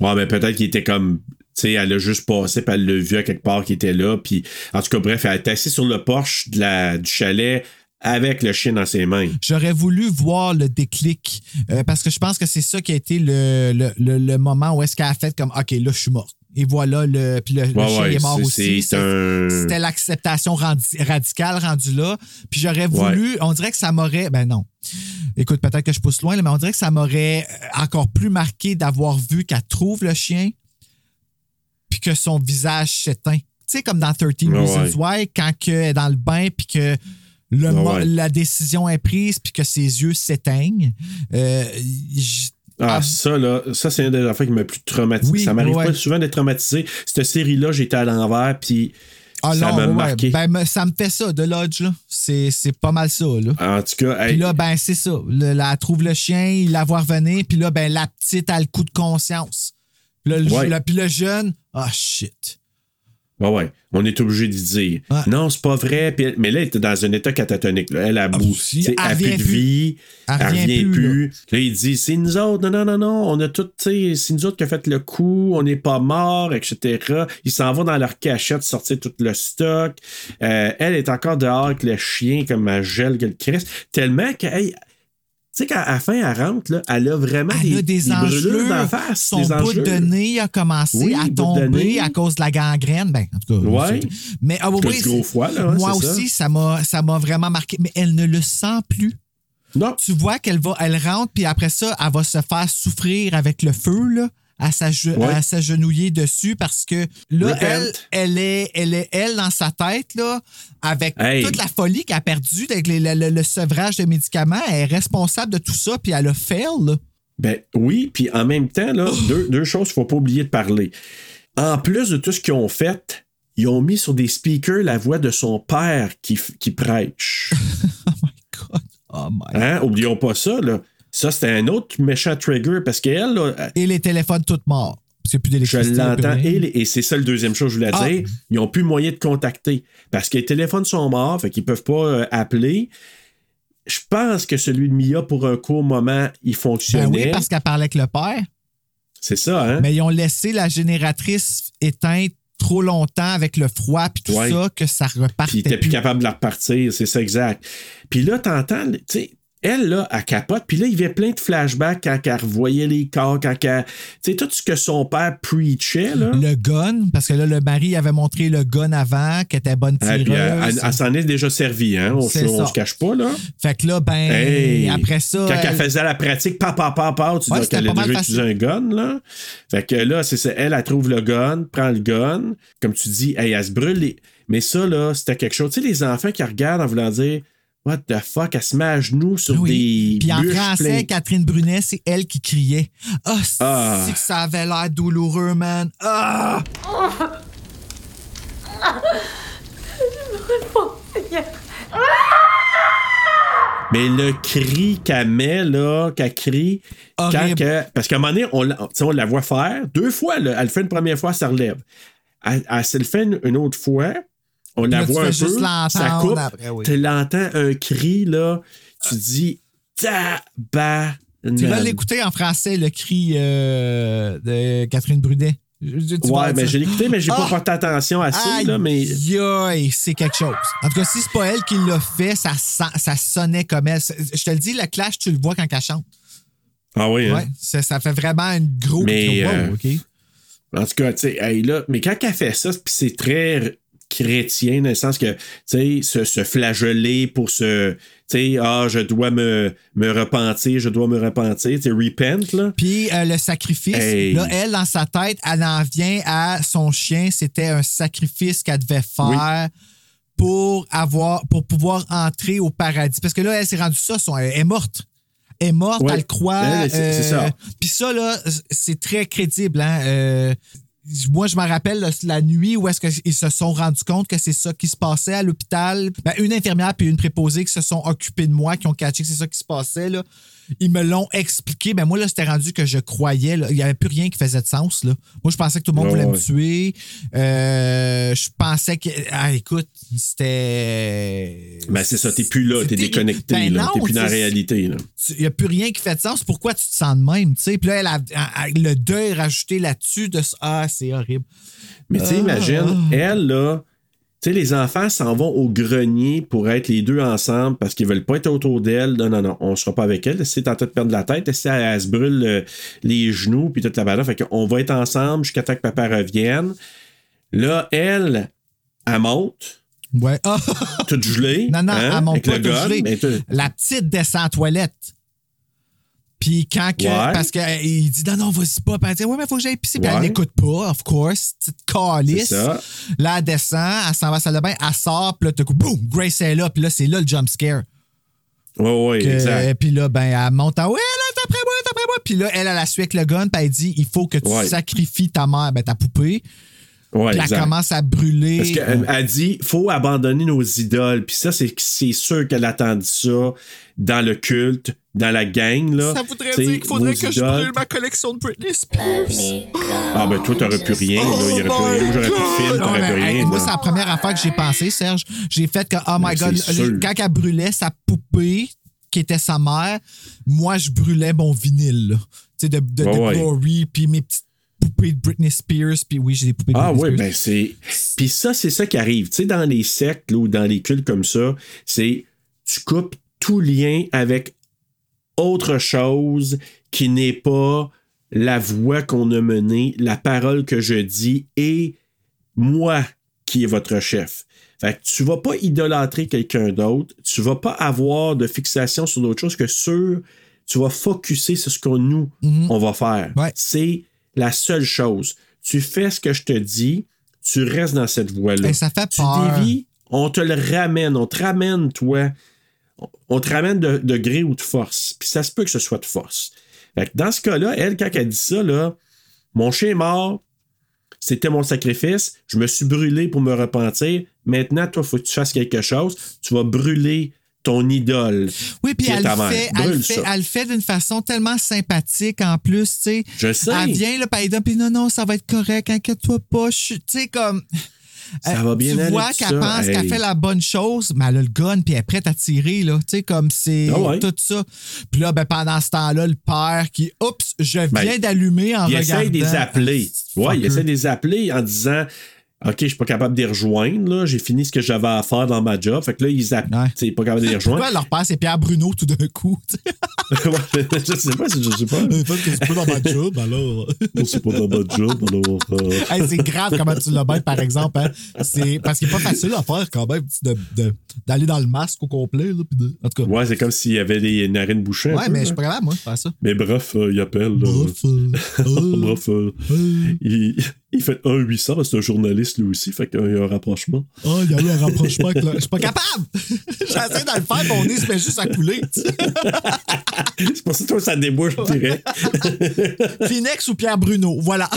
Ouais, mais peut-être qu'il était comme. Tu sais, elle a juste passé, puis elle l'a vu à quelque part qui était là. Puis, en tout cas, bref, elle était assise sur le porche de la, du chalet avec le chien dans ses mains. J'aurais voulu voir le déclic euh, parce que je pense que c'est ça qui a été le, le, le- le moment où est-ce qu'elle a fait comme OK, là, je suis morte. Et voilà, le, puis le, chien ouais, est mort aussi. un- C'était l'acceptation radicale rendue là. Puis j'aurais voulu, on dirait que ça m'aurait. Ben non. Écoute, peut-être que je pousse loin, là, mais on dirait que ça m'aurait euh, encore plus marqué d'avoir vu qu'elle trouve le chien puis que son visage s'éteint. Tu sais, comme dans 13 Ouais, Reasons Why, quand elle est dans le bain puis que le la décision est prise puis que ses yeux s'éteignent. Euh, j- Ah, ça, là, ça, c'est une des affaires qui m'a plus traumatisé. Oui, ça m'arrive ouais. pas souvent d'être traumatisé. Cette série-là, j'étais à l'envers, puis ah ça m'a ouais, marqué. ben, ça me fait ça, de Lodge, là. C'est, pas mal ça, là. En tout cas, hey, Puis là, ben, c'est ça. Le- elle trouve le chien, il la voit revenir, puis là, ben, la petite a le coup de conscience. Puis là, le, Ouais. le- puis le jeune, ah, shit. Ouais, ouais, on est obligé de dire. Ouais. Non, c'est pas vrai. Puis elle- mais là, elle était dans un état catatonique. Là. Elle a sais, elle Elle a plus de vie. Elle Elle revient plus, plus. Là, il dit c'est nous autres. Non, non, non, non. On a tout, c'est nous autres qui a fait le coup. On n'est pas morts, etc. Ils s'en vont dans leur cachette sortir tout le stock. Euh, elle est encore dehors avec le chien comme un gel que le Christ. Tellement que, hey, tu sais, qu'à la fin, elle rentre, là, elle a vraiment Elle des, a des, des face. Son des bout de nez a commencé Oui, à tomber à cause de la gangrène. Ben, en tout cas, Ouais. Mais ah, oui, gros là, hein, moi aussi, ça m'a, ça vraiment marqué. Mais elle ne le sent plus. Non. Tu vois qu'elle va, elle rentre, puis après ça, elle va se faire souffrir avec le feu, là. À Ouais. s'agenouiller dessus parce que là, Repent. elle, elle est, elle est, elle, dans sa tête, là, avec Hey. toute la folie qu'elle a perdue avec les- le, le- le sevrage de médicaments, elle est responsable de tout ça, puis elle a fail, là. Ben oui, puis en même temps, là, deux, deux choses qu'il faut pas oublier de parler. En plus de tout ce qu'ils ont fait, ils ont mis sur des speakers la voix de son père qui, qui prêche. Oh my Hein? Oublions pas ça, là. Ça, c'était un autre méchant trigger parce qu'elle, là, Et les téléphones toutes morts. Parce qu'il n'y a plus je l'entends, et, et c'est ça le deuxième chose que je voulais Ah. dire. Ils n'ont plus moyen de contacter parce que les téléphones sont morts, fait qu'ils peuvent pas euh, appeler. Je pense que celui de Mia, pour un court moment, il Ben fonctionnait. oui, parce qu'elle parlait avec le père. C'est ça, hein? Mais ils ont laissé la génératrice éteinte trop longtemps avec le froid puis tout Ouais. ça que ça Puis il repartait était plus plus. capable de la repartir, c'est ça exact. Puis là, t'entends, tu sais, elle, là, elle capote. Puis là, il y avait plein de flashbacks quand elle revoyait les corps, quand elle. Tu sais, tout ce que son père preachait, là. Le gun, parce que là, le mari avait montré le gun avant, qui était bonne Ah, tireuse. puis elle, elle- elle s'en est déjà servi, hein? On, se- on cache pas, là. Fait que là, ben, Hey! après ça. Quand elle, elle- faisait la pratique, pa, pa, pa, pa, tu Ouais, dis qu'elle a déjà utilisé un gun, là. Fait que là, c'est ça. Elle, elle trouve le gun, prend le gun. Comme tu dis, hey, elle se brûle. les- Mais ça, là, c'était quelque chose. Tu sais, les enfants qui regardent en voulant dire, What the fuck, elle se met à genoux sur Oui. des. Puis en français, Catherine Brunet, c'est elle qui criait. Ah, Ah. c'est que ça avait l'air douloureux, man? Ah! Mais le cri qu'elle met, là, qu'elle crie, quand que- parce qu'à un moment donné, on, on la voit faire. Deux fois, là, elle le fait une première fois, ça relève. Elle, elle se le fait une, une autre fois. On la Là, voit un peu, ça coupe. oui. Tu l'entends un cri, là. Tu dis, tabarnak. Tu vas l'écouter en français, le cri euh, de Catherine Brunet. Je- je- tu Ouais, mais dire- j'ai écouté, mais j'ai pas Ah! porté attention assez, Aïe, là, mais. c'est quelque chose. En tout cas, si c'est pas elle qui l'a fait, ça, ça sonnait comme elle. Je te le dis, le clash, tu le vois quand elle chante. Ah oui, hein? Ouais, ça, ça fait vraiment une grosse. Mais, wow, euh, OK? En tout cas, tu sais, hey, là, mais quand elle fait ça, puis c'est très chrétien, dans le sens que, tu sais, se, se flageller pour se. Tu sais, ah, je dois me, me repentir, je dois me repentir, tu sais, repent, là. Puis euh, le sacrifice, Hey. là, elle, dans sa tête, elle en vient à son chien. C'était un sacrifice qu'elle devait faire pour avoir pour pouvoir entrer au paradis. Parce que là, elle s'est rendue ça, son, elle est morte. Elle est morte, Ouais. elle le croit. Elle, c'est- c'est euh, ça. Puis ça, là, c'est très crédible. Hein? Euh, moi, je me rappelle la nuit où est-ce qu'ils se sont rendus compte que c'est ça qui se passait à l'hôpital. Ben, une infirmière puis une préposée qui se sont occupées de moi, qui ont catché que c'est ça qui se passait. Là. Ils me l'ont expliqué. Ben, moi, là, c'était rendu que je croyais. là. Il n'y avait plus rien qui faisait de sens. Là. Moi, je pensais que tout le monde voulait ouais. me tuer. Euh, je pensais que. Ah, écoute, c'était. Ben, c'est ça, t'es plus là, t'es déconnecté, Ben là. T'es plus dans la réalité, il n'y a plus rien qui fait de sens. Pourquoi tu te sens de même? tu sais? Puis là, elle a, le deuil rajouté là-dessus de Ah, c'est horrible. Mais tu sais, Ah. imagine, elle, là, tu sais, les enfants s'en vont au grenier pour être les deux ensemble parce qu'ils veulent pas être autour d'elle. Non, non, non, on sera pas avec elle. Si elle est en train de perdre la tête, elle, elle se brûle euh, les genoux puis toute la balade. Fait qu'on va être ensemble jusqu'à temps que papa revienne. Là, elle, elle monte, Ouais. Toute gelée. non, non, hein, elle monte pas toute gelée. La petite descend en toilette. Puis quand que, Ouais. parce qu'il dit non, non, vas-y pas. Puis elle dit ouais, mais faut que j'aille pisser. Puis elle n'écoute pas, of course. Petite calice. Là, elle descend, elle s'en va à la salle de bain, elle sort, puis là, tout coup, boum, Grace est là. Puis là, c'est là le jump scare. Ouais, ouais, Que- exact. Puis là, ben, elle monte en Ouais, là, t'es après moi, t'es après moi. Puis là, elle, elle a su avec le gun, puis elle dit il faut que tu Ouais. sacrifies ta mère, ben, ta poupée. Ouais, puis elle exact. commence à brûler. Parce qu'elle elle dit faut abandonner nos idoles. Puis ça, c'est sûr qu'elle attend ça dans le culte, dans la gang. Là. Ça voudrait T'sais, dire qu'il faudrait que je brûle ma collection de Britney Spears. Ah, ben toi, t'aurais plus rien. là. Il y aurait plus rien. Moi, j'aurais plus de film, Non, t'aurais plus hey, rien. moi, c'est la première affaire que j'ai pensé, Serge. J'ai fait que, oh my Ben, God, quand elle brûlait sa poupée, qui était sa mère, moi, je brûlais mon vinyle. Tu sais, de, de, de Ouais, ouais. Glory, puis mes petites poupées de Britney Spears, puis oui, j'ai des poupées de Ah Britney oui, Spears. ben c'est. Puis ça, c'est ça qui arrive. Tu sais, dans les sectes là, ou dans les cultes comme ça, c'est tu coupes tout lien avec autre chose qui n'est pas la voix qu'on a menée, la parole que je dis et moi qui est votre chef. Fait que tu vas pas idolâtrer quelqu'un d'autre, tu vas pas avoir de fixation sur d'autres choses que sur tu vas focuser sur ce que nous Mhm. on va faire. C'est la seule chose. Tu fais ce que je te dis, tu restes dans cette voie-là. Ça fait tu peur. dévies, on te le ramène, on te ramène, toi. On te ramène de, de gré ou de force. Puis ça se peut que ce soit de force. Fait que dans ce cas-là, elle, quand elle dit ça, là, mon chien est mort, c'était mon sacrifice, je me suis brûlé pour me repentir. Maintenant, toi, il faut que tu fasses quelque chose. Tu vas brûler ton idole. Oui, puis elle, fait, elle, fait, elle le fait d'une façon tellement sympathique en plus, tu sais. Je sais. Elle vient, là, dit, puis non, non, ça va être correct, inquiète-toi pas. Tu sais, comme. Ça euh, va bien Tu aller, vois qu'elle pense qu'elle fait la bonne chose, mais elle a le gun, puis elle est prête à tirer, là. Tu sais, comme c'est Ah ouais. tout ça. Puis là, ben, pendant ce temps-là, le père qui, oups, je viens Ben, d'allumer en il regardant. essaie de les appeler. Ouais, il essaie de les appeler en disant OK, je suis pas capable de les rejoindre. là. J'ai fini ce que j'avais à faire dans ma job. Fait que là, ils appellent. Ouais. Pas capable de les rejoindre. Pourquoi leur père, c'est Pierre Bruno tout d'un coup? je sais pas, je sais pas. C'est pas dans ma job, alors. C'est pas dans ma job, alors. euh, Hey, c'est grave comment tu le bêtes, par exemple. Hein. C'est parce qu'il n'est pas facile à faire quand même de- de- d'aller dans le masque au complet. Là, puis de- En tout cas. Ouais, c'est comme s'il y avait des narines bouchées. Ouais, peu, mais je suis pas capable, moi, de faire ça. Mais bref, euh, il appelle. Bref, euh, Bref, il, il fait 1-800, c'est un journaliste lui aussi, fait qu'il y a un rapprochement. Oh, il y a eu un rapprochement. avec le- Je suis pas capable! J'essaie de le faire, mon nez se met juste à couler. tu sais. C'est pour ça que toi, ça débouche direct. Kleenex ou Pierre Bruno, voilà.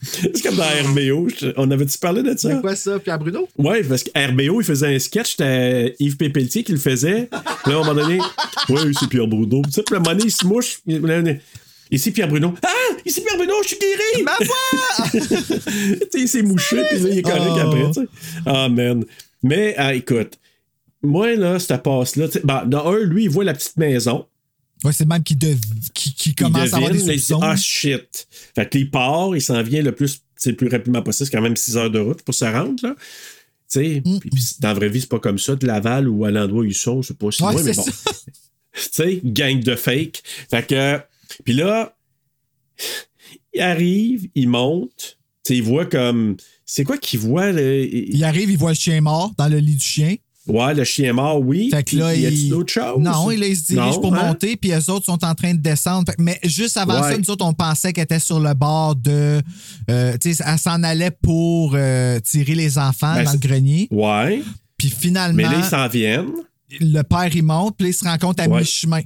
c'est comme dans RBO. On avait-tu parlé de ça? quoi ça, Pierre Bruno? Ouais, parce que RBO, il faisait un sketch, c'était Yves Pépeltier qui le faisait. Puis là, à un moment donné, ouais, c'est Pierre Bruno. Tu sais, puis à un moment donné, il se mouche. Ici Pierre Bruno. Ah! Ici Pierre Bruno, je suis guéri! Ma voix! sais, il s'est mouché, puis là, il est correct Oh. après, tu sais. Ah, man. Mais, ah, écoute, moi, là, cette passe-là, sais, ben, dans un, lui, il voit la petite maison. Ouais, c'est le même qui, dev- qui, commence à avoir des soupçons. ah, shit. Fait que il part, il s'en vient le plus, sais, le plus rapidement possible. C'est quand même 6 heures de route pour se rendre, là. Tu sais, Mm. puis dans la vraie vie, c'est pas comme ça. De Laval ou à l'endroit où ils sont, c'est pas si Ouais, loin, mais c'est bon. ça. tu sais, gang de fake. Fait que, puis là, il arrive, il monte, il voit comme, c'est quoi qu'il voit, là? Il- arrive, il voit le chien mort dans le lit du chien. Ouais, le chien mort, oui. Fait que là, y a-tu il... d'autres choses? Non, il, là, il se dirige Non, pour hein? monter, puis les autres sont en train de descendre. Mais juste avant Ouais. ça, nous autres, on pensait qu'elle était sur le bord de. euh, tu sais, elle s'en allait pour euh, tirer les enfants Ben, dans le grenier. Ouais. Puis finalement, Mais là, ils s'en viennent. le père, il monte, puis il se rend compte à Ouais. mi-chemin.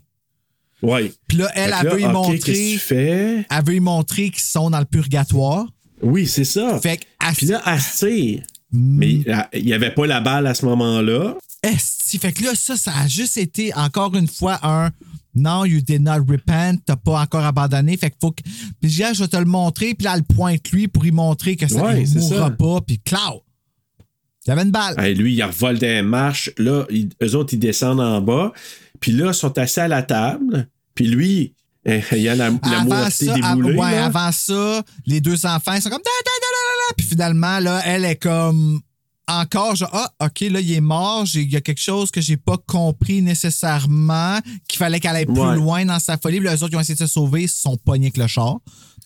Ouais. Puis là, elle, elle que veut y là, ok, montrer. Qu'est-ce que tu fais? Elle veut y montrer qu'ils sont dans le purgatoire. Oui, c'est ça. Fait Puis là, elle se tire. Mm. Mais euh, il n'y avait pas la balle à ce moment-là. Esti. Fait que là, ça, ça a juste été encore une fois un non, you did not repent, t'as pas encore abandonné. Fait que faut que. Puis je Ah, je vais te le montrer, puis là, elle pointe lui pour y montrer que ça ne mourra ça. pas, puis cloud. Il y avait une balle. Hey, lui, il revole des marches. Là, ils- eux autres, ils descendent en bas. Puis là, ils sont assis à la table. Puis lui, il y a la, la moitié déboulée. av- ouais, avant ça, les deux enfants ils sont comme. Puis finalement, là, elle est comme. Encore, genre, ah, OK, là, il est mort. Il y a quelque chose que j'ai pas compris nécessairement, qu'il fallait qu'elle aille plus Ouais. loin dans sa folie. Puis les autres qui ont essayé de se sauver ils se sont pognés avec le char.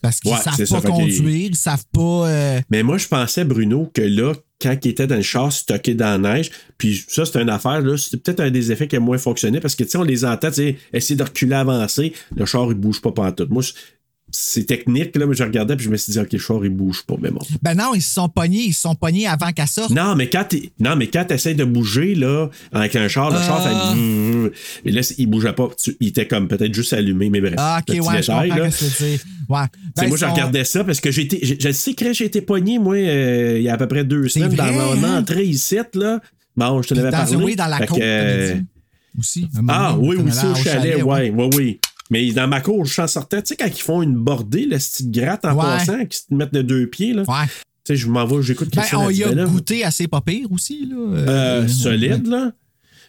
Parce qu'ils Ouais, savent pas ça, conduire, ils savent pas. euh, Mais moi, je pensais, Bruno, que là, quand il était dans le char stocké dans la neige, puis ça, c'est une affaire, là, c'est peut-être un des effets qui a moins fonctionné parce que, tu sais, on les entend, tu sais, essayer de reculer, avancer, le char, il bouge pas pantoute. Moi, je- c'est technique, là, mais je regardais, puis je me suis dit, OK, le char, il bouge pas, mais bon. Ben non, ils se sont pognés, ils se sont pognés avant qu'elle sorte. Non, mais quand mais quand t'essayes de bouger, là, avec un char, le char Ah. fait. brrr. Et là, il bougeait pas. Tu- Il était comme peut-être juste allumé, mais bref. Ah, ok, ouais, détail, ce que tu. Ouais. Tu Ben, moi, je regardais ça parce que j'ai été. Je, sais que j'ai été pogné, moi, euh, il y a à peu près deux semaines, vrai, dans mon hein? entrée ici, là. Bon, je te l'avais parlé. oui, dans la Fait côte, que, t'avais euh, dit. Aussi. Ah, oui, oui, ça au au chalet, ouais. ouais, oui, oui. Mais dans ma cour, je s'en sortais, tu sais, quand ils font une bordée, la petite gratte en Ouais. passant, qui se mettent de deux pieds, là. Ouais. Tu sais, je m'en vais, j'écoute Ben, on y a goûté assez pas pire aussi. Là. Euh, solide, là.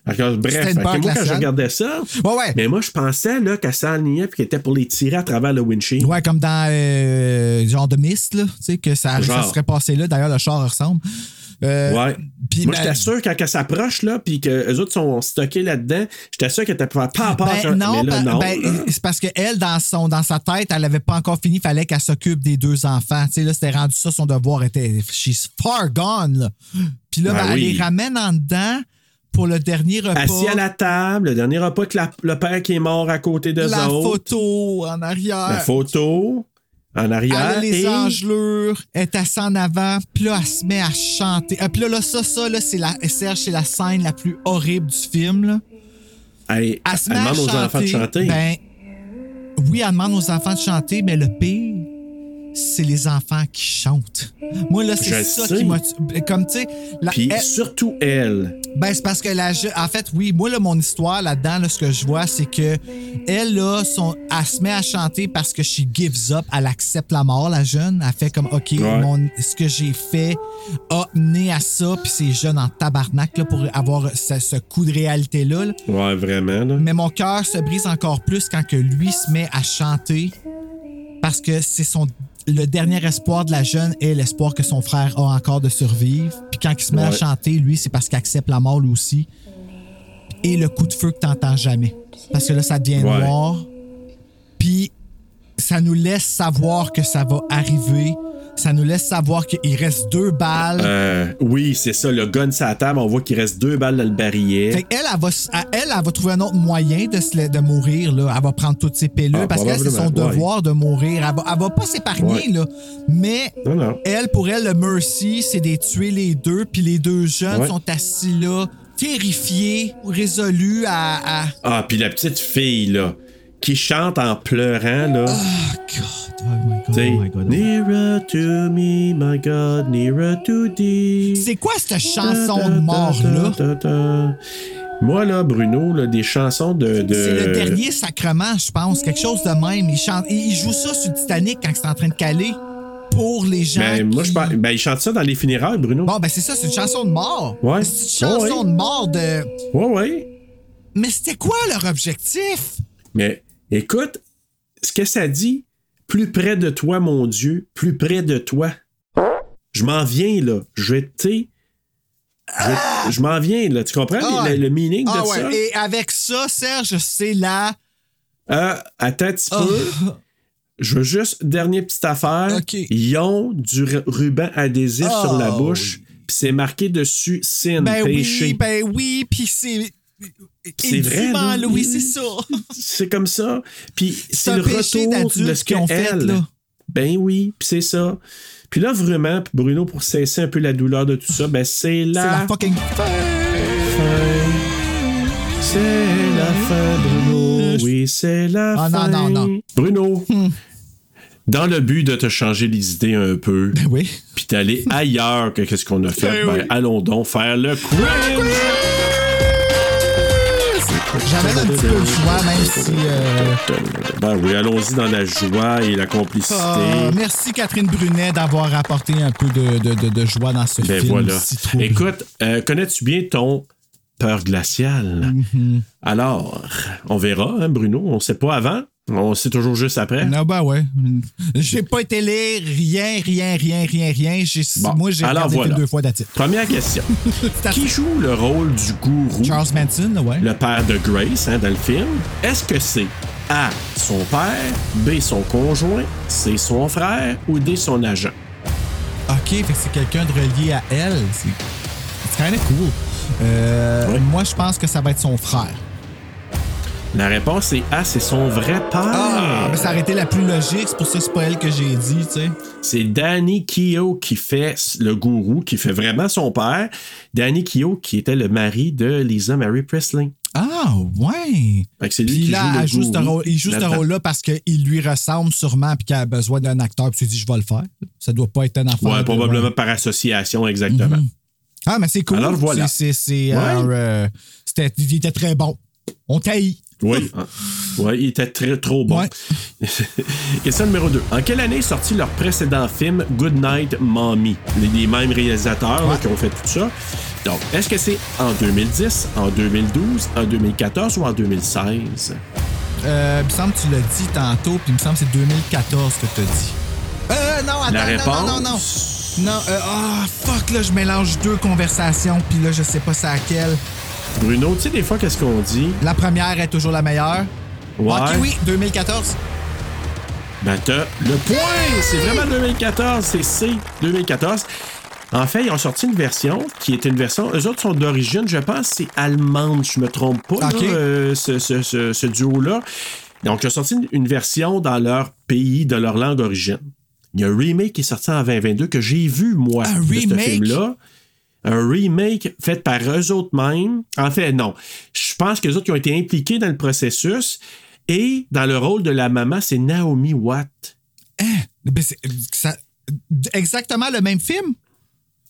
Que, bref, moi, quand je regardais ça, Ouais, ouais. mais moi, je pensais là, qu'elle s'enlignait et qu'elle était pour les tirer à travers le windshield. Ouais, comme dans euh, genre de Mist, là, tu sais, que ça, ça serait passé là. D'ailleurs, le char ressemble. Euh, Ouais. moi, ben- j'étais sûr quand elle s'approche, là, puis que les autres sont stockés là-dedans, j'étais sûr qu'elle était pas à part. Ben non, ben- non. ben, c'est parce qu'elle, dans, son, dans sa tête, elle n'avait pas encore fini, il fallait qu'elle s'occupe des deux enfants. Tu sais, là, c'était rendu ça, son devoir était. She's far gone, là. Puis là, Ben ben, elle oui. les ramène en dedans pour le dernier repas. Assis à la table, le dernier repas que la- le père qui est mort à côté de La autres. photo en arrière. La photo. en arrière. les et- engelures, elle est assise en avant, puis là, elle se met à chanter. Ah, puis là, là, ça, ça, là, c'est la, Serge, c'est la scène la plus horrible du film, là. Elle, Elle demande aux enfants de chanter. Ben, oui, elle demande aux enfants de chanter, mais le pire, c'est les enfants qui chantent. Moi, là, c'est ça sais. qui m'a. Comme, tu sais. la- Puis elle- surtout elle. Ben, c'est parce que la je- En fait, oui, moi, là, mon histoire là-dedans, là, ce que je vois, c'est que elle, là, son... elle se met à chanter parce que she gives up. Elle accepte la mort, la jeune. Elle fait comme, OK, Ouais. mon- ce que j'ai fait a mené à ça. Puis c'est jeune en tabarnak, là, pour avoir ce, ce coup de réalité-là. là. Ouais, vraiment. Là. Mais mon cœur se brise encore plus quand que lui se met à chanter parce que c'est son le dernier espoir de la jeune est l'espoir que son frère a encore de survivre. Puis quand il se met à chanter, lui, c'est parce qu'il accepte la mort lui aussi. Et le coup de feu que t'entends jamais. Parce que là, ça devient Ouais. noir. Puis ça nous laisse savoir que ça va arriver. Ça nous laisse savoir qu'il reste deux balles. Euh, oui, c'est ça. Le gun sur la table, on voit qu'il reste deux balles dans le barillet. Fait qu'elle, elle va, elle, elle va trouver un autre moyen de, se de mourir. Là. Elle va prendre toutes ses pilules Ah, parce qu'elle, c'est son ouais. devoir de mourir. Elle va, elle va pas s'épargner, Ouais. là. Mais Non, non. elle, pour elle, le mercy, c'est de tuer les deux. Puis les deux jeunes Ouais. sont assis là, terrifiés, résolus à. à- Ah, puis la petite fille, là, qui chante en pleurant, là. Oh, God. Oh my God. Oh my God. Nearer to me, my God, nearer to thee. C'est quoi cette chanson de mort-là? Moi, là, Bruno, là, des chansons de. de- C'est le dernier sacrement, je pense. Quelque chose de même. Il, chante, il joue ça sur Titanic quand c'est en train de caler pour les gens. Ben, moi, je pense- ben, il chante ça dans les funérailles, Bruno. Bon, ben c'est ça, c'est une chanson de mort. Ouais. C'est une chanson Ouais, ouais. de mort de. Ouais, ouais. Mais c'était quoi leur objectif? Mais écoute, ce que ça dit, plus près de toi, mon Dieu, plus près de toi. Je m'en viens, là. Je vais, tu sais, je, m'en viens, là. Tu comprends Ah le, ouais. le meaning Ah de ouais. ça? Et avec ça, Serge, c'est la. Ah, attends un petit Ah. peu. Je veux juste, dernière petite affaire. Ils ont du ru- ruban adhésif Ah, sur la bouche, puis c'est marqué dessus sin, Ben péché. oui, ben oui, puis c'est. C'est vrai, là. Oui, c'est ça. C'est comme ça. Puis c'est le retour de ce fait, là. Ben oui, c'est ça. Puis là, vraiment, Bruno, pour cesser un peu la douleur de tout ça, ben c'est la, C'est la fucking. fin. C'est la fin, Bruno. Oui, c'est la Ah, non, fin. non, non. Bruno, dans le but de te changer les idées un peu, Ben oui. puis d'aller ailleurs que qu'est-ce qu'on a fait, Ben ben, allons donc faire le quiz. J'avais un petit peu le choix, même si. euh, Ben oui, allons-y dans la joie et la complicité. ah, merci Catherine Brunet d'avoir apporté un peu de, de, de, de joie dans ce Ben film. voilà. si. Écoute, euh, connais-tu bien ton peur glaciale? Mm-hmm. Alors, on verra, hein, Bruno. On sait pas avant. On sait toujours juste après. Non, ben ouais. J'ai pas été lire rien, rien, rien, rien, rien. Bon, moi, j'ai regardé voilà. deux fois d'attitude. Première question. Qui joue le rôle du gourou, Charles Manson, ouais. le père de Grace, hein, dans le film? Est-ce que c'est A, son père, B, son conjoint, C, son frère ou D, son agent? OK, fait que c'est quelqu'un de relié à elle. C'est kind of cool. Euh. Moi, je pense que ça va être son frère. La réponse est A, c'est son vrai père. Ah, mais ça aurait été la plus logique. C'est pour ça que c'est pas elle que j'ai dit, tu sais. C'est Danny Keogh qui fait le gourou, qui fait vraiment son père. Danny Keogh qui était le mari de Lisa Mary Presley. Ah, ouais. Fait lui Puis là, joue gourou rôle- il joue ce rôle-là parce qu'il lui ressemble sûrement puis qu'il a besoin d'un acteur. Puis tu dis, je vais le faire. Ça doit pas être un affaire. Ouais, probablement par association, exactement. Mhm. Ah, mais c'est cool. Alors, voilà. C'est, Ouais. euh, c'était, il était très bon. On taille. Oui, ah, ouais, il était très trop bon. Ouais. Question numéro 2. En quelle année est sorti leur précédent film Good Night Mommy? Les, mêmes réalisateurs là, qui ont fait tout ça. Donc, est-ce que c'est en 2010, en 2012, en 2014 ou en 2016? Euh, il me semble que tu l'as dit tantôt, puis il me semble que c'est 2014 que tu as dit. Euh, non, attends, La réponse? non, non, non. Non, euh, ah, fuck, là, je mélange deux conversations, puis là, je sais pas c'est laquelle. Bruno, tu sais, des fois, qu'est-ce qu'on dit? La première est toujours la meilleure. Ouais. Ok, oui, 2014. Ben, t'as le point! C'est vraiment 2014, c'est C, 2014. En fait, ils ont sorti une version qui est une version. Eux autres sont d'origine, je pense, c'est allemande, je me trompe pas, Ok. là, euh, ce, ce- ce- ce duo-là. Donc, ils ont sorti une- version dans leur pays, de leur langue origine. Il y a un remake qui est sorti en 2022 que j'ai vu, moi, Un de ce remake? film-là. Un remake fait par eux autres mêmes. En fait, non. Je pense que les autres qui ont été impliqués dans le processus. Et dans le rôle de la maman, c'est Naomi Watt. Ça- exactement le même film?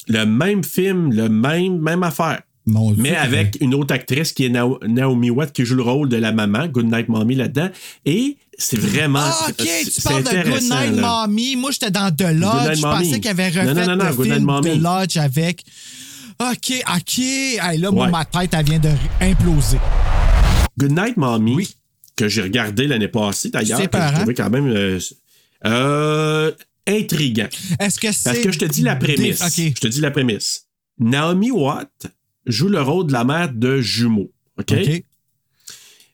Le même film, le même, même affaire. Mon Dieu, Mais avec une autre actrice qui est Nao- Naomi Watt qui joue le rôle de la maman, Goodnight Mommy là-dedans. Et c'est vraiment. Ah, ok, tu parles de Goodnight. Mommy. Moi, j'étais dans The Lodge. Je pensais qu'il avait refait Non, non, non, non, le film Mommy. The Lodge avec. Ok, ok. Hey, là, moi, Ouais. ma tête, elle vient de imploser. Goodnight Mommy, que j'ai regardé l'année passée d'ailleurs, C'est que je trouvais quand même euh, euh, intriguant. Est-ce que c'est. Parce que je te dis la prémisse. Je te dis la prémisse. Naomi Watt joue le rôle de la mère de jumeaux. OK? OK.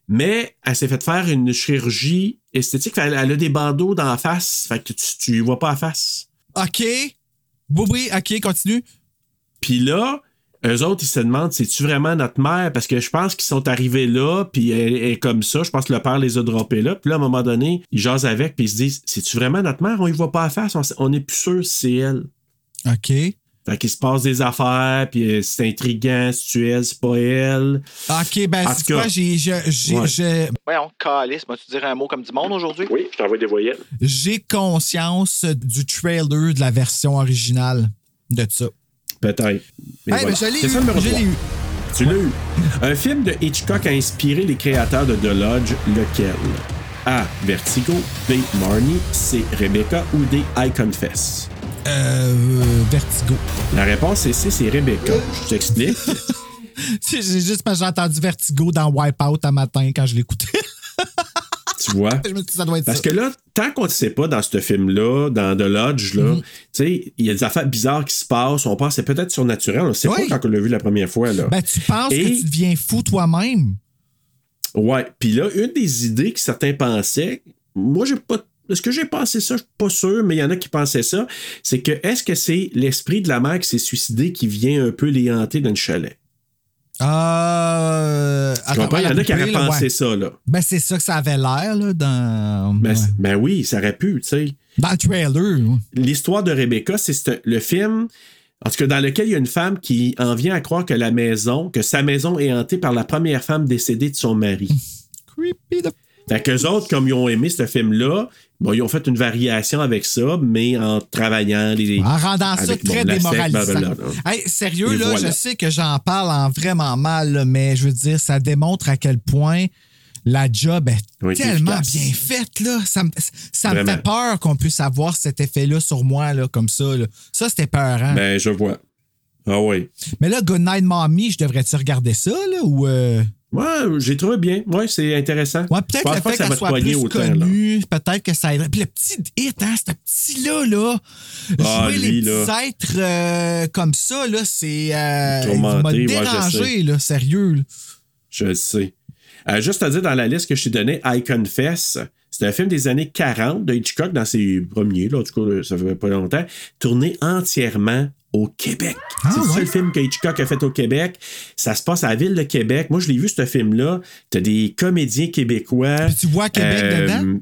Mais elle s'est fait faire une chirurgie esthétique. Elle, elle a des bandeaux dans la face. Fait que tu, y vois pas la face. OK. Oui, oui, OK, continue. Puis là, eux autres, ils se demandent, c'est-tu vraiment notre mère? Parce que je pense qu'ils sont arrivés là, puis elle, est comme ça. Je pense que le père les a droppés là. Puis là, à un moment donné, ils jasent avec, puis ils se disent, c'est-tu vraiment notre mère? On y voit pas la face. On, on est plus sûr si c'est elle. OK. Fait qu'il se passe des affaires, puis euh, c'est intriguant, si tu es, c'est pas elle. OK, ben, En c'est quoi? J'ai, j'ai, j'ai- ouais. j'ai- Voyons, calice, vas-tu dire un mot comme du monde aujourd'hui? Oui, je t'envoie des voyelles. j'ai conscience du trailer de la version originale de ça. Peut-être. Mais Hey, voilà. ben, je l'ai eu, je l'ai. Tu l'as eu. Un film de Hitchcock a inspiré les créateurs de The Lodge, lequel? A. Vertigo, B. Marnie, C. Rebecca ou D. I Confess? Euh, Vertigo. La réponse est C, c'est Rebecca. Je t'explique. C'est juste parce que j'ai entendu Vertigo dans Wipeout un matin quand je l'écoutais. Tu vois. je me suis dit, ça doit être Parce ça. que là, tant qu'on ne sait pas dans ce film-là, dans The Lodge, là, tu sais, il y a des affaires bizarres qui se passent. On pense que c'est peut-être surnaturel. On ne sait Oui. pas quand on l'a vu la première fois. Là. Ben, tu penses Et- que tu deviens fou toi-même? Ouais. Puis là, une des idées que certains pensaient, moi, j'ai pas. Est-ce que j'ai pensé ça? Je suis pas sûr, mais il y en a qui pensaient ça. C'est que est-ce que c'est l'esprit de la mère qui s'est suicidé qui vient un peu les hanter dans le chalet? Euh. Attends, comprends? Il y en a qui auraient pensé ouais. ça, là. Ben, c'est ça que ça avait l'air, là, dans. Ben, ouais. ben oui, ça aurait pu, tu sais. Dans le trailer. L'histoire de Rebecca, c'est ce- le film, en tout cas, dans lequel il y a une femme qui en vient à croire que la maison, que sa maison est hantée par la première femme décédée de son mari. Creepy de. Fait qu'eux autres, comme ils ont aimé ce film-là, bon, ils ont fait une variation avec ça, mais en travaillant les. En rendant ça bon, très démoralisant. blablabla, là. Hey, sérieux, Et là, voilà. je sais que j'en parle en vraiment mal, mais je veux dire, ça démontre à quel point la job est Oui, tellement efficace. bien faite. Là. Ça, me- ça me fait peur qu'on puisse avoir cet effet-là sur moi, là, comme ça. là. Ça, c'était peurant. Ben, je vois. Ah oui. Mais là, Goodnight Mommy, je devrais-tu regarder ça, là, ou... euh, Ouais, j'ai trouvé bien. Ouais, c'est intéressant. Ouais, peut-être le fait que ça qu'elle soit plus connue, peut-être que ça aiderait. Puis le petit hit, hein, ce petit-là, là, Ah, jouer lui, les petits là. êtres euh, comme ça, là, c'est... Euh, il m'a dérangé, là, sérieux. là. Je le sais. Euh, juste à dire, dans la liste que je t'ai donnée, I Confess, c'est un film des années 40 de Hitchcock, dans ses premiers, là, en tout cas, ça fait pas longtemps, tourné entièrement au Québec. Ah, c'est le ouais. seul film que Hitchcock a fait au Québec. Ça se passe à la ville de Québec. Moi, je l'ai vu, ce film-là. T'as des comédiens québécois. Puis tu vois Québec Euh, dedans?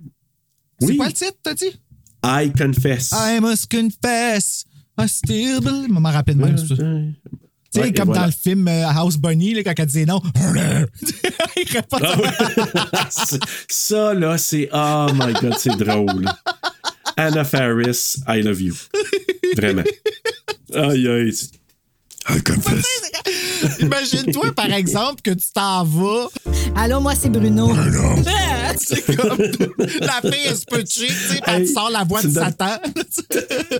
C'est Oui, quoi le titre, t'as dit? I Confess. I must confess, I still believe. Je m'en rappelle même. c'est ça. Tu sais, Ouais, comme voilà. dans le film euh, House Bunny, là, quand elle disait non. Il répond Ah ça, là, c'est. Oh my God, c'est drôle. Anna Faris, I love you. Vraiment. Aïe, aïe. I confess. Imagine-toi, par exemple, que tu t'en vas. Allô, moi, c'est Bruno. Ah, C'est comme la fille, elle se peut tuer, tu sais, Hey, te sort la voix tu de Satan.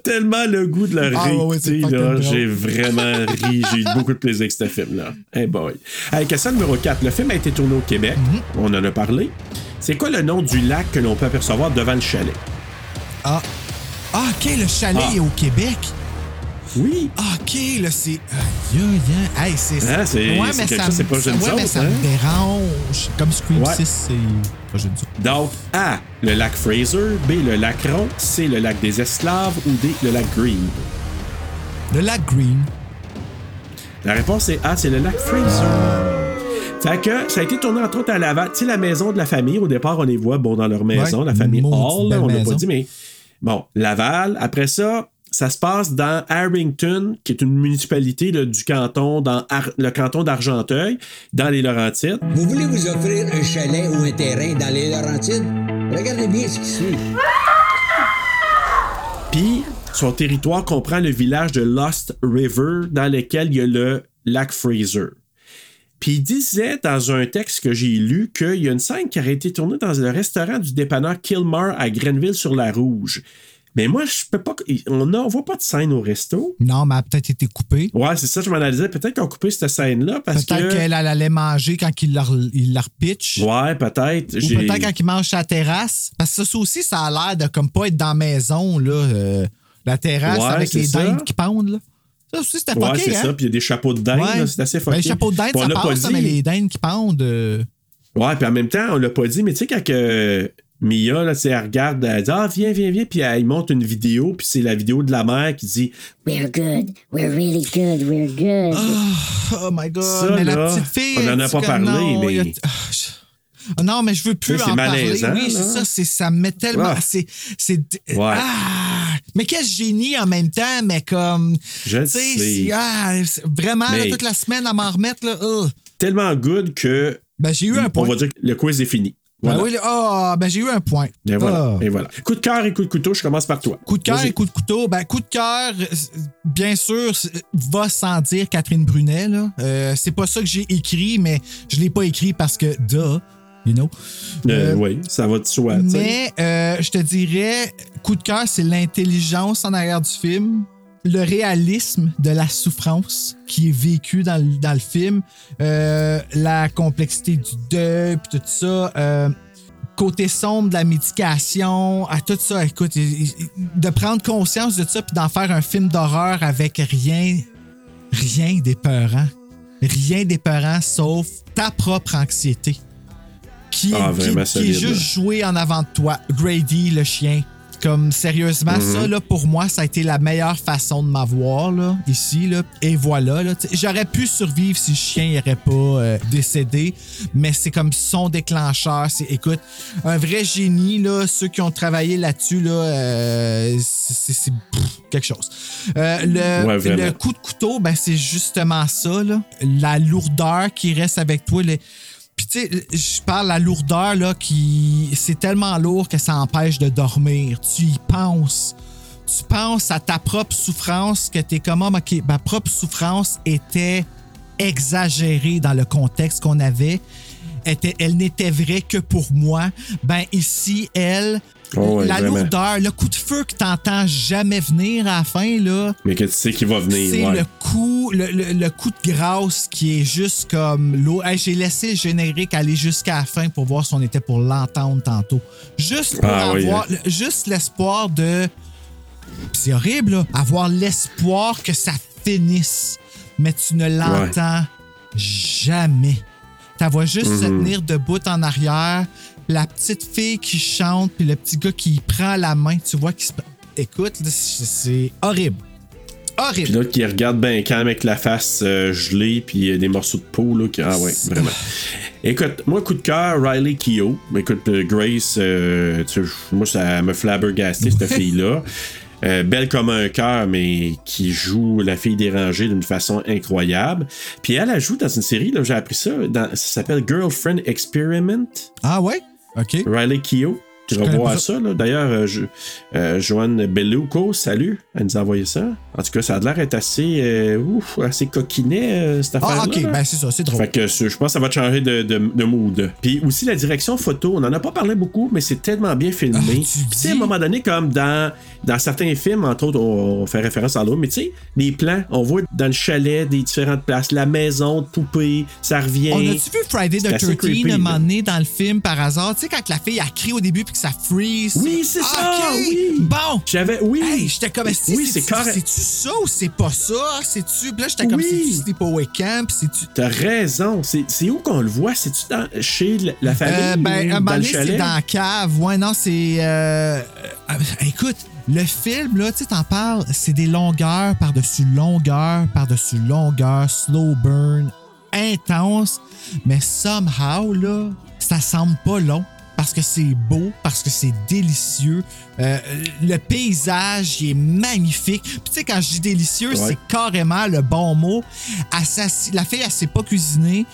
Tellement le goût de la Ah, ouais, là. J'ai vraiment ri. J'ai eu beaucoup de plaisir avec ce film-là. Hey boy. Hey, question numéro 4. Le film a été tourné au Québec. Mhm. On en a parlé. C'est quoi le nom du lac que l'on peut apercevoir devant le chalet? Ah. Ah, OK, le chalet Ah. est au Québec. Oui. OK, là, c'est. Aïe, aïe. Hey, c'est. Hein, c'est- ouais, c'est mais quelque ça chose, c'est pas jeune Ouais, mais ça hein? me dérange. Comme Scream Ouais. 6, c'est pas jeune. Donc, A, le lac Fraser, B, le lac Ron, C, le lac des Esclaves ou D, le lac Green? Le lac Green. La réponse est A, c'est le lac Fraser. Fait que ça a été tourné entre autres à Laval. Tu sais, la maison de la famille, au départ, on les voit bon, dans leur maison, Ouais, la famille Hall, là, on l'a pas dit, mais bon, Laval. Après ça, ça se passe dans Harrington, qui est une municipalité là, du canton, dans Ar- le canton d'Argenteuil, dans les Laurentides. Vous voulez vous offrir un chalet ou un terrain dans les Laurentides? Regardez bien ce qui suit. Puis, son territoire comprend le village de Lost River, dans lequel il y a le lac Fraser. Puis il disait dans un texte que j'ai lu qu'il y a une scène qui aurait été tournée dans le restaurant du dépanneur Kilmar à Grenville-sur-la-Rouge. Mais moi, je peux pas. On ne voit pas de scène au resto. Non, mais elle a peut-être été coupée. Ouais, c'est ça, je m'analysais. Peut-être qu'ils ont coupé cette scène-là parce Peut-être que. qu'elle elle allait manger quand il leur, il leur pitch. Ouais, peut-être. Ou J'ai- peut-être quand il mange sa terrasse. Parce que ça aussi, ça a l'air de comme pas être dans la maison, là. euh, la terrasse Ouais, avec les ça. dindes qui pendent, là. Ça aussi, c'était Ouais, fucké, c'est hein? ça. Puis il y a des chapeaux de dinde, Ouais. là, c'est assez Ben, fucké. les chapeaux de dinde, Puis ça pas passe, ça, dit. mais les dindes qui pendent. euh, Ouais, puis en même temps, on l'a pas dit, mais tu sais, quand que Mia, là, elle regarde, elle dit Ah, viens, viens, viens, puis elle monte une vidéo, puis c'est la vidéo de la mère qui dit We're good. We're really good. We're good. Oh my God. Ça, mais la là, petite fille. on en a pas parlé, non, mais- a- Ah, Ah, Non, mais je veux plus en parler. malaisant, Oui, c'est là. ça. c'est- Ça me met tellement. Ah. C'est. c'est Ouais. Ah! Mais quel génie en même temps, mais comme. Je sais, ah, vraiment, là, toute la semaine à m'en remettre, là. ugh. tellement good que. Ben, j'ai eu un point. On va dire que le quiz est fini. Ben oui, ah, ben j'ai eu un point. Et voilà. Ah. Et voilà. Coup de cœur et coup de couteau, je commence par toi. Coup de cœur et coup de couteau. Ben, coup de cœur, bien sûr, va sans dire Catherine Brunet. Là. Euh, c'est pas ça que j'ai écrit, mais je l'ai pas écrit parce que, duh, you know. Euh, Euh, oui, ça va de soi. mais je te dirais, coup de cœur, c'est l'intelligence en arrière du film, le réalisme de la souffrance qui est vécue dans le, dans le film, euh, la complexité du deuil, puis tout ça. euh, côté sombre de la médication, à tout ça, écoute, de prendre conscience de ça puis d'en faire un film d'horreur avec rien, rien d'épeurant. Rien d'épeurant sauf ta propre anxiété. Qui est, Ah, qui- qui est juste là. joué en avant de toi. Grady, le chien. Comme sérieusement, Mhm. ça, là, pour moi, ça a été la meilleure façon de m'avoir, là, ici, là. Et voilà, là. J'aurais pu survivre si le chien n'aurait pas euh, décédé, mais c'est comme son déclencheur. C'est, écoute, un vrai génie, là. Ceux qui ont travaillé là-dessus, là, euh, c'est, quelque chose. Euh, le, Ouais, vraiment. le coup de couteau, ben, c'est justement ça, là. La lourdeur qui reste avec toi, tu sais, je parle la lourdeur là qui c'est tellement lourd que ça empêche de dormir. Tu y penses. Tu penses à ta propre souffrance que t'es comme Ah, ok, ma propre souffrance était exagérée dans le contexte qu'on avait. Elle n'était vraie que pour moi. Ben ici, elle, Oh ouais, la vraiment. lourdeur, le coup de feu que t'entends jamais venir à la fin là. Mais que tu sais qu'il va venir. C'est ouais. le coup, le, le- le coup de grâce qui est juste comme l'eau. Hey, J'ai laissé le générique aller jusqu'à la fin pour voir si on était pour l'entendre tantôt. Juste pour Ah avoir hein. le- juste l'espoir de. C'est horrible, là. Avoir l'espoir que ça finisse. Mais tu ne l'entends jamais. Ta vois juste se Mhm. tenir debout en arrière, la petite fille qui chante, puis le petit gars qui prend la main. Tu vois qui se. Écoute, c'est horrible. Horrible. Puis l'autre qui regarde bien calme avec la face euh, gelée, puis euh, des morceaux de peau. Là, qui... Ah ouais, vraiment. Écoute, moi, coup de cœur, Riley Keough. Écoute, euh, Grace, tu sais, moi, ça me flabbergasté, cette fille-là. Euh, belle comme un cœur, mais qui joue la fille dérangée d'une façon incroyable. Puis elle, elle joue dans une série, là, j'ai appris ça, dans- ça s'appelle Girlfriend Experiment. Ah ouais? OK. Riley Keough. Tu Je vas voir ça. là. D'ailleurs, euh, euh, Joanne Belluco, salut. Elle nous a envoyé ça. En tout cas, ça a l'air d'être assez, euh, ouf, assez coquinet, euh, cette affaire-là. Ah, OK, là. ben c'est ça, c'est drôle. Fait que je pense que ça va te changer de, de, de mood. Puis aussi la direction photo, on en a pas parlé beaucoup, mais c'est tellement bien filmé. Ah, tu sais, à un moment donné, comme dans, dans certains films, entre autres, on, fait référence à l'autre, mais tu sais, les plans, on voit dans le chalet des différentes places, la maison de poupée, ça revient. On a-tu vu Friday the assez 13 creepy, un moment donné dans le film par hasard? Tu sais, quand la fille a crié au début puis que ça freeze. Oui, c'est ça, OK. oui. Bon. J'avais, oui. Hey, j'étais comme, Oui, c'est correct. C'est-tu ça ou c'est pas ça? C'est-tu. Puis là, j'étais comme, Oui. c'est-tu Sleepaway Camp? C'est-tu. T'as raison. C'est c'est où qu'on le voit? C'est-tu dans- chez la- la famille? Euh, ben, ou un dans le donné, c'est chalet? dans la cave. Ouais, non, c'est. euh, euh, écoute, le film, là, tu sais, t'en parles, c'est des longueurs par-dessus longueurs par-dessus longueurs, slow burn. intense, mais somehow, là, ça semble pas long. Parce que c'est beau, parce que c'est délicieux. Euh, le paysage il est magnifique. Puis tu sais, quand je dis délicieux, Ouais. c'est carrément le bon mot. La fille, elle sait pas cuisiner.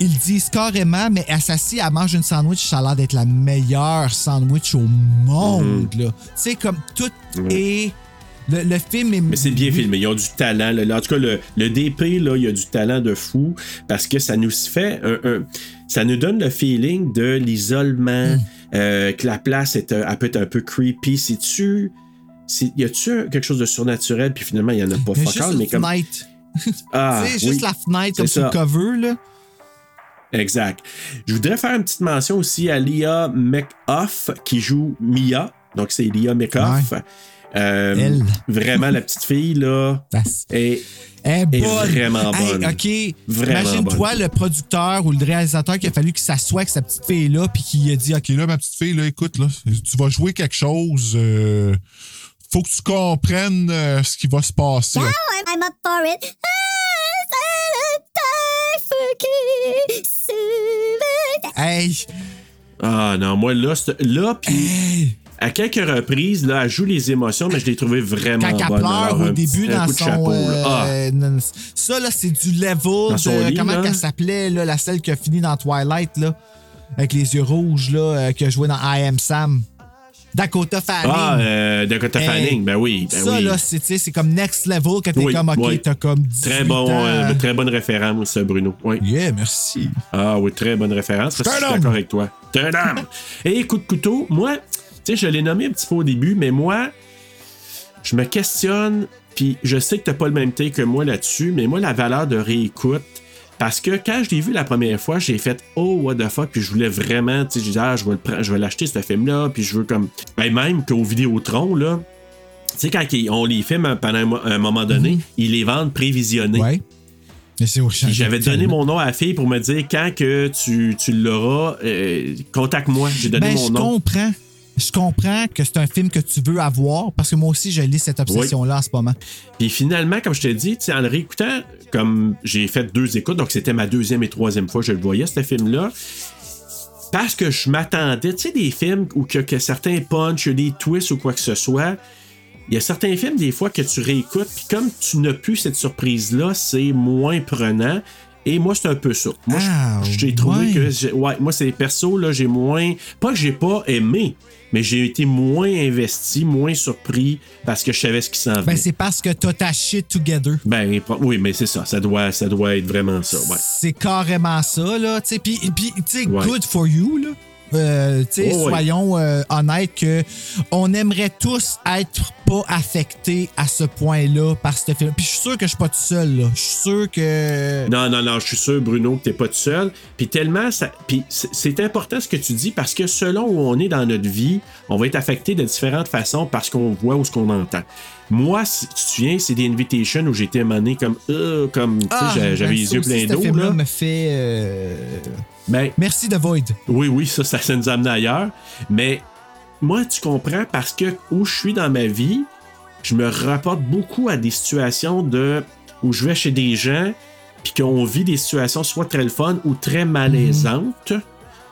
Ils disent carrément, mais elle s'assit, elle mange une sandwich, ça a l'air d'être la meilleure sandwich au monde. là. Tu sais, comme tout est. Le, le film est. Mais c'est bien filmé. Ils ont du talent. là. En tout cas, le, le DP, là, il y a du talent de fou parce que ça nous fait un, un- ça nous donne le feeling de l'isolement, Mm. euh, que la place est, un- elle peut être un peu creepy. C'est-tu. c'est- Y a-tu quelque chose de surnaturel, puis finalement, il y en a pas une mais comme. fenêtre. Ah, tu oui. juste la fenêtre comme C'est sur le cover, là. Exact. Je voudrais faire une petite mention aussi à Lia McOff qui joue Mia. Donc, c'est Lia McOff. Euh, Elle. Vraiment, la petite fille, là, est, est, est bonne. vraiment Hey, bonne. OK. Vraiment Imagine-toi le producteur ou le réalisateur qui a fallu qu'il s'assoie avec sa petite fille-là puis qui a dit OK, là, ma petite fille, là, écoute, là, tu vas jouer quelque chose. euh, faut que tu comprennes euh, ce qui va se passer. Oh, I'm, I'm up for it? Hey! Ah non, moi là, c'est- là, puis à quelques reprises, là, elle joue les émotions, mais je l'ai trouvé vraiment Quand elle bonne. pleure au début dans son. chapeau, là. Ah, euh, non, ça, là, c'est du level de. lit, comment qu'elle s'appelait, là, la celle qui a fini dans Twilight, là, avec les yeux rouges, là, euh, qui a joué dans I Am Sam. Dakota Fanning. ah euh, Dakota Hey, Fanning, ben oui. Ben ça, oui. là, c'est comme next level que t'es Oui, comme, OK, oui. t'as comme 18 Très bon, ans. euh, très bonne référence, Bruno. Oui. Yeah, merci. Ah oui, très bonne référence. Je suis d'accord avec toi. Turn. Et coup de couteau, moi, tu sais, je l'ai nommé un petit peu au début, mais moi, je me questionne, puis je sais que t'as pas le même take que moi là-dessus, mais moi, la valeur de réécoute, parce que quand je l'ai vu la première fois, j'ai fait Oh, what the fuck, puis je voulais vraiment, tu sais, je disais, ah, je vais le prendre- je vais l'acheter, ce film-là, puis je veux comme. Ben, même qu'au Vidéotron, là, tu sais, quand ils- on les filme pendant un, mo- un moment donné, ils les vendent prévisionnés. Mhm. Ouais. Mais c'est au Puis J'avais donné mon nom à la fille pour me dire quand que tu, tu l'auras, euh, contacte-moi. J'ai donné Ben, mon je nom. comprends. Je comprends que c'est un film que tu veux avoir parce que moi aussi, je lis cette obsession-là en ce moment. Puis finalement, comme je te dis, en le réécoutant, comme j'ai fait deux écoutes, donc c'était ma deuxième et troisième fois que je le voyais, ce film-là. Parce que je m'attendais, tu sais, des films où que, que certains punch, il y a des twists ou quoi que ce soit. Il y a certains films, des fois, que tu réécoutes, puis comme tu n'as plus cette surprise-là, c'est moins prenant. Et moi, c'est un peu ça. Moi, Ah, j'ai trouvé ouais. que. Ouais, moi, c'est les persos, là, j'ai moins. Pas que j'ai pas aimé, mais j'ai été moins investi, moins surpris parce que je savais ce qui s'en venait. Ben, c'est parce que t'as ta shit together. Ben, oui, mais c'est ça. Ça doit, ça doit être vraiment ça. Ouais. C'est carrément ça, là. Puis, puis, tu sais, Ouais. good for you, là. Euh, Oh, soyons euh, honnêtes que on aimerait tous être pas affectés à ce point-là par ce film. Puis je suis sûr que je suis pas tout seul. Je suis sûr que. Non, non, non, je suis sûr, Bruno, que t'es pas tout seul. Puis tellement, ça, puis c'est- important ce que tu dis parce que selon où on est dans notre vie, on va être affecté de différentes façons parce qu'on voit ou ce qu'on entend. Moi, si tu te souviens, c'est des invitations où j'étais amené comme, euh, comme, tu sais, Ah, j'a- j'avais ben, les yeux pleins ce d'eau. là. me fait. Merci de Void. Oui, oui, ça, ça, ça nous a amené ailleurs. Mais moi, tu comprends, parce que où je suis dans ma vie, je me rapporte beaucoup à des situations de où je vais chez des gens, puis qu'on vit des situations soit très le fun ou très malaisantes.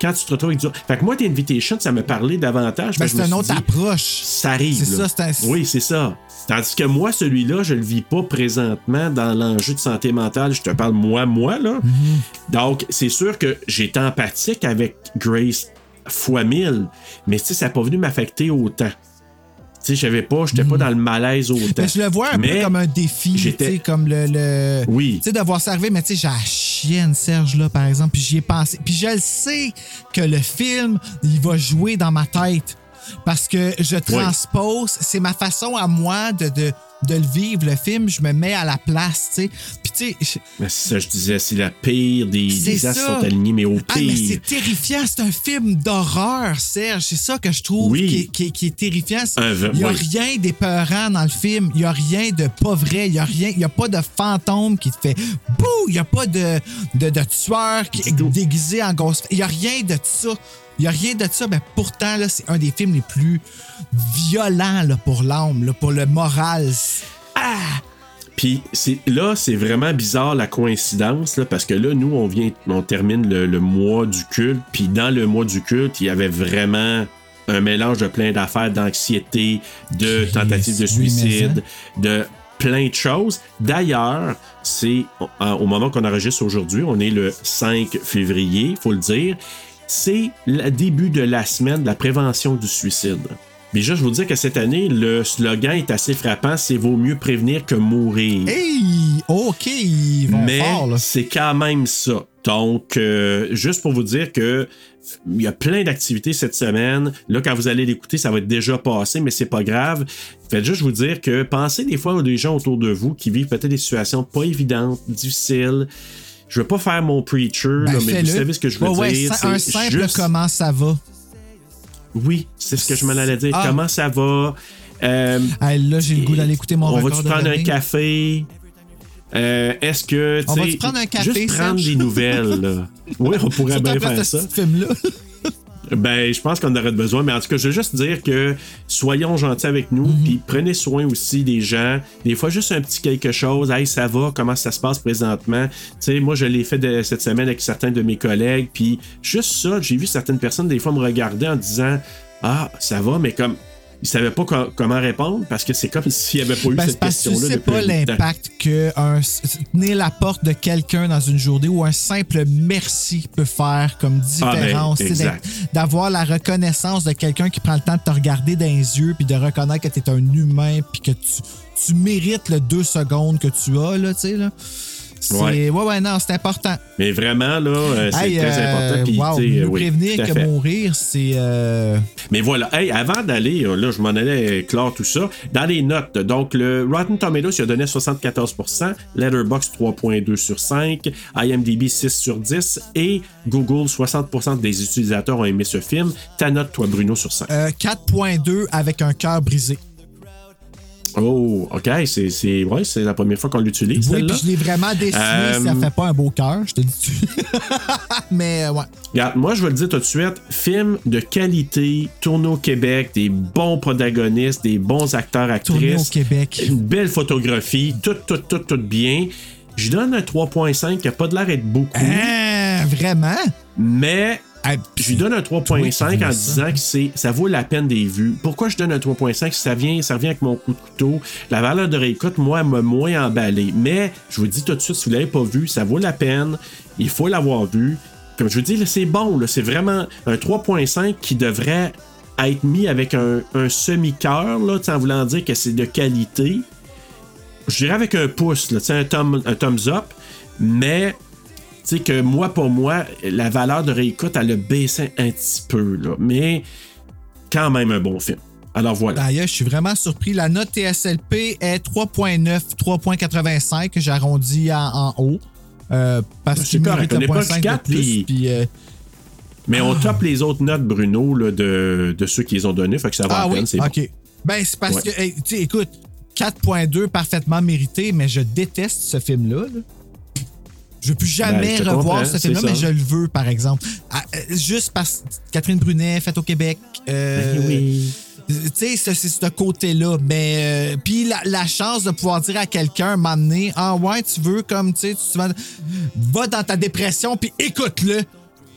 Quand tu te retrouves avec du... Fait que moi, tes invitations, ça me parlait davantage. Ben, c'est une autre dit, approche. Ça arrive. C'est ça, c'est un- Oui, c'est ça. Tandis que moi, celui-là, je le vis pas présentement dans l'enjeu de santé mentale. Je te parle moi, moi, là. Mm-hmm. Donc, c'est sûr que j'étais empathique avec Grace fois mille, mais tu sais, ça n'a pas venu m'affecter autant. Tu sais, j'avais pas, j'étais pas dans le malaise autant. Mais je le vois un Mais peu comme un défi, j'étais- comme le, le- Oui. Tu sais, de voir ça arriver, mais tu sais, j'ai la chienne, Serge, là, par exemple, puis j'y ai pensé. Puis je le sais que le film, il va jouer dans ma tête. Parce que je transpose, c'est ma façon à moi de, de, de le vivre, le film, je me mets à la place, tu sais. Puis tu sais, je- Mais c'est ça, je disais, c'est la pire des, des as ça. sont alignés, mais au Ah, mais pire. c'est terrifiant. C'est un film d'horreur, Serge. C'est ça que je trouve Oui. qui, est- qui est- qui est terrifiant. Il n'y a oui. rien d'épeurant dans le film. Il n'y a rien de pas vrai. Il n'y a rien. Il y a pas de fantôme qui te fait bouh. Il n'y a pas de, de, de tueur qui est déguisé en gosse. Il n'y a rien de ça. Il n'y a rien de ça, mais pourtant, là, c'est un des films les plus violents là, pour l'âme, pour le moral. Ah! Puis c'est, là, c'est vraiment bizarre la coïncidence, là, parce que là, nous, on vient, on termine le, le mois du culte, puis dans le mois du culte, il y avait vraiment un mélange de plein d'affaires, d'anxiété, de tentatives de oui, suicide, de plein de choses. D'ailleurs, c'est au moment qu'on enregistre aujourd'hui, on est le 5 février, faut le dire, c'est le début de la semaine de la prévention du suicide. Mais juste, je vous dire que cette année, le slogan est assez frappant, c'est vaut mieux prévenir que mourir. Hey! OK, ils vont Mais c'est quand même ça. Donc, euh, juste pour vous dire que il y a plein d'activités cette semaine. Là, quand vous allez l'écouter, ça va être déjà passé, mais c'est pas grave. Faites juste vous dire que pensez des fois aux des gens autour de vous qui vivent peut-être des situations pas évidentes, difficiles. Je veux pas faire mon preacher, Ben, là, mais vous savez ce que je veux Ouais, ouais, dire. ça- un simple juste- comment ça va. Oui, c'est ce que je m'en allais dire. Ah. Comment ça va? Euh, Hey, là, j'ai le goût d'aller écouter mon on va-tu prendre un café? Euh, Est-ce que. On sais, prendre un café, Juste prendre des nouvelles. là. Oui, on pourrait bien faire ça. ce film-là. Ben, je pense qu'on aurait besoin, mais en tout cas, je veux juste dire que soyons gentils avec nous, Mhm. puis prenez soin aussi des gens. Des fois, juste un petit quelque chose. Hey, ça va, comment ça se passe présentement? Tu sais, moi, je l'ai fait de- cette semaine avec certains de mes collègues, puis juste ça, j'ai vu certaines personnes des fois me regarder en disant Ah, ça va, mais comme. Ils savaient pas co- comment répondre parce que c'est comme s'il n'y avait pas eu Ben, cette parce que tu question-là sais pas l'impact que un, tenir la porte de quelqu'un dans une journée ou un simple merci peut faire comme Ah, ben, différence. D'avoir la reconnaissance de quelqu'un qui prend le temps de te regarder dans les yeux puis de reconnaître que tu es un humain puis que tu, tu mérites le deux secondes que tu as, là, tu sais, là. Ouais. ouais. ouais, non, c'est important. Mais vraiment, là, euh, c'est Hey, très euh, important. Puis, wow, tu sais, mieux oui, prévenir que mourir, c'est. euh, Mais voilà, hey, avant d'aller, là, je m'en allais clore tout ça. Dans les notes, donc le Rotten Tomatoes, il a donné 74%, Letterboxd 3.2 sur 5, IMDb 6 sur 10 et Google 60% des utilisateurs ont aimé ce film. Ta note, toi, Bruno, sur 5. euh, 4.2 avec un cœur brisé. Oh, ok, c'est, c'est, ouais, c'est la première fois qu'on l'utilise. Oui, puis je l'ai vraiment dessiné, Euh, ça fait pas un beau cœur, je te dis. Mais euh, ouais. Regarde, moi, je vais le dire tout de suite. Film de qualité, tourné au Québec, des bons protagonistes, des bons acteurs, actrices. Tourné au Québec. Une belle photographie, tout, tout, tout, tout bien. Je donne un 3.5 qui a pas de l'air d'être beaucoup. Hein, vraiment? Mais je lui donne un Toi 3.5 qui dis en disant que c'est, ça vaut la peine des vues. Pourquoi je donne un 3.5? Ça vient, ça revient avec mon coup de couteau? La valeur de réécoute, moi, elle m'a moins emballé. Mais je vous dis tout de suite, si vous l'avez pas vu, ça vaut la peine. Il faut l'avoir vu. Comme je vous dis, c'est bon. C'est vraiment un 3.5 qui devrait être mis avec un, un semi-cœur, en voulant dire que c'est de qualité. Je dirais avec un pouce, là, un, thumb- un thumbs up. Mais sais que moi, pour moi, la valeur de réécoute, elle a baissé un petit peu, là. Mais quand même un bon film. Alors voilà. D'ailleurs, je suis vraiment surpris. La note TSLP est 3.9, 3.85, que j'arrondis en, en haut. Euh, parce C'est qu'il correct, on pas point du 5 de quatre, plus. puis- puis, euh, Mais on top les autres notes, Bruno, là, de, de ceux qu'ils ont donnés. Fait que ça va ah oui, c'est bon. OK. Ben, c'est parce Ouais. que, hey, écoute, 4.2 parfaitement mérité, mais je déteste ce film-là. là. Je veux plus jamais Ben, te revoir ce film-là, mais je le veux, par exemple. Ah, euh, juste parce que Catherine Brunet, faite au Québec. euh, Ben oui. Tu sais, c'est ce côté-là. Mais euh, puis la, la chance de pouvoir dire à quelqu'un, m'amener, ah ouais, tu veux comme, tu sais, tu vas, va dans ta dépression, puis écoute-le.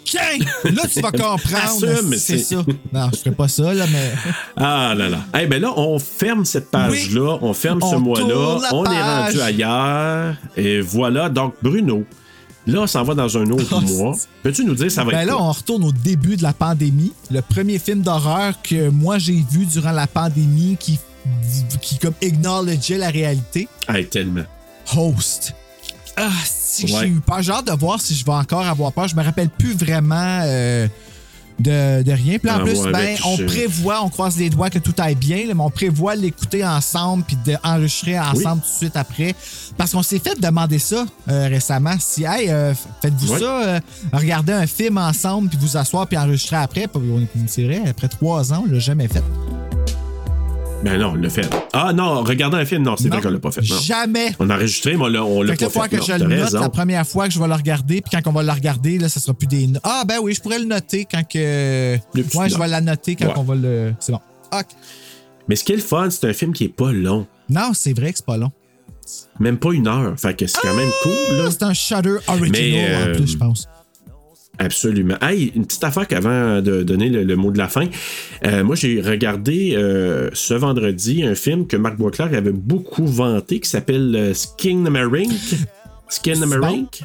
Tiens, là, tu vas comprendre. C'est c'est- ça. Non, je ferai pas ça, là, mais. Ah là là. Eh ben là, on ferme cette page-là, on ferme ce mois-là, on est rendu ailleurs. Et voilà, donc Bruno, là, on s'en va dans un autre mois. Peux-tu nous dire ça va Ben être là, quoi? on retourne au début de la pandémie. Le premier film d'horreur que moi j'ai vu durant la pandémie qui, qui comme acknowledgeait la réalité. Hey, tellement. Host. Ah, si Ouais. j'ai eu peur. J'ai hâte de voir si je vais encore avoir peur. Je me rappelle plus vraiment euh, de, de rien. Puis en Ah, plus, ben, avec, on prévoit, on croise les doigts que tout aille bien, là, mais on prévoit l'écouter ensemble puis d'enregistrer ensemble tout de suite après. Parce qu'on s'est fait demander ça euh, récemment. Si, hey, euh, faites-vous ça, euh, regardez un film ensemble puis vous asseoir puis enregistrer après. Puis on- C'est vrai, après trois ans, on l'a jamais fait. Ben non, on l'a fait. Ah non, regardez un film, non, c'est vrai qu'on l'a pas fait. Non. Jamais. On a enregistré, mais on l'a, on l'a Fait pas la fois fait. que non, je le note, raison. la première fois que je vais le regarder, puis quand on va le regarder, là, ça sera plus des. Ah, ben oui, je pourrais le noter quand que. Le Ouais, je vais la noter quand Ouais. on va le. C'est bon. Ok. Mais ce qui est le fun, c'est un film qui est pas long. Non, c'est vrai que c'est pas long. Même pas une heure. Fait que c'est quand même cool, là. C'est un Shutter Original Mais, euh, en plus, je pense. Absolument. Hey, une petite affaire qu'avant de donner le, le mot de la fin. Euh, moi, j'ai regardé euh, ce vendredi un film que Marc Boisclair avait beaucoup vanté qui s'appelle euh, Skinamarink. Skinamarink.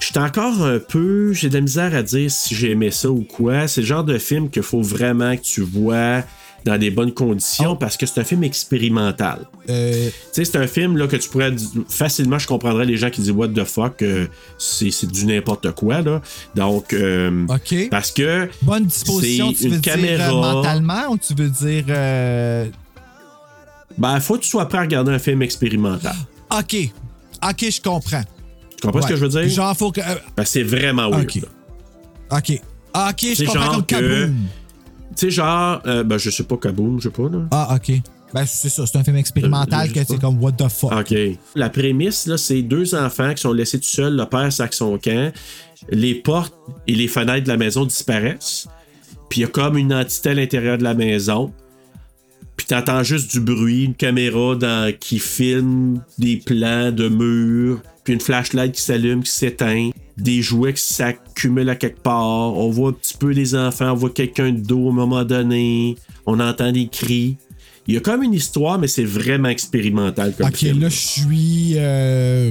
J'étais encore un peu. J'ai de la misère à dire si j'ai aimé ça ou quoi. C'est le genre de film qu'il faut vraiment que tu vois dans des bonnes conditions parce que c'est un film expérimental. Euh, Tu sais, c'est un film là, que tu pourrais facilement, je comprendrais les gens qui disent What the fuck, euh, c'est du n'importe quoi. Là. Donc, euh, parce que Bonne disposition, tu veux une dire caméra. euh, mentalement ou tu veux dire. euh, ben, faut que tu sois prêt à regarder un film expérimental. OK. OK, je comprends. Tu comprends ce que je veux dire? Genre, faut que. Ben, c'est vraiment weird. OK. là. OK. Ah, OK, je comprends genre comme que- Kaboom. Tu sais, genre, euh, ben, je sais pas, Kaboom, je sais pas. Là. Ah, OK. Ben, c'est ça, c'est un film expérimental Euh, que c'est comme What the fuck? OK. La prémisse, là, c'est deux enfants qui sont laissés tout seuls, le père sac son camp. Les portes et les fenêtres de la maison disparaissent. Puis il y a comme une entité à l'intérieur de la maison. Puis t'entends juste du bruit, une caméra dans- qui filme des plans de murs, puis une flashlight qui s'allume, qui s'éteint, des jouets qui s'accumulent à quelque part. On voit un petit peu des enfants, on voit quelqu'un de dos à un moment donné, on entend des cris. Il y a comme une histoire, mais c'est vraiment expérimental comme OK, film. là, je suis. euh,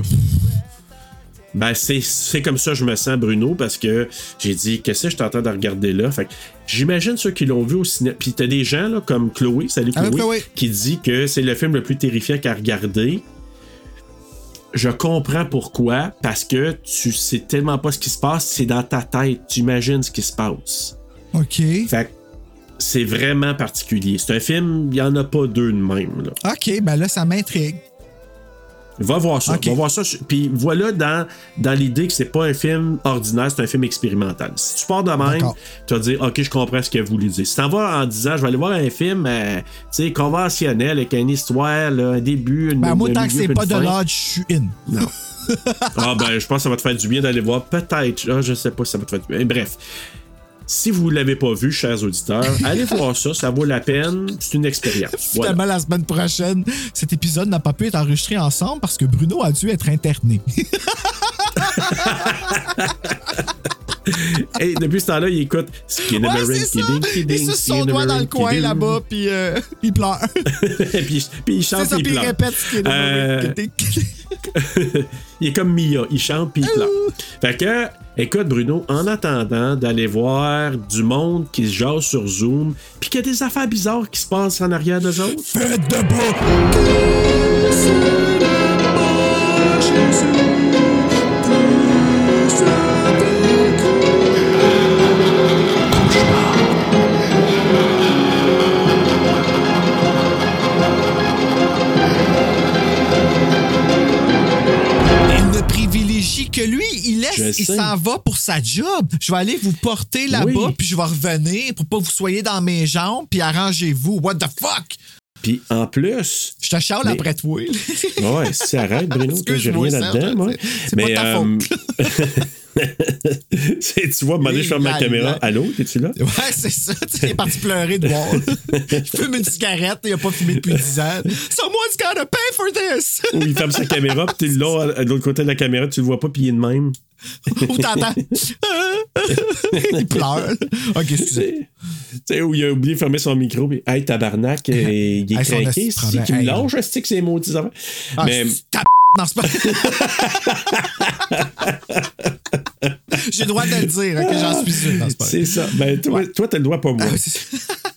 Ben, c'est, c'est comme ça que je me sens, Bruno, parce que j'ai dit, qu'est-ce que je t'entends de regarder là? Fait que j'imagine ceux qui l'ont vu au cinéma. Puis t'as des gens là, comme Chloé, salut Chloé. qui dit que c'est le film le plus terrifiant qu'à regarder. Je comprends pourquoi, parce que tu sais tellement pas ce qui se passe, c'est dans ta tête, tu imagines ce qui se passe. OK. Fait que c'est vraiment particulier. C'est un film, il y en a pas deux de même. Là. OK, ben là, ça m'intrigue. Va voir ça. Va voir ça. Puis voilà dans, dans l'idée que c'est pas un film ordinaire, c'est un film expérimental. Si tu pars de même, tu vas dire OK, je comprends ce qu'elle voulait dire. Si t'en vas en disant je vais aller voir un film euh, tu sais, conventionnel avec une histoire, là, un début, une Ben, moi, un tant que milieu, c'est puis pas de l'ordre, je suis in. Non. ah ben je pense que ça va te faire du bien d'aller voir peut-être. Ah, je sais pas si ça va te faire du bien. Bref. Si vous l'avez pas vu, chers auditeurs, allez voir ça, ça vaut la peine. C'est une expérience. Voilà. Finalement, la semaine prochaine, cet épisode n'a pas pu être enregistré ensemble parce que Bruno a dû être interné. Et depuis ce temps-là, il écoute Ouais, ça. kidding, Il suce son doigt dans le coin là-bas, puis euh, il pleure. puis, puis il chante ça, puis il il pleure. répète Skinnamarink, Euh, il est comme Mia, il chante puis il pleure. Fait que, écoute Bruno, en attendant d'aller voir du monde qui se jase sur Zoom, puis qu'il y a des affaires bizarres qui se passent en arrière d'eux autres. Faites de Elle que lui. Il laisse, il s'en va pour sa job. Je vais aller vous porter là-bas, Oui. puis je vais revenir pour pas vous soyez dans mes jambes, puis arrangez-vous. What the fuck? Puis en plus, Je te charle Mais- après toi. ouais, si arrête Bruno, j'ai rien là-dedans, moi. c'est- pas ta euh, c'est- tu vois, demander, je ferme ma caméra. Allô, t'es-tu là? Ouais, c'est ça. Tu est parti pleurer de voir. Il fume une cigarette, il a pas fumé depuis 10 ans. Someone's gotta pay for this! Ou il ferme sa caméra, puis t'es là, à- de l'autre côté de la caméra, tu le vois pas, puis il est de même. Ou t'entends? il pleure. Ok, excusez. Tu sais, où il a oublié de fermer son micro, puis hey, tabarnak, euh, il est Hey, craqué, c'est qui me lâche, c'est que c'est maudit affaires. Ah, Mais Non, c'est pas. J'ai le droit de le dire, que j'en suis. Non, c'est ça. Ben, toi, toi, t'as le droit, pas moi. Ah,